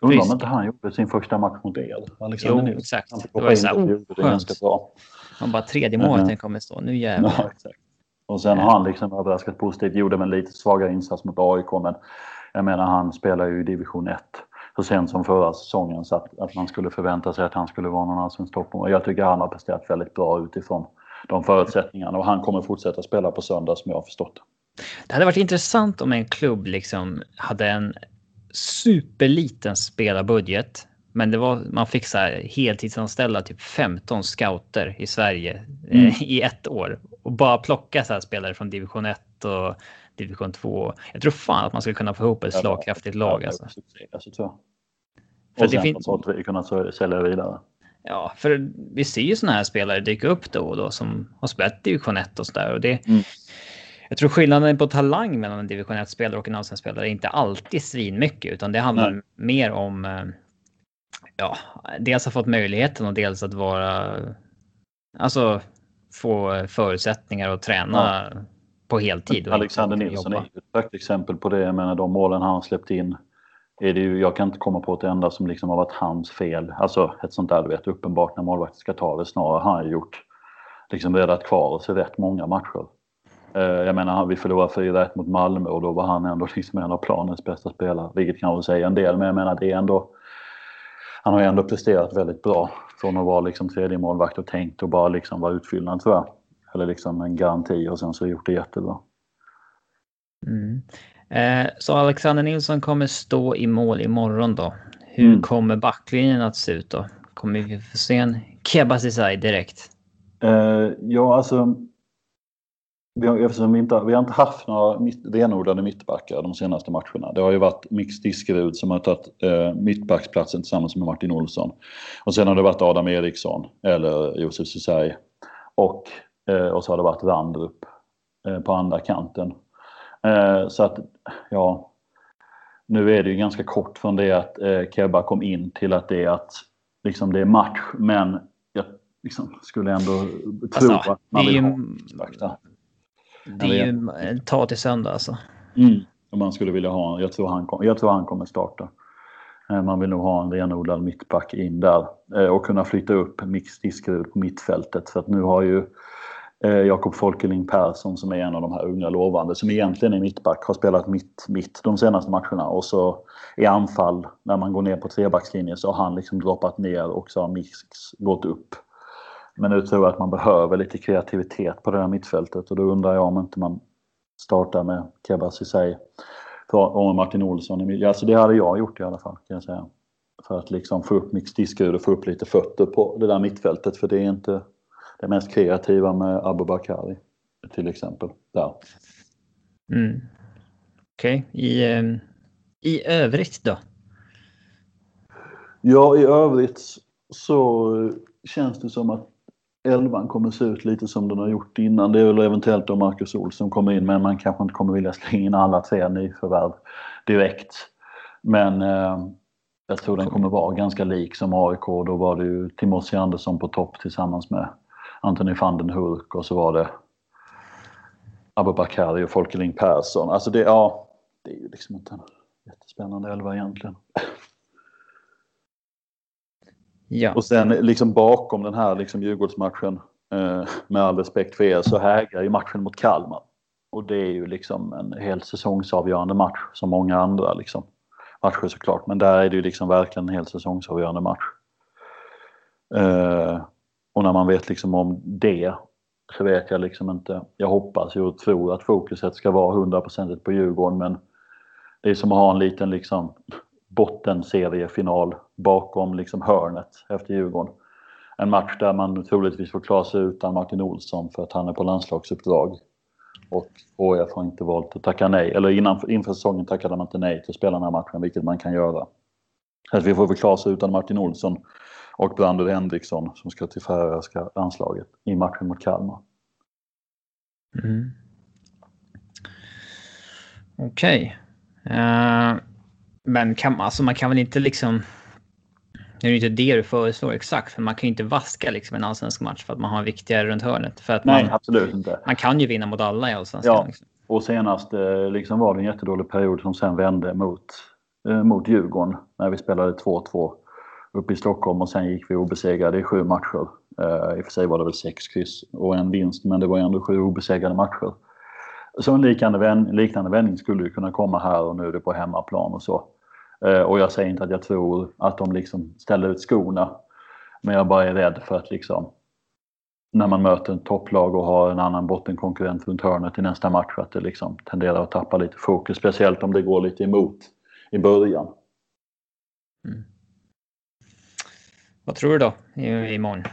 Speaker 4: Undrar om inte han gjorde sin första match mot er.
Speaker 2: Alexander jo, Nilsson. exakt. Det var ju så här, oh, skönt. Bra. Han bara tredje målet uh, kommer stå. Nu jävlar. Ja, exakt.
Speaker 4: Och sen har han liksom överraskat positivt. Gjorde en lite svagare insats mot AIK, men jag menar han spelar ju i division 1 så sent som förra säsongen så att, att man skulle förvänta sig att han skulle vara någon allsvensk toppmål. Jag tycker han har presterat väldigt bra utifrån de förutsättningarna och han kommer fortsätta spela på söndag som jag har förstått
Speaker 2: det. hade varit intressant om en klubb liksom hade en superliten spelarbudget men det var, man fick så här heltidsanställa typ 15 scouter i Sverige eh, mm. eh, i ett år och bara plocka så här spelare från division 1 och division 2. Jag tror fan att man skulle kunna få ihop ett slagkraftigt lag. Alltså.
Speaker 4: Alltså, så. För och sen det finns... kunna sälja vidare.
Speaker 2: Ja, för vi ser ju sådana här spelare dyka upp då och då som har spelat division 1 och sådär. Och det, mm. Jag tror skillnaden på talang mellan en division 1-spelare och en allsvensk spelare är inte alltid svinmycket, utan det handlar Nej. mer om eh, ja, dels ha fått möjligheten och dels att vara, alltså få förutsättningar att träna ja. på heltid.
Speaker 4: Alexander Nilsson är ett praktexempel på det. Jag menar de målen han släppt in är det ju, jag kan inte komma på ett enda som liksom har varit hans fel. Alltså ett sånt där du vet uppenbart när målvakten ska ta det. Snarare har han gjort, liksom räddat kvar oss i rätt många matcher. Eh, jag menar vi förlorade 4-1 mot Malmö och då var han ändå liksom en av planens bästa spelare. Vilket kan väl säga en del men jag menar det är ändå han har ju ändå presterat väldigt bra från att vara liksom tredje målvakt och tänkt och bara liksom vara utfyllnad tror jag. Eller liksom en garanti och sen så gjort det jättebra.
Speaker 2: Mm. Eh, så Alexander Nilsson kommer stå i mål imorgon då. Hur mm. kommer backlinjen att se ut då? Kommer vi få se en Keba Ceesay direkt?
Speaker 4: Eh, ja, alltså vi har, eftersom vi, inte, vi har inte haft några mitt, renodlade mittbackar de senaste matcherna. Det har ju varit Mix Diskerud som har tagit eh, mittbacksplatsen tillsammans med Martin Olsson. Och sen har det varit Adam Eriksson eller Josef Susay. Och, eh, och så har det varit Randrup eh, på andra kanten. Eh, så att, ja. Nu är det ju ganska kort från det att eh, Kebba kom in till att det är att liksom det är match. Men jag liksom, skulle ändå tro alltså, att man vill ha
Speaker 2: det är ju tag till söndag alltså.
Speaker 4: Mm. Om man skulle vilja ha, jag tror han, jag tror han kommer starta. Eh, man vill nog ha en renodlad mittback in där eh, och kunna flytta upp Mix Diskerud på mittfältet. För att nu har ju eh, Jakob Folkeling Persson som är en av de här unga lovande som egentligen är mittback har spelat mitt, mitt de senaste matcherna och så i anfall när man går ner på trebackslinjen så har han liksom droppat ner och så har Mix gått upp. Men nu tror jag att man behöver lite kreativitet på det här mittfältet och då undrar jag om inte man startar med Kebba Ceesay och Martin Olsson. Alltså det hade jag gjort i alla fall kan jag säga. För att liksom få upp Mix Diskerud och få upp lite fötter på det där mittfältet för det är inte det mest kreativa med Abubakari till exempel. Där.
Speaker 2: Mm. Okej, okay. I, ehm, i övrigt då?
Speaker 4: Ja, i övrigt så känns det som att elvan kommer se ut lite som den har gjort innan. Det är väl eventuellt då Marcus Olsson kommer in men man kanske inte kommer vilja slänga in alla tre nyförvärv direkt. Men eh, jag tror den kommer vara ganska lik som AIK. Då var det ju Timothy Andersson på topp tillsammans med Anthony van den Hurk och så var det Abubakari och Folkeling Persson. Alltså det, ja, det är ju liksom inte en jättespännande elva egentligen.
Speaker 2: Ja.
Speaker 4: Och sen liksom bakom den här liksom Djurgårdsmatchen, eh, med all respekt för er, så hägrar ju matchen mot Kalmar. Och det är ju liksom en helt säsongsavgörande match som många andra liksom. matcher såklart. Men där är det ju liksom verkligen en helt säsongsavgörande match. Eh, och när man vet liksom om det så vet jag liksom inte. Jag hoppas och tror att fokuset ska vara 100% på Djurgården men det är som att ha en liten liksom bottenseriefinal bakom liksom hörnet efter Djurgården. En match där man troligtvis får klara sig utan Martin Olsson för att han är på landslagsuppdrag. Och HIF har inte valt att tacka nej, eller innan, inför säsongen tackade man inte nej till att spela den här matchen, vilket man kan göra. Så att vi får väl klara oss utan Martin Olsson och Brandur Henriksson som ska till Färöiska landslaget i matchen mot Kalmar.
Speaker 2: Mm. Okej. Okay. Uh, men kan, alltså man kan väl inte liksom... Nu är det inte det du föreslår exakt, för man kan ju inte vaska liksom en allsvensk match för att man har viktigare runt hörnet. För att
Speaker 4: Nej,
Speaker 2: man,
Speaker 4: absolut inte.
Speaker 2: man kan ju vinna mot alla i allsvenskan.
Speaker 4: Ja.
Speaker 2: Liksom.
Speaker 4: Och senast eh, liksom var det en jättedålig period som sen vände mot, eh, mot Djurgården när vi spelade 2-2 uppe i Stockholm och sen gick vi obesegrade i sju matcher. Eh, I och för sig var det väl sex kryss och en vinst men det var ändå sju obesegrade matcher. Så en liknande, liknande vändning skulle ju kunna komma här och nu är det på hemmaplan och så. Eh, och jag säger inte att jag tror att de liksom ställer ut skorna. Men jag bara är rädd för att liksom när man möter en topplag och har en annan bottenkonkurrent runt hörnet i nästa match att det liksom tenderar att tappa lite fokus. Speciellt om det går lite emot i början.
Speaker 2: Vad tror du då i- imorgon?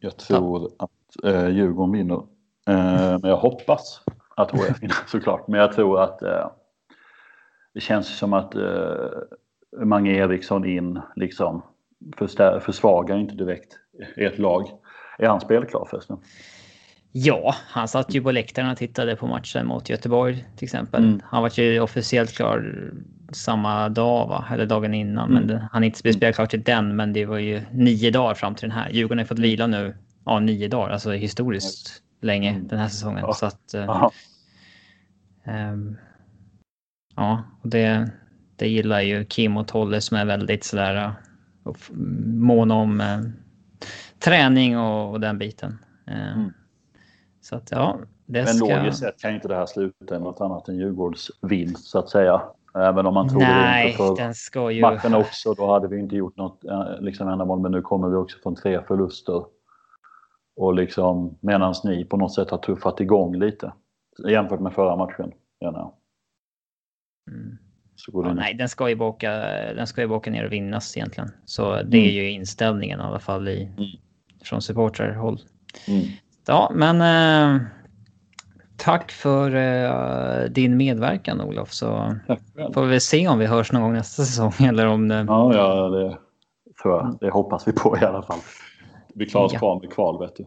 Speaker 4: Jag tror att eh, Djurgården vinner. Eh, men jag hoppas att HF vinner såklart. Men jag tror att eh, det känns som att eh, Mange Eriksson in liksom förstär- försvagar inte direkt ert lag. Är han spelklar förresten?
Speaker 2: Ja, han satt ju på läktaren och tittade på matchen mot Göteborg till exempel.
Speaker 4: Mm.
Speaker 2: Han var ju officiellt klar samma dag, va? eller dagen innan.
Speaker 4: Mm.
Speaker 2: Men han är inte spelat klart till den, men det var ju nio dagar fram till den här. Djurgården har fått vila nu, ja nio dagar, alltså historiskt länge
Speaker 4: Mm.
Speaker 2: den här säsongen.
Speaker 4: Ja.
Speaker 2: Så att, ehm, ja, och det, det gillar ju Kim och Tolle som är väldigt sådär måna om eh, träning och, och den biten. Eh,
Speaker 4: Mm.
Speaker 2: Så att ja, det
Speaker 4: Men
Speaker 2: ska...
Speaker 4: logiskt sett kan ju inte det här sluta i något annat än Djurgårds vinst så att säga. Även om man det
Speaker 2: Nej,
Speaker 4: inte för
Speaker 2: den ska ju...
Speaker 4: matchen också. Då hade vi inte gjort något eh, liksom, ändamål. Men nu kommer vi också från tre förluster. Och liksom medan ni på något sätt har tuffat igång lite. Jämfört med förra matchen. Jag.
Speaker 2: Mm. Ja,
Speaker 4: det
Speaker 2: nej, den ska, ju bara åka, den ska ju bara åka ner och vinnas egentligen. Så det är
Speaker 4: Mm.
Speaker 2: ju inställningen i alla fall i,
Speaker 4: Mm.
Speaker 2: från supportrarhåll.
Speaker 4: Mm.
Speaker 2: Ja, men eh, tack för eh, din medverkan Olof. Så får vi se om vi hörs någon gång nästa säsong eller om det...
Speaker 4: Ja, ja, det tror jag. Det hoppas vi på i alla fall. Vi klarar oss
Speaker 2: Ja.
Speaker 4: kvar med kval vet du.